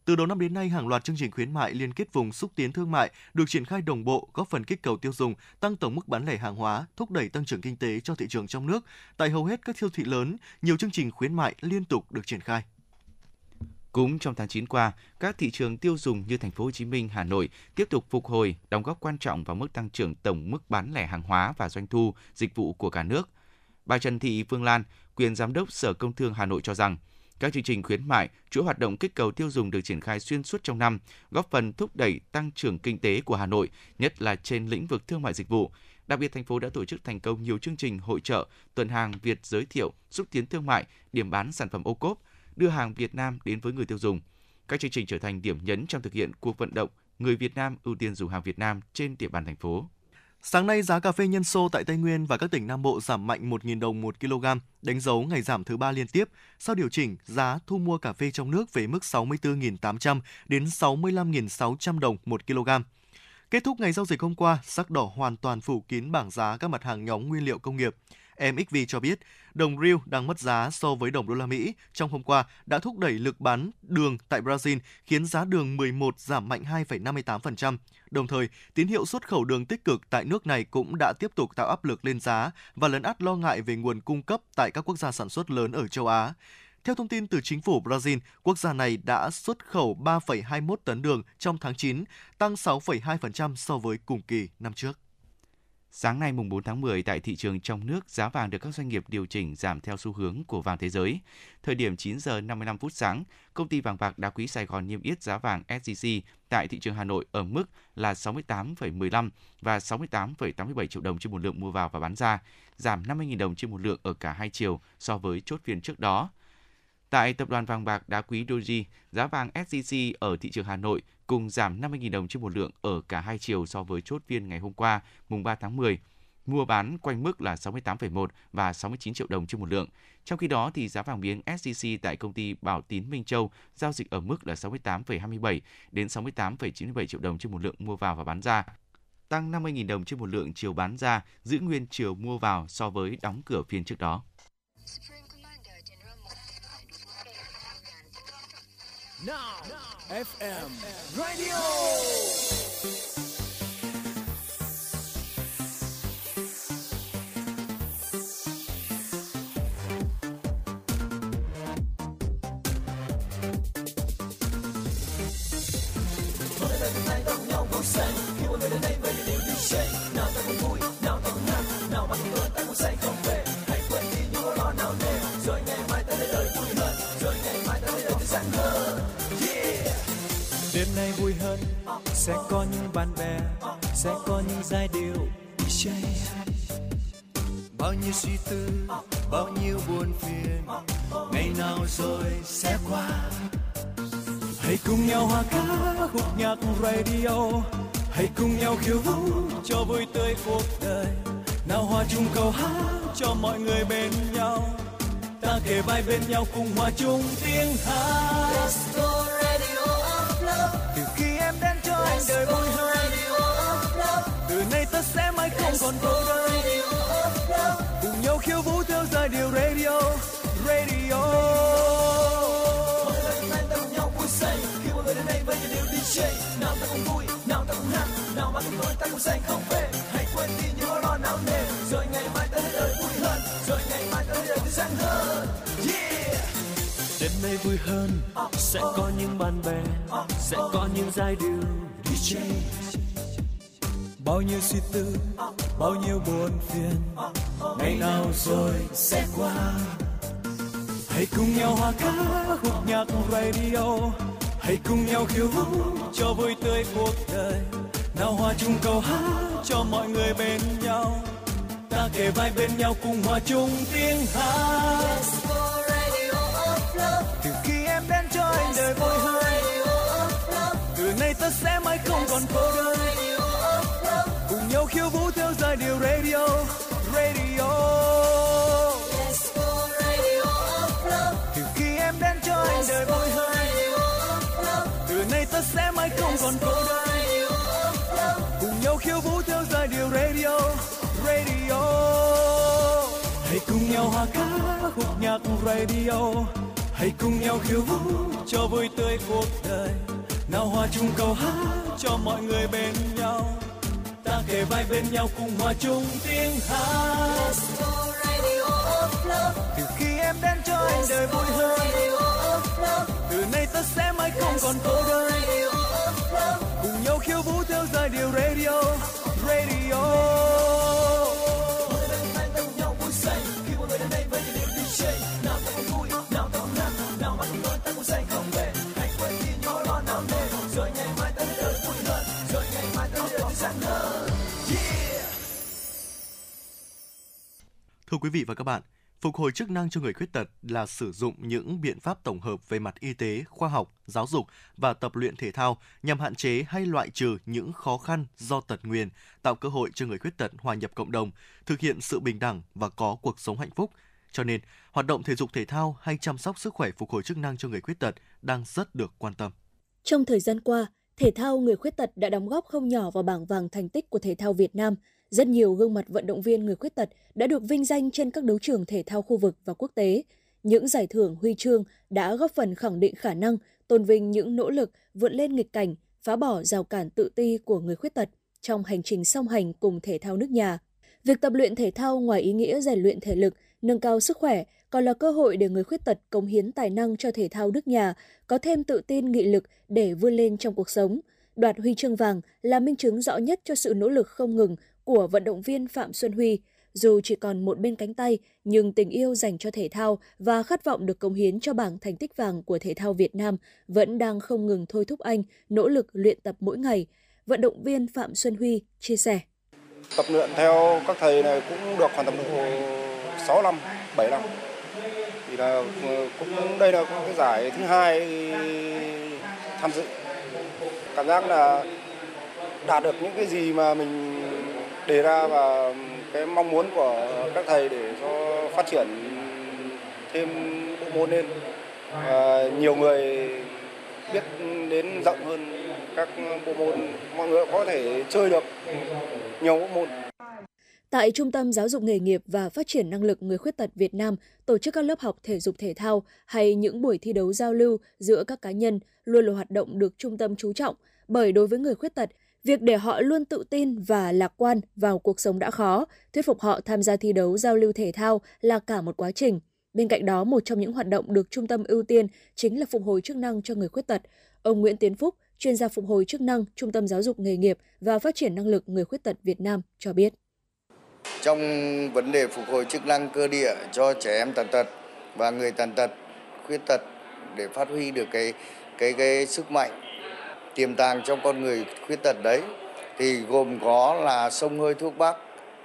[SPEAKER 4] Từ đầu năm đến nay, hàng loạt chương trình khuyến mại liên kết vùng xúc tiến thương mại được triển khai đồng bộ, góp phần kích cầu tiêu dùng, tăng tổng mức bán lẻ hàng hóa, thúc đẩy tăng trưởng kinh tế cho thị trường trong nước. Tại hầu hết các siêu thị lớn, nhiều chương trình khuyến mại liên tục được triển khai.
[SPEAKER 3] Cũng trong tháng 9 qua, các thị trường tiêu dùng như thành phố Hồ Chí Minh, Hà Nội tiếp tục phục hồi, đóng góp quan trọng vào mức tăng trưởng tổng mức bán lẻ hàng hóa và doanh thu dịch vụ của cả nước. Bà Trần Thị Phương Lan, quyền giám đốc Sở Công Thương Hà Nội cho rằng, các chương trình khuyến mại, chuỗi hoạt động kích cầu tiêu dùng được triển khai xuyên suốt trong năm, góp phần thúc đẩy tăng trưởng kinh tế của Hà Nội, nhất là trên lĩnh vực thương mại dịch vụ. Đặc biệt, thành phố đã tổ chức thành công nhiều chương trình hội trợ, tuần hàng Việt giới thiệu, xúc tiến thương mại, điểm bán sản phẩm ô cốp, đưa hàng Việt Nam đến với người tiêu dùng. Các chương trình trở thành điểm nhấn trong thực hiện cuộc vận động người Việt Nam ưu tiên dùng hàng Việt Nam trên địa bàn thành phố.
[SPEAKER 4] Sáng nay, giá cà phê nhân sô tại Tây Nguyên và các tỉnh Nam Bộ giảm mạnh 1.000 đồng một kg, đánh dấu ngày giảm thứ ba liên tiếp. Sau điều chỉnh, giá thu mua cà phê trong nước về mức 64.800 đến 65.600 đồng một kg. Kết thúc ngày giao dịch hôm qua, sắc đỏ hoàn toàn phủ kín bảng giá các mặt hàng nhóm nguyên liệu công nghiệp. MXV cho biết, đồng riu đang mất giá so với đồng đô la Mỹ trong hôm qua đã thúc đẩy lực bán đường tại Brazil, khiến giá đường 11 giảm mạnh 2,58%. Đồng thời, tín hiệu xuất khẩu đường tích cực tại nước này cũng đã tiếp tục tạo áp lực lên giá và lấn át lo ngại về nguồn cung cấp tại các quốc gia sản xuất lớn ở châu Á. Theo thông tin từ chính phủ Brazil, quốc gia này đã xuất khẩu 3,21 tấn đường trong tháng 9, tăng 6,2% so với cùng kỳ năm trước.
[SPEAKER 3] Sáng nay mùng 4 tháng 10 tại thị trường trong nước, giá vàng được các doanh nghiệp điều chỉnh giảm theo xu hướng của vàng thế giới. Thời điểm 9 giờ 55 phút sáng, công ty vàng bạc đá quý Sài Gòn niêm yết giá vàng SJC tại thị trường Hà Nội ở mức là 68,15 và 68,87 triệu đồng trên một lượng mua vào và bán ra, giảm 50.000 đồng trên một lượng ở cả hai chiều so với chốt phiên trước đó. Tại tập đoàn vàng bạc đá quý Doji, giá vàng SJC ở thị trường Hà Nội cùng giảm 50.000 đồng trên một lượng ở cả hai chiều so với chốt phiên ngày hôm qua, mùng 3 tháng 10. Mua bán quanh mức là 68,1 và 69 triệu đồng trên một lượng. Trong khi đó, thì giá vàng miếng SJC tại công ty Bảo Tín Minh Châu giao dịch ở mức là 68,27 đến 68,97 triệu đồng trên một lượng mua vào và bán ra tăng 50.000 đồng trên một lượng chiều bán ra, giữ nguyên chiều mua vào so với đóng cửa phiên trước đó.
[SPEAKER 13] Now, FM Radio. Vui hơn.
[SPEAKER 8] Sẽ có những bạn bè, sẽ có những giai điệu DJ bao nhiêu suy tư, bao nhiêu buồn phiền, ngày nào rồi sẽ qua. Hãy cùng nhau hòa ca khúc nhạc radio. Hãy cùng nhau khiêu vũ cho vui tươi cuộc đời. Nào hòa chung câu hát cho mọi người bên nhau. Ta kể vai bên nhau cùng hòa chung tiếng hát.
[SPEAKER 13] Let's go radio
[SPEAKER 8] từ khi em đến cho anh đời vui hơn từ nay ta sẽ mãi không còn cô đơn. Cùng nhau khiêu vũ theo giai điệu radio radio.
[SPEAKER 13] Vui DJ nào ta cùng vui nào ta cùng hát nào mà cùng nói ta cùng say không về hãy quên đi những nỗi lo não nề rồi ngày mai ta đến đời vui hơn rồi ngày mai ta đến đời tươi sáng hơn
[SPEAKER 8] vui hơn. Sẽ có những bạn bè, sẽ có những giai điệu DJ. Bao nhiêu suy tư, bao nhiêu buồn phiền. Ngày nào rồi sẽ qua? Hãy cùng nhau hòa ca khúc nhạc radio. Hãy cùng nhau khiêu vũ cho vui tươi cuộc đời. Nào hòa chung câu hát cho mọi người bên nhau. Ta kề vai bên nhau cùng hòa chung tiếng hát từ khi em đến cho anh đời vui hơn, từ nay ta sẽ mãi không còn cô đơn. Cùng nhau khiêu vũ theo giai điệu radio radio. Từ khi em đến cho anh đời vui hơn, từ nay ta sẽ mãi không còn cô đơn. Cùng nhau khiêu vũ theo giai điệu radio radio. Hãy cùng nhau hòa ca khúc nhạc radio hãy cùng nhau khiêu vũ cho vui tươi cuộc đời. Nào hòa chung câu hát cho mọi người bên nhau. Ta kề vai bên nhau cùng hòa chung tiếng hát. Từ khi em đến cho anh đời vui hơn, từ nay ta sẽ mãi không còn cô đơn. Cùng nhau khiêu vũ theo giai điệu radio radio.
[SPEAKER 4] Quý vị và các bạn, phục hồi chức năng cho người khuyết tật là sử dụng những biện pháp tổng hợp về mặt y tế, khoa học, giáo dục và tập luyện thể thao nhằm hạn chế hay loại trừ những khó khăn do tật nguyền, tạo cơ hội cho người khuyết tật hòa nhập cộng đồng, thực hiện sự bình đẳng và có cuộc sống hạnh phúc. Cho nên, hoạt động thể dục thể thao hay chăm sóc sức khỏe phục hồi chức năng cho người khuyết tật đang rất được quan tâm.
[SPEAKER 36] Trong thời gian qua, thể thao người khuyết tật đã đóng góp không nhỏ vào bảng vàng thành tích của thể thao Việt Nam. Rất nhiều gương mặt vận động viên người khuyết tật đã được vinh danh trên các đấu trường thể thao khu vực và quốc tế. Những giải thưởng huy chương đã góp phần khẳng định khả năng, tôn vinh những nỗ lực vượt lên nghịch cảnh, phá bỏ rào cản tự ti của người khuyết tật trong hành trình song hành cùng thể thao nước nhà. Việc tập luyện thể thao ngoài ý nghĩa rèn luyện thể lực, nâng cao sức khỏe còn là cơ hội để người khuyết tật cống hiến tài năng cho thể thao nước nhà, có thêm tự tin nghị lực để vươn lên trong cuộc sống. Đoạt huy chương vàng là minh chứng rõ nhất cho sự nỗ lực không ngừng của vận động viên Phạm Xuân Huy. Dù chỉ còn một bên cánh tay, nhưng tình yêu dành cho thể thao và khát vọng được cống hiến cho bảng thành tích vàng của thể thao Việt Nam vẫn đang không ngừng thôi thúc anh nỗ lực luyện tập mỗi ngày. Vận động viên Phạm Xuân Huy chia sẻ.
[SPEAKER 37] Tập luyện theo các thầy này cũng được khoảng tầm độ 6 năm, 7 năm. Thì là ờ, cũng đây là cái giải thứ hai tham dự. Cảm giác là đạt được những cái gì mà mình đề ra và cái mong muốn của các thầy để cho phát triển thêm bộ môn lên. Và nhiều người biết đến rộng hơn các bộ môn. Mọi người có thể chơi được nhiều bộ môn.
[SPEAKER 36] Tại Trung tâm Giáo dục Nghề nghiệp và Phát triển Năng lực Người Khuyết tật Việt Nam tổ chức các lớp học thể dục thể thao hay những buổi thi đấu giao lưu giữa các cá nhân luôn là hoạt động được trung tâm chú trọng, bởi đối với người khuyết tật, việc để họ luôn tự tin và lạc quan vào cuộc sống đã khó, thuyết phục họ tham gia thi đấu giao lưu thể thao là cả một quá trình. Bên cạnh đó, một trong những hoạt động được trung tâm ưu tiên chính là phục hồi chức năng cho người khuyết tật. Ông Nguyễn Tiến Phúc, chuyên gia phục hồi chức năng Trung tâm Giáo dục Nghề nghiệp và Phát triển Năng lực Người Khuyết tật Việt Nam cho biết.
[SPEAKER 38] Trong vấn đề phục hồi chức năng cơ địa cho trẻ em tàn tật và người tàn tật, khuyết tật để phát huy được cái cái cái sức mạnh tiềm tàng trong con người khuyết tật đấy thì gồm có là sông hơi thuốc bắc,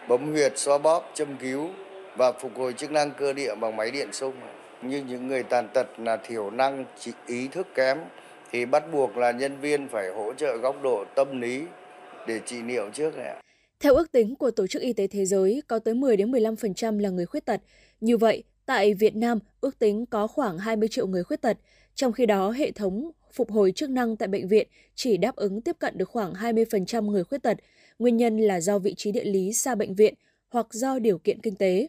[SPEAKER 38] bấm huyệt, xoa bóp, châm cứu và phục hồi chức năng cơ địa bằng máy điện xung. Như những người tàn tật là thiểu năng, ý thức kém thì bắt buộc là nhân viên phải hỗ trợ góc độ tâm lý để trị liệu trước này.
[SPEAKER 36] Theo ước tính của Tổ chức Y tế Thế giới, có tới 10 đến 15% là người khuyết tật. Như vậy, tại Việt Nam, ước tính có khoảng 20 triệu người khuyết tật. Trong khi đó, hệ thống phục hồi chức năng tại bệnh viện chỉ đáp ứng tiếp cận được khoảng 20% người khuyết tật. Nguyên nhân là do vị trí địa lý xa bệnh viện hoặc do điều kiện kinh tế.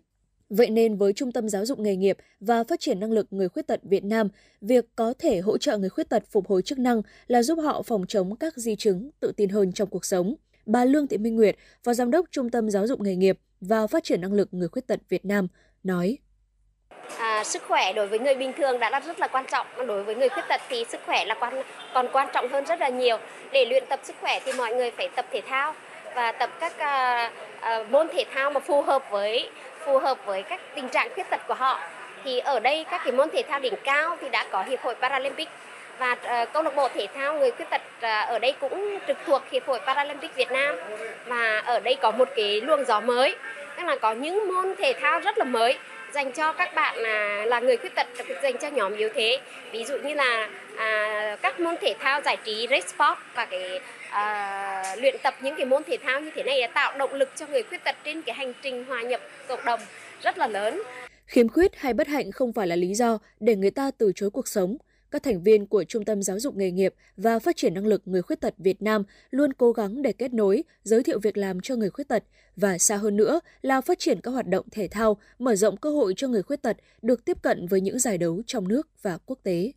[SPEAKER 36] Vậy nên với Trung tâm Giáo dục Nghề nghiệp và Phát triển Năng lực Người Khuyết tật Việt Nam, việc có thể hỗ trợ người khuyết tật phục hồi chức năng là giúp họ phòng chống các di chứng, tự tin hơn trong cuộc sống. Bà Lương Thị Minh Nguyệt, Phó Giám đốc Trung tâm Giáo dục Nghề nghiệp và Phát triển Năng lực Người Khuyết tật Việt Nam, nói
[SPEAKER 39] à, sức khỏe đối với người bình thường đã là rất là quan trọng. Đối với người khuyết tật thì sức khỏe là quan còn quan trọng hơn rất là nhiều. Để luyện tập sức khỏe thì mọi người phải tập thể thao và tập các à, à, môn thể thao mà phù hợp với phù hợp với các tình trạng khuyết tật của họ. Thì ở đây các cái môn thể thao đỉnh cao thì đã có hiệp hội Paralympic. Và uh, câu lạc bộ thể thao người khuyết tật uh, ở đây cũng trực thuộc hiệp hội Paralympic Việt Nam. Và ở đây có một cái luồng gió mới. Tức là có những môn thể thao rất là mới dành cho các bạn là là người khuyết tật dành cho nhóm yếu thế ví dụ như là à, các môn thể thao giải trí race sport và cái à, luyện tập những cái môn thể thao như thế này đã tạo động lực cho người khuyết tật trên cái hành trình hòa nhập cộng đồng rất là lớn
[SPEAKER 36] Khiếm khuyết hay bất hạnh không phải là lý do để người ta từ chối cuộc sống. Các thành viên của Trung tâm Giáo dục Nghề nghiệp và Phát triển Năng lực Người Khuyết tật Việt Nam luôn cố gắng để kết nối, giới thiệu việc làm cho người khuyết tật và xa hơn nữa là phát triển các hoạt động thể thao, mở rộng cơ hội cho người khuyết tật được tiếp cận với những giải đấu trong nước và quốc tế.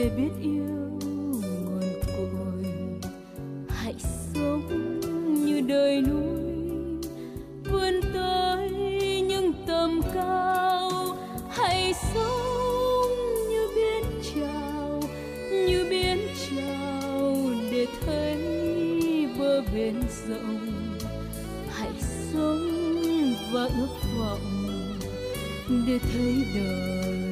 [SPEAKER 13] Để biết yêu nguồn cội. Hãy sống như đời núi, vươn tới những tầm cao. Hãy sống như biển trào như biển trào để thấy bờ bên rộng. Hãy sống và ước vọng để thấy đời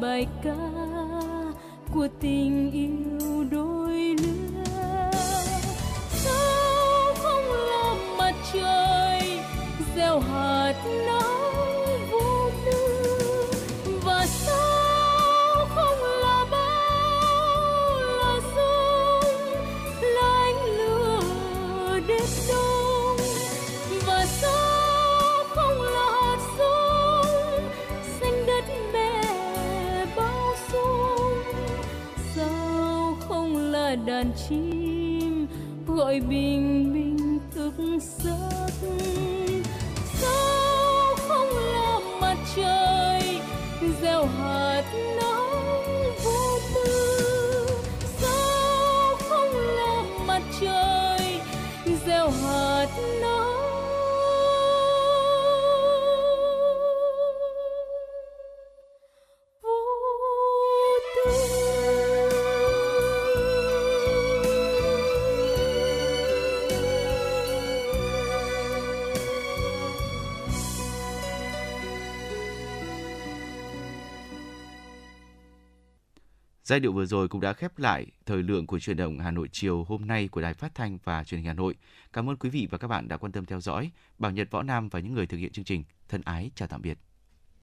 [SPEAKER 13] bài ca của tình yêu đôi? Hạt nắng vô tư và sao không là bão là sông là ánh lửa đêm đông. Và sao không là hạt giống xanh đất mẹ bao dung sao không là đàn chim gọi bình minh thức giấc là trời gieo hạt nắng
[SPEAKER 3] Giai điệu vừa rồi cũng đã khép lại thời lượng của truyền động Hà Nội chiều hôm nay của Đài Phát thanh và Truyền hình Hà Nội. Cảm ơn quý vị và các bạn đã quan tâm theo dõi. Bảo Nhật, Võ Nam và những người thực hiện chương trình, thân ái chào tạm biệt.